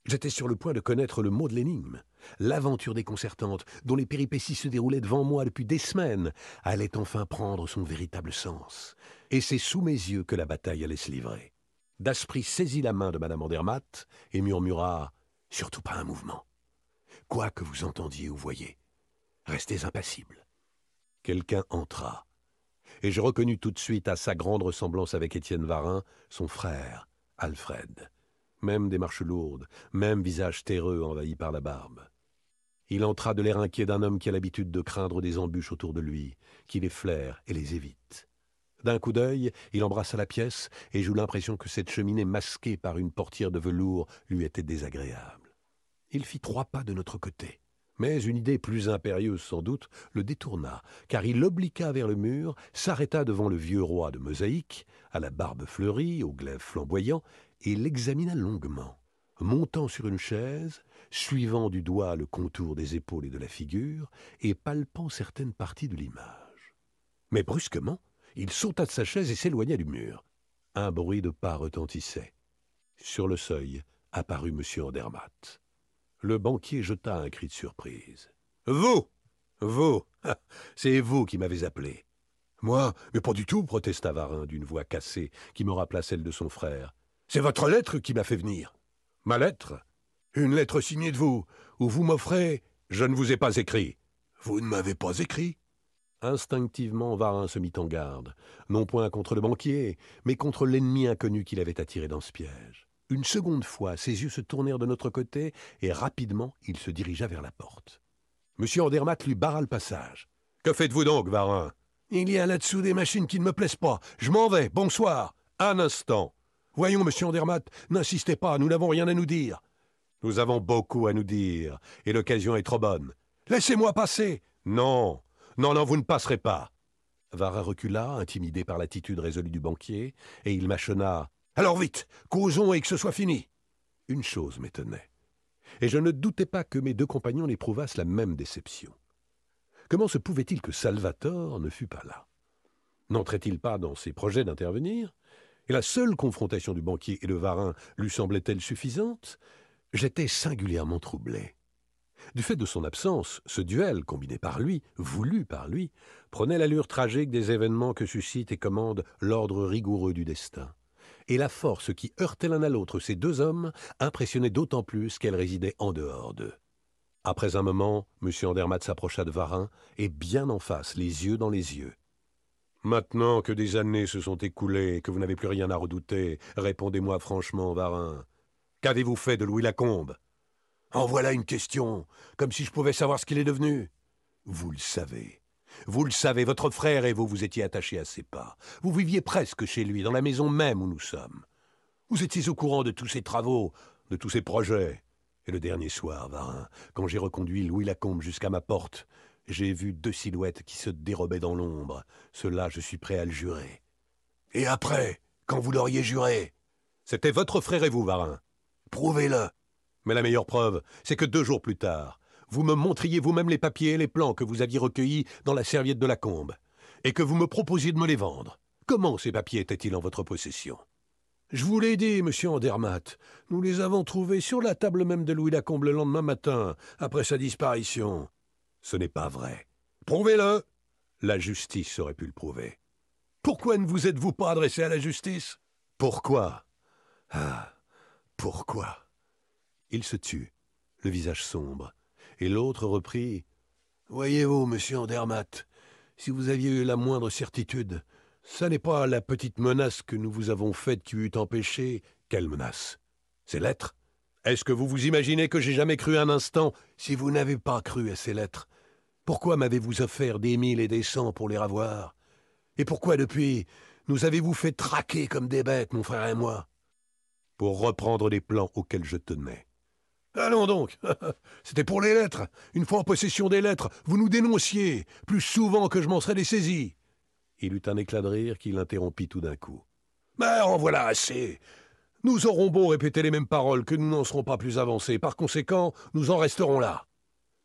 J'étais sur le point de connaître le mot de l'énigme. L'aventure déconcertante, dont les péripéties se déroulaient devant moi depuis des semaines, allait enfin prendre son véritable sens. Et c'est sous mes yeux que la bataille allait se livrer. Daspry saisit la main de Madame Andermatt et murmura Surtout pas un mouvement. Quoi que vous entendiez ou voyiez, restez impassible. Quelqu'un entra, et je reconnus tout de suite à sa grande ressemblance avec Étienne Varin, son frère, Alfred. Même démarche lourde, même visage terreux envahi par la barbe. Il entra de l'air inquiet d'un homme qui a l'habitude de craindre des embûches autour de lui, qui les flaire et les évite. D'un coup d'œil, il embrassa la pièce et j'eus l'impression que cette cheminée masquée par une portière de velours lui était désagréable. Il fit trois pas de notre côté. Mais une idée plus impérieuse sans doute le détourna, car il l'obliqua vers le mur, s'arrêta devant le vieux roi de mosaïque, à la barbe fleurie, au glaive flamboyant, et l'examina longuement, montant sur une chaise, suivant du doigt le contour des épaules et de la figure, et palpant certaines parties de l'image. Mais brusquement, il sauta de sa chaise et s'éloigna du mur. Un bruit de pas retentissait. Sur le seuil apparut M. Andermatt. Le banquier jeta un cri de surprise. Vous Vous C'est vous qui m'avez appelé. Moi Mais pas du tout, protesta Varin d'une voix cassée qui me rappela celle de son frère. C'est votre lettre qui m'a fait venir. Ma lettre? Une lettre signée de vous, où vous m'offrez. Je ne vous ai pas écrit. Vous ne m'avez pas écrit? Instinctivement, Varin se mit en garde, non point contre le banquier, mais contre l'ennemi inconnu qu'il avait attiré dans ce piège. Une seconde fois, ses yeux se tournèrent de notre côté, et rapidement il se dirigea vers la porte. Monsieur Andermatt lui barra le passage. Que faites-vous donc, Varin? Il y a là-dessous des machines qui ne me plaisent pas. Je m'en vais. Bonsoir. Un instant. Voyons, monsieur Andermatt, n'insistez pas, nous n'avons rien à nous dire. Nous avons beaucoup à nous dire, et l'occasion est trop bonne. Laissez-moi passer. Non. Non, non, vous ne passerez pas. Varin recula, intimidé par l'attitude résolue du banquier, et il mâchonna. Alors vite, causons et que ce soit fini. Une chose m'étonnait, et je ne doutais pas que mes deux compagnons n'éprouvassent la même déception. Comment se pouvait-il que Salvatore ne fût pas là? N'entrait-il pas dans ses projets d'intervenir? Et la seule confrontation du banquier et de Varin lui semblait-elle suffisante? J'étais singulièrement troublé. Du fait de son absence, ce duel, combiné par lui, voulu par lui, prenait l'allure tragique des événements que suscite et commande l'ordre rigoureux du destin et la force qui heurtait l'un à l'autre ces deux hommes impressionnait d'autant plus qu'elle résidait en dehors d'eux. Après un moment, M. Andermatt s'approcha de Varin, et bien en face, les yeux dans les yeux. Maintenant que des années se sont écoulées et que vous n'avez plus rien à redouter, répondez-moi franchement, Varin. Qu'avez-vous fait de Louis Lacombe? En voilà une question, comme si je pouvais savoir ce qu'il est devenu. Vous le savez. Vous le savez, votre frère et vous vous étiez attachés à ses pas. Vous viviez presque chez lui, dans la maison même où nous sommes. Vous étiez au courant de tous ses travaux, de tous ses projets. Et le dernier soir, Varin, quand j'ai reconduit Louis Lacombe jusqu'à ma porte, J'ai vu deux silhouettes qui se dérobaient dans l'ombre. Cela, je suis prêt à le jurer. Et après, quand vous l'auriez juré? C'était votre frère et vous, Varin. Prouvez-le. Mais la meilleure preuve, c'est que deux jours plus tard, vous me montriez vous-même les papiers et les plans que vous aviez recueillis dans la serviette de la combe, et que vous me proposiez de me les vendre. Comment ces papiers étaient-ils en votre possession? Je vous l'ai dit, monsieur Andermatt. Nous les avons trouvés sur la table même de Louis Lacombe le lendemain matin, après sa disparition. Ce n'est pas vrai. Prouvez-le La justice aurait pu le prouver. Pourquoi ne vous êtes-vous pas adressé à la justice? Pourquoi? Ah, pourquoi? Il se tut, le visage sombre, et l'autre reprit Voyez-vous, monsieur Andermatt, si vous aviez eu la moindre certitude, ça n'est pas la petite menace que nous vous avons faite qui eût empêché. Quelle menace? Ces lettres? Est-ce que vous vous imaginez que j'ai jamais cru un instant Si vous n'avez pas cru à ces lettres, pourquoi m'avez-vous offert des mille et des cents pour les ravoir Et pourquoi depuis nous avez-vous fait traquer comme des bêtes, mon frère et moi? Pour reprendre les plans auxquels je tenais. Allons donc C'était pour les lettres Une fois en possession des lettres, vous nous dénonciez, plus souvent que je m'en serais dessaisi Il eut un éclat de rire qui l'interrompit tout d'un coup. Mais en voilà assez Nous aurons beau répéter les mêmes paroles que nous n'en serons pas plus avancés. Par conséquent, nous en resterons là.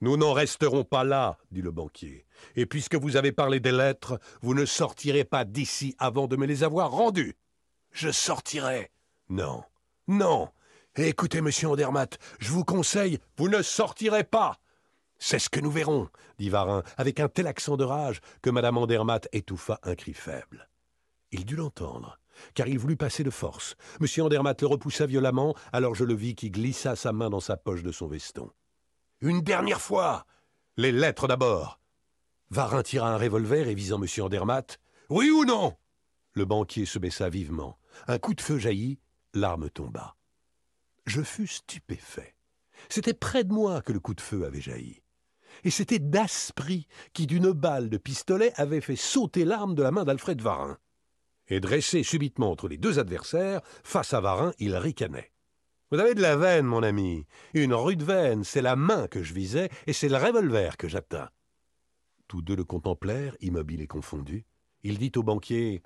Nous n'en resterons pas là, dit le banquier. Et puisque vous avez parlé des lettres, vous ne sortirez pas d'ici avant de me les avoir rendues. Je sortirai. Non. Non. Écoutez, monsieur Andermatt, je vous conseille. Vous ne sortirez pas. C'est ce que nous verrons, dit Varin, avec un tel accent de rage que madame Andermatt étouffa un cri faible. Il dut l'entendre, car il voulut passer de force. Monsieur Andermatt le repoussa violemment, alors je le vis qui glissa sa main dans sa poche de son veston. Une dernière fois Les lettres d'abord Varin tira un revolver et visant M. Andermatt. Oui ou non? Le banquier se baissa vivement. Un coup de feu jaillit, l'arme tomba. Je fus stupéfait. C'était près de moi que le coup de feu avait jailli. Et c'était Daspry qui, d'une balle de pistolet, avait fait sauter l'arme de la main d'Alfred Varin. Et dressé subitement entre les deux adversaires, face à Varin, il ricanait. Vous avez de la veine, mon ami. Une rude veine, c'est la main que je visais, et c'est le revolver que j'atteins. Tous deux le contemplèrent, immobiles et confondus. Il dit au banquier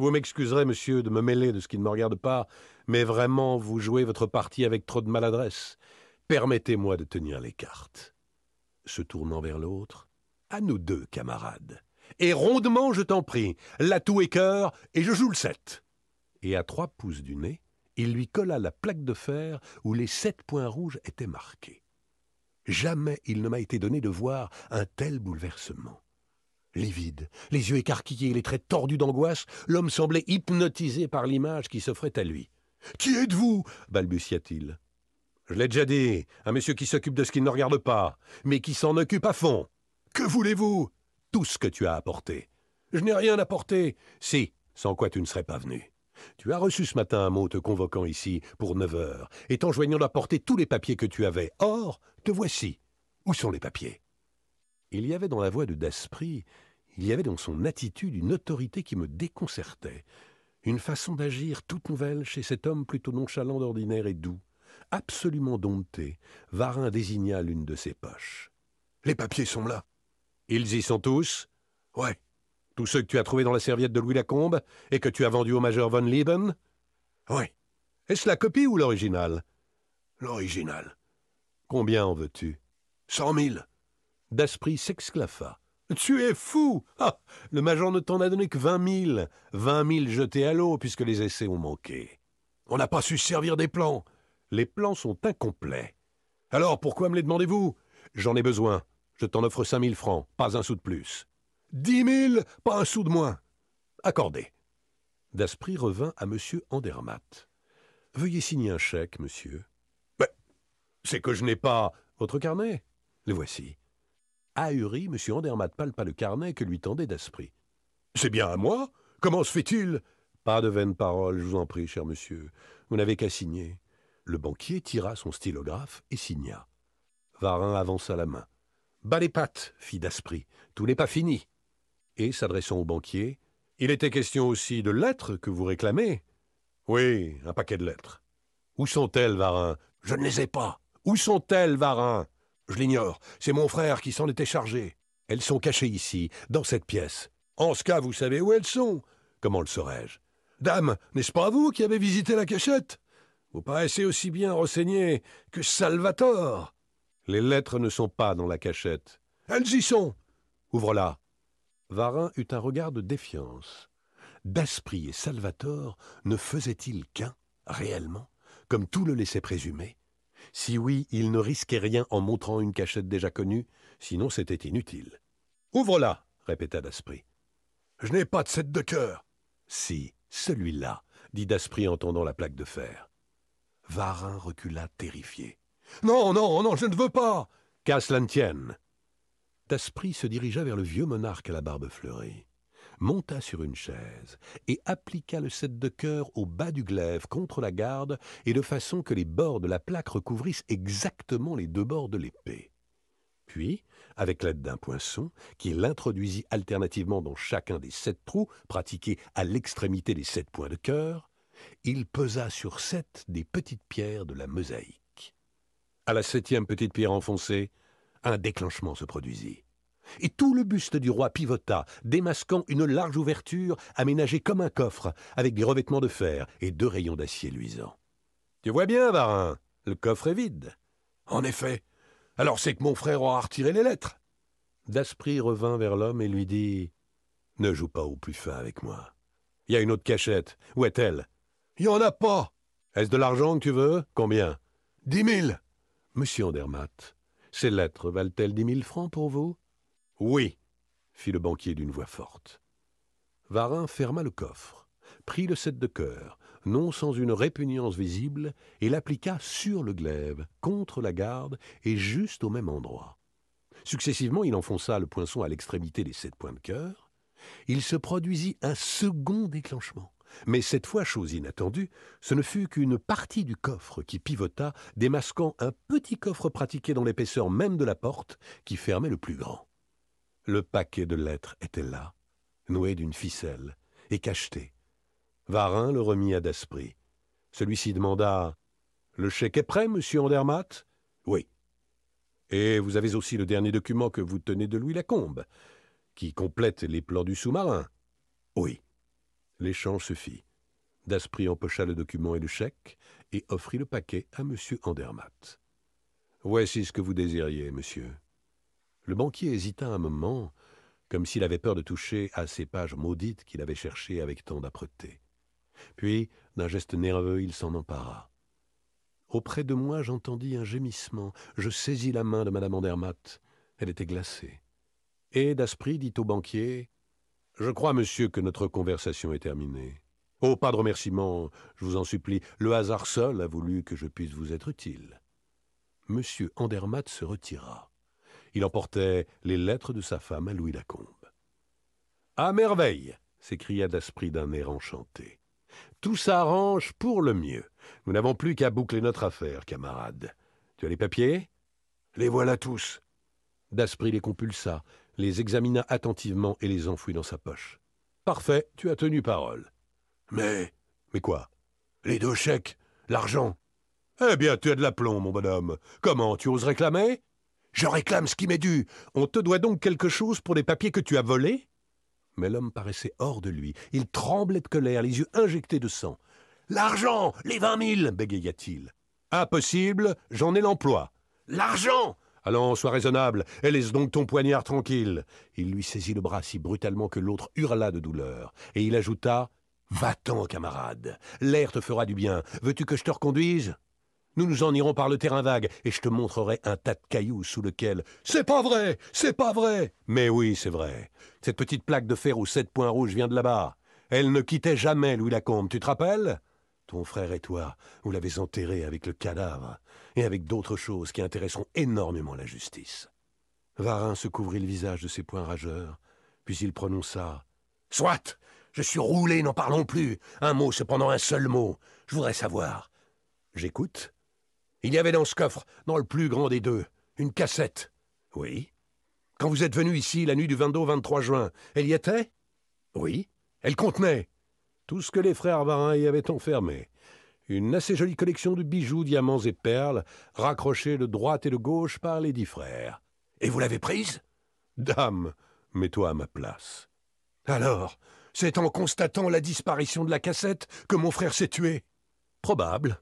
Vous m'excuserez, monsieur, de me mêler de ce qui ne me regarde pas, mais vraiment, vous jouez votre partie avec trop de maladresse. Permettez-moi de tenir les cartes. Se tournant vers l'autre À nous deux, camarades. Et rondement, je t'en prie, l'atout et cœur, et je joue le sept. Et à trois pouces du nez, il lui colla la plaque de fer où les sept points rouges étaient marqués. Jamais il ne m'a été donné de voir un tel bouleversement. Livide, les yeux écarquillés, les traits tordus d'angoisse, l'homme semblait hypnotisé par l'image qui s'offrait à lui. Qui êtes-vous? balbutia-t-il. Je l'ai déjà dit, un monsieur qui s'occupe de ce qui ne regarde pas, mais qui s'en occupe à fond. Que voulez-vous? Tout ce que tu as apporté. Je n'ai rien apporté. Si, sans quoi tu ne serais pas venu. Tu as reçu ce matin un mot te convoquant ici pour neuf heures, et t'enjoignant d'apporter tous les papiers que tu avais. Or, te voici. Où sont les papiers? Il y avait dans la voix de Daspry, il y avait dans son attitude une autorité qui me déconcertait, une façon d'agir toute nouvelle chez cet homme plutôt nonchalant d'ordinaire et doux. Absolument dompté, Varin désigna l'une de ses poches. Les papiers sont là. Ils y sont tous? Ouais. Tous ceux que tu as trouvés dans la serviette de Louis Lacombe et que tu as vendus au major von Lieben? Oui. Est-ce la copie ou l'original? L'original. Combien en veux-tu? Cent mille. Daspry s'exclaffa. Tu es fou ah, Le major ne t'en a donné que vingt mille. Vingt mille jetés à l'eau puisque les essais ont manqué. On n'a pas su se servir des plans. Les plans sont incomplets. Alors pourquoi me les demandez-vous? J'en ai besoin. Je t'en offre cinq mille francs, pas un sou de plus. Dix mille, pas un sou de moins. Accordé. Daspry revint à M. Andermatt. Veuillez signer un chèque, monsieur. Ben, c'est que je n'ai pas. Votre carnet Le voici. Ahuri, M. Andermatt palpa le carnet que lui tendait Daspry. C'est bien à moi? Comment se fait-il? Pas de vaines paroles, je vous en prie, cher monsieur. Vous n'avez qu'à signer. Le banquier tira son stylographe et signa. Varin avança la main. Bas les pattes, fit Daspry. Tout n'est pas fini. Et, s'adressant au banquier, il était question aussi de lettres que vous réclamez. Oui, un paquet de lettres. Où sont-elles, Varin? Je ne les ai pas. Où sont-elles, Varin? Je l'ignore. C'est mon frère qui s'en était chargé. Elles sont cachées ici, dans cette pièce. En ce cas, vous savez où elles sont. Comment le saurais-je? Dame, n'est-ce pas vous qui avez visité la cachette? Vous paraissez aussi bien renseigné que Salvatore. Les lettres ne sont pas dans la cachette. Elles y sont. Ouvre-la. Varin eut un regard de défiance. Daspry et Salvatore ne faisaient-ils qu'un, réellement, comme tout le laissait présumer Si oui, ils ne risquaient rien en montrant une cachette déjà connue, sinon c'était inutile. Ouvre-la, répéta Daspry. Je n'ai pas de set de cœur. Si, celui-là, dit Daspry en tendant la plaque de fer. Varin recula terrifié. Non, non, non, je ne veux pas. Qu'à cela ne tienne. Daspry se dirigea vers le vieux monarque à la barbe fleurie, monta sur une chaise et appliqua le set de cœur au bas du glaive contre la garde et de façon que les bords de la plaque recouvrissent exactement les deux bords de l'épée. Puis, avec l'aide d'un poinçon, qu'il introduisit alternativement dans chacun des sept trous pratiqués à l'extrémité des sept points de cœur, il pesa sur sept des petites pierres de la mosaïque. À la septième petite pierre enfoncée, un déclenchement se produisit. Et tout le buste du roi pivota, démasquant une large ouverture aménagée comme un coffre, avec des revêtements de fer et deux rayons d'acier luisants. Tu vois bien, Varin, le coffre est vide. En effet. Alors c'est que mon frère aura retiré les lettres. Daspry revint vers l'homme et lui dit Ne joue pas au plus fin avec moi. Il y a une autre cachette. Où est-elle Il n'y en a pas. Est-ce de l'argent que tu veux? Combien Dix mille. Monsieur Andermatt, ces lettres valent-elles dix mille francs pour vous? Oui, fit le banquier d'une voix forte. Varin ferma le coffre, prit le set de cœur, non sans une répugnance visible, et l'appliqua sur le glaive, contre la garde, et juste au même endroit. Successivement, il enfonça le poinçon à l'extrémité des sept points de cœur. Il se produisit un second déclenchement. Mais cette fois, chose inattendue, ce ne fut qu'une partie du coffre qui pivota, démasquant un petit coffre pratiqué dans l'épaisseur même de la porte qui fermait le plus grand. Le paquet de lettres était là, noué d'une ficelle et cacheté. Varin le remit à Daspry. Celui-ci demanda Le chèque est prêt, monsieur Andermatt? Oui. Et vous avez aussi le dernier document que vous tenez de Louis Lacombe, qui complète les plans du sous-marin Oui. L'échange se fit. Daspry empocha le document et le chèque et offrit le paquet à M. Andermatt. Voici ce que vous désiriez, monsieur. Le banquier hésita un moment, comme s'il avait peur de toucher à ces pages maudites qu'il avait cherchées avec tant d'âpreté. Puis, d'un geste nerveux, il s'en empara. Auprès de moi, j'entendis un gémissement. Je saisis la main de madame Andermatt. Elle était glacée. Et Daspry dit au banquier je crois, monsieur, que notre conversation est terminée. Oh, pas de remerciements, je vous en supplie. Le hasard seul a voulu que je puisse vous être utile. Monsieur Andermatt se retira. Il emportait les lettres de sa femme à Louis Lacombe. À merveille s'écria Daspry d'un air enchanté. Tout s'arrange pour le mieux. Nous n'avons plus qu'à boucler notre affaire, camarade. Tu as les papiers? Les voilà tous. Daspry les compulsa, les examina attentivement et les enfouit dans sa poche. Parfait, tu as tenu parole. Mais. Mais quoi? Les deux chèques, l'argent. Eh bien, tu as de l'aplomb, mon bonhomme. Comment, tu oses réclamer? Je réclame ce qui m'est dû. On te doit donc quelque chose pour des papiers que tu as volés? Mais l'homme paraissait hors de lui. Il tremblait de colère, les yeux injectés de sang. L'argent Les vingt mille bégaya-t-il. Impossible, j'en ai l'emploi. L'argent Allons, sois raisonnable, et laisse donc ton poignard tranquille. Il lui saisit le bras si brutalement que l'autre hurla de douleur, et il ajouta Va-t'en, camarade, l'air te fera du bien. Veux-tu que je te reconduise? Nous nous en irons par le terrain vague, et je te montrerai un tas de cailloux sous lequel. C'est pas vrai C'est pas vrai Mais oui, c'est vrai. Cette petite plaque de fer aux sept points rouges vient de là-bas. Elle ne quittait jamais Louis Lacombe, tu te rappelles? Ton frère et toi, vous l'avez enterré avec le cadavre et avec d'autres choses qui intéresseront énormément la justice. Varin se couvrit le visage de ses poings rageurs, puis il prononça Soit Je suis roulé, n'en parlons plus. Un mot, cependant un seul mot. Je voudrais savoir. J'écoute. Il y avait dans ce coffre, dans le plus grand des deux, une cassette. Oui. Quand vous êtes venu ici la nuit du 22 au 23 juin, elle y était? Oui. Elle contenait tout ce que les frères Varin y avaient enfermé. Une assez jolie collection de bijoux, diamants et perles, raccrochés de droite et de gauche par les dix frères. Et vous l'avez prise? Dame, mets-toi à ma place. Alors, c'est en constatant la disparition de la cassette que mon frère s'est tué? Probable.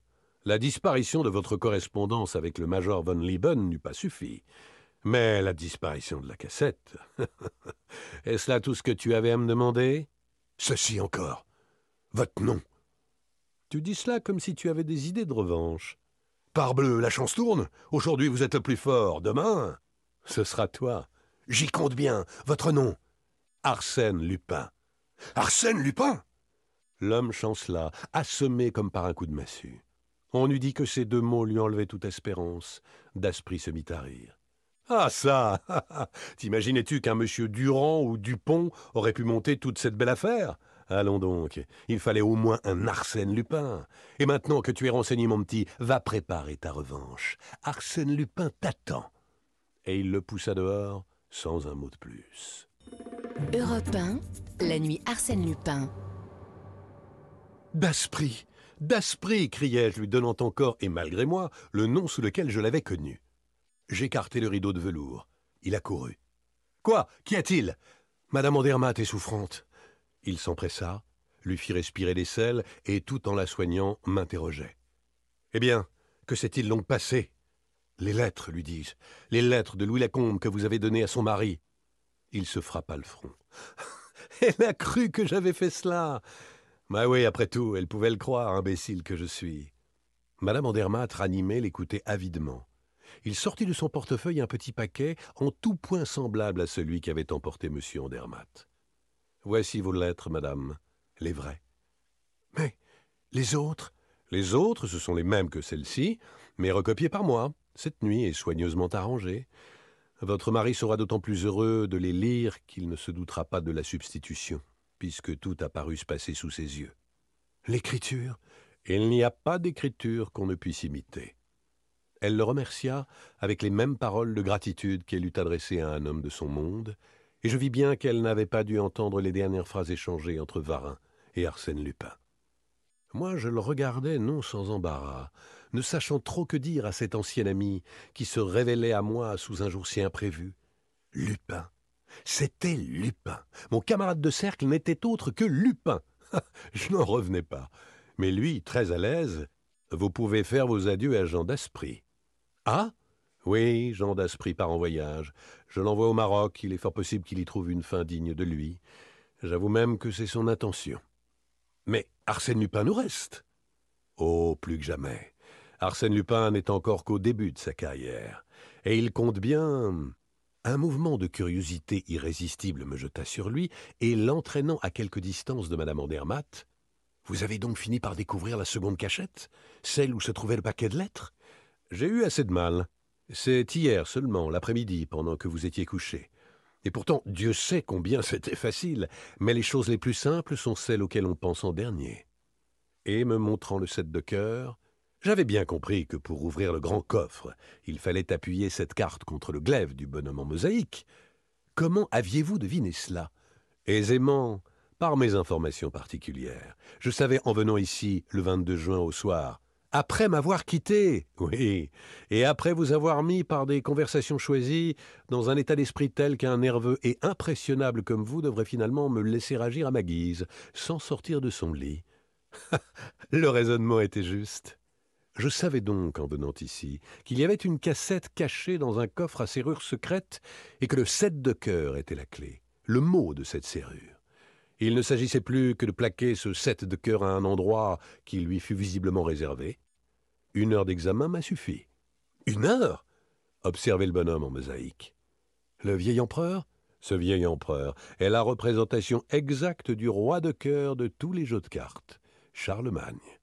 La disparition de votre correspondance avec le major von Lieben n'eût pas suffi. Mais la disparition de la cassette. Est-ce là tout ce que tu avais à me demander? Ceci encore. Votre nom. Tu dis cela comme si tu avais des idées de revanche. Parbleu, la chance tourne. Aujourd'hui vous êtes le plus fort. Demain. Ce sera toi. J'y compte bien. Votre nom. Arsène Lupin. Arsène Lupin? L'homme chancela, assommé comme par un coup de massue. On eût dit que ces deux mots lui enlevaient toute espérance. Daspry se mit à rire. Ah ça T'imaginais-tu qu'un monsieur Durand ou Dupont aurait pu monter toute cette belle affaire? Allons donc, il fallait au moins un Arsène Lupin. Et maintenant que tu es renseigné, mon petit, va préparer ta revanche. Arsène Lupin t'attend. Et il le poussa dehors sans un mot de plus. Europe 1, la nuit Arsène Lupin. Daspry Daspry criai-je, lui donnant encore, et malgré moi, le nom sous lequel je l'avais connu. J'écartai le rideau de velours. Il accourut. Quoi? Qu'y a-t-il? Madame Andermatt est souffrante. Il s'empressa, lui fit respirer des sels, et tout en la soignant, m'interrogeait. Eh bien, que s'est-il donc passé? Les lettres, lui dis-je, les lettres de Louis Lacombe que vous avez données à son mari. Il se frappa le front. Elle a cru que j'avais fait cela. Bah oui, après tout, elle pouvait le croire, imbécile que je suis. Madame Andermatt, ranimée, l'écoutait avidement. Il sortit de son portefeuille un petit paquet en tout point semblable à celui qu'avait emporté M. Andermatt. Voici vos lettres, madame, les vraies. Mais les autres? Les autres, ce sont les mêmes que celles-ci, mais recopiées par moi, cette nuit et soigneusement arrangées. Votre mari sera d'autant plus heureux de les lire qu'il ne se doutera pas de la substitution, puisque tout a paru se passer sous ses yeux. L'écriture? Il n'y a pas d'écriture qu'on ne puisse imiter. Elle le remercia avec les mêmes paroles de gratitude qu'elle eût adressées à un homme de son monde, et je vis bien qu'elle n'avait pas dû entendre les dernières phrases échangées entre Varin et Arsène Lupin. Moi, je le regardais non sans embarras, ne sachant trop que dire à cet ancien ami qui se révélait à moi sous un jour si imprévu. Lupin. C'était Lupin. Mon camarade de cercle n'était autre que Lupin. je n'en revenais pas. Mais lui, très à l'aise, vous pouvez faire vos adieux à Jean d'Aspry. Ah? Oui, Jean d'Aspry part en voyage. Je l'envoie au Maroc. Il est fort possible qu'il y trouve une fin digne de lui. J'avoue même que c'est son intention. Mais Arsène Lupin nous reste. Oh, plus que jamais. Arsène Lupin n'est encore qu'au début de sa carrière. Et il compte bien. Un mouvement de curiosité irrésistible me jeta sur lui, et l'entraînant à quelque distance de Madame Andermatt. Vous avez donc fini par découvrir la seconde cachette? Celle où se trouvait le paquet de lettres? J'ai eu assez de mal. C'est hier seulement, l'après-midi, pendant que vous étiez couché. Et pourtant, Dieu sait combien c'était facile, mais les choses les plus simples sont celles auxquelles on pense en dernier. Et me montrant le set de cœur, j'avais bien compris que pour ouvrir le grand coffre, il fallait appuyer cette carte contre le glaive du bonhomme en mosaïque. Comment aviez-vous deviné cela? Aisément, par mes informations particulières. Je savais en venant ici le 22 juin au soir, après m'avoir quitté, oui, et après vous avoir mis par des conversations choisies dans un état d'esprit tel qu'un nerveux et impressionnable comme vous devrait finalement me laisser agir à ma guise, sans sortir de son lit. le raisonnement était juste. Je savais donc, en venant ici, qu'il y avait une cassette cachée dans un coffre à serrure secrète et que le sept de cœur était la clé, le mot de cette serrure. Il ne s'agissait plus que de plaquer ce sept de cœur à un endroit qui lui fut visiblement réservé. Une heure d'examen m'a suffi. Une heure observait le bonhomme en mosaïque. Le vieil empereur? Ce vieil empereur est la représentation exacte du roi de cœur de tous les jeux de cartes, Charlemagne.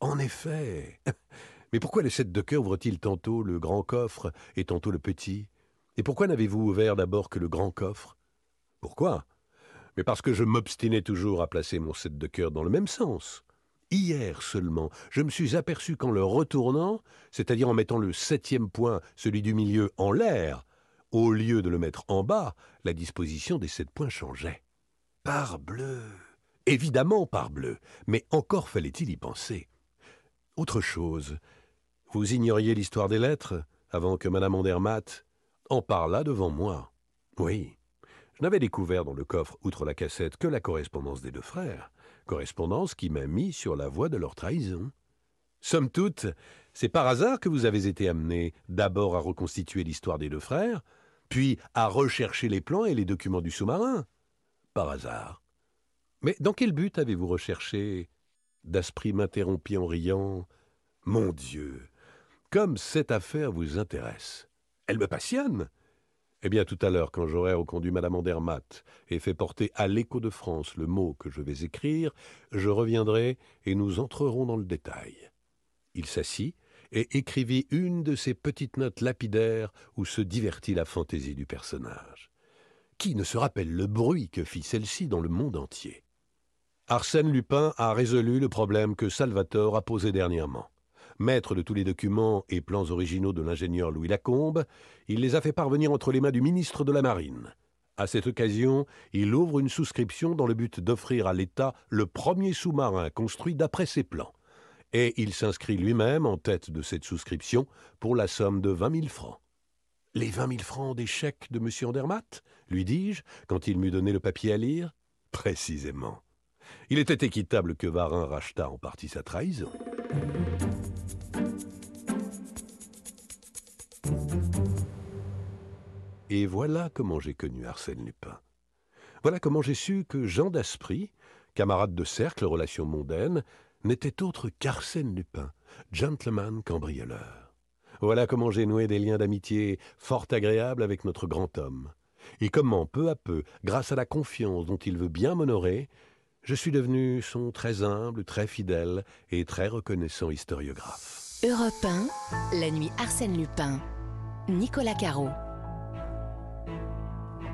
En effet. Mais pourquoi le sept de cœur ouvre-t-il tantôt le grand coffre et tantôt le petit? Et pourquoi n'avez-vous ouvert d'abord que le grand coffre? Pourquoi? Mais parce que je m'obstinais toujours à placer mon sept de cœur dans le même sens. Hier seulement, je me suis aperçu qu'en le retournant, c'est-à-dire en mettant le septième point, celui du milieu, en l'air, au lieu de le mettre en bas, la disposition des sept points changeait. Parbleu Évidemment parbleu, mais encore fallait-il y penser. Autre chose, vous ignoriez l'histoire des lettres avant que Madame Andermatt en parlât devant moi. Oui. Je n'avais découvert dans le coffre, outre la cassette, que la correspondance des deux frères, correspondance qui m'a mis sur la voie de leur trahison. Somme toute, c'est par hasard que vous avez été amené d'abord à reconstituer l'histoire des deux frères, puis à rechercher les plans et les documents du sous-marin. Par hasard. Mais dans quel but avez-vous recherché Daspry m'interrompit en riant. Mon Dieu, comme cette affaire vous intéresse. Elle me passionne. Eh bien, tout à l'heure, quand j'aurai reconduit Madame Andermatt et fait porter à l'écho de France le mot que je vais écrire, je reviendrai et nous entrerons dans le détail. Il s'assit et écrivit une de ces petites notes lapidaires où se divertit la fantaisie du personnage. Qui ne se rappelle le bruit que fit celle-ci dans le monde entier? Arsène Lupin a résolu le problème que Salvatore a posé dernièrement. Maître de tous les documents et plans originaux de l'ingénieur Louis Lacombe, il les a fait parvenir entre les mains du ministre de la Marine. À cette occasion, il ouvre une souscription dans le but d'offrir à l'État le premier sous-marin construit d'après ses plans. Et il s'inscrit lui-même en tête de cette souscription pour la somme de vingt mille francs. Les vingt mille francs des chèques de M. Andermatt? lui dis-je, quand il m'eut donné le papier à lire. Précisément. Il était équitable que Varin rachetât en partie sa trahison. Et voilà comment j'ai connu Arsène Lupin. Voilà comment j'ai su que Jean d'Aspry, camarade de cercle, relations mondaines, n'était autre qu'Arsène Lupin, gentleman cambrioleur. Voilà comment j'ai noué des liens d'amitié fort agréables avec notre grand homme, et comment, peu à peu, grâce à la confiance dont il veut bien m'honorer, je suis devenu son très humble, très fidèle et très reconnaissant historiographe. Europe 1, la nuit Arsène Lupin. Nicolas Caro.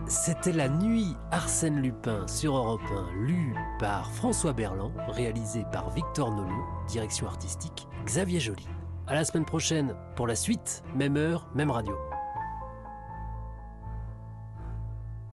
C'était La Nuit Arsène Lupin sur Europe 1, lu par François Berland, réalisé par Victor Nolot, direction artistique Xavier Joly. À la semaine prochaine pour la suite, même heure, même radio.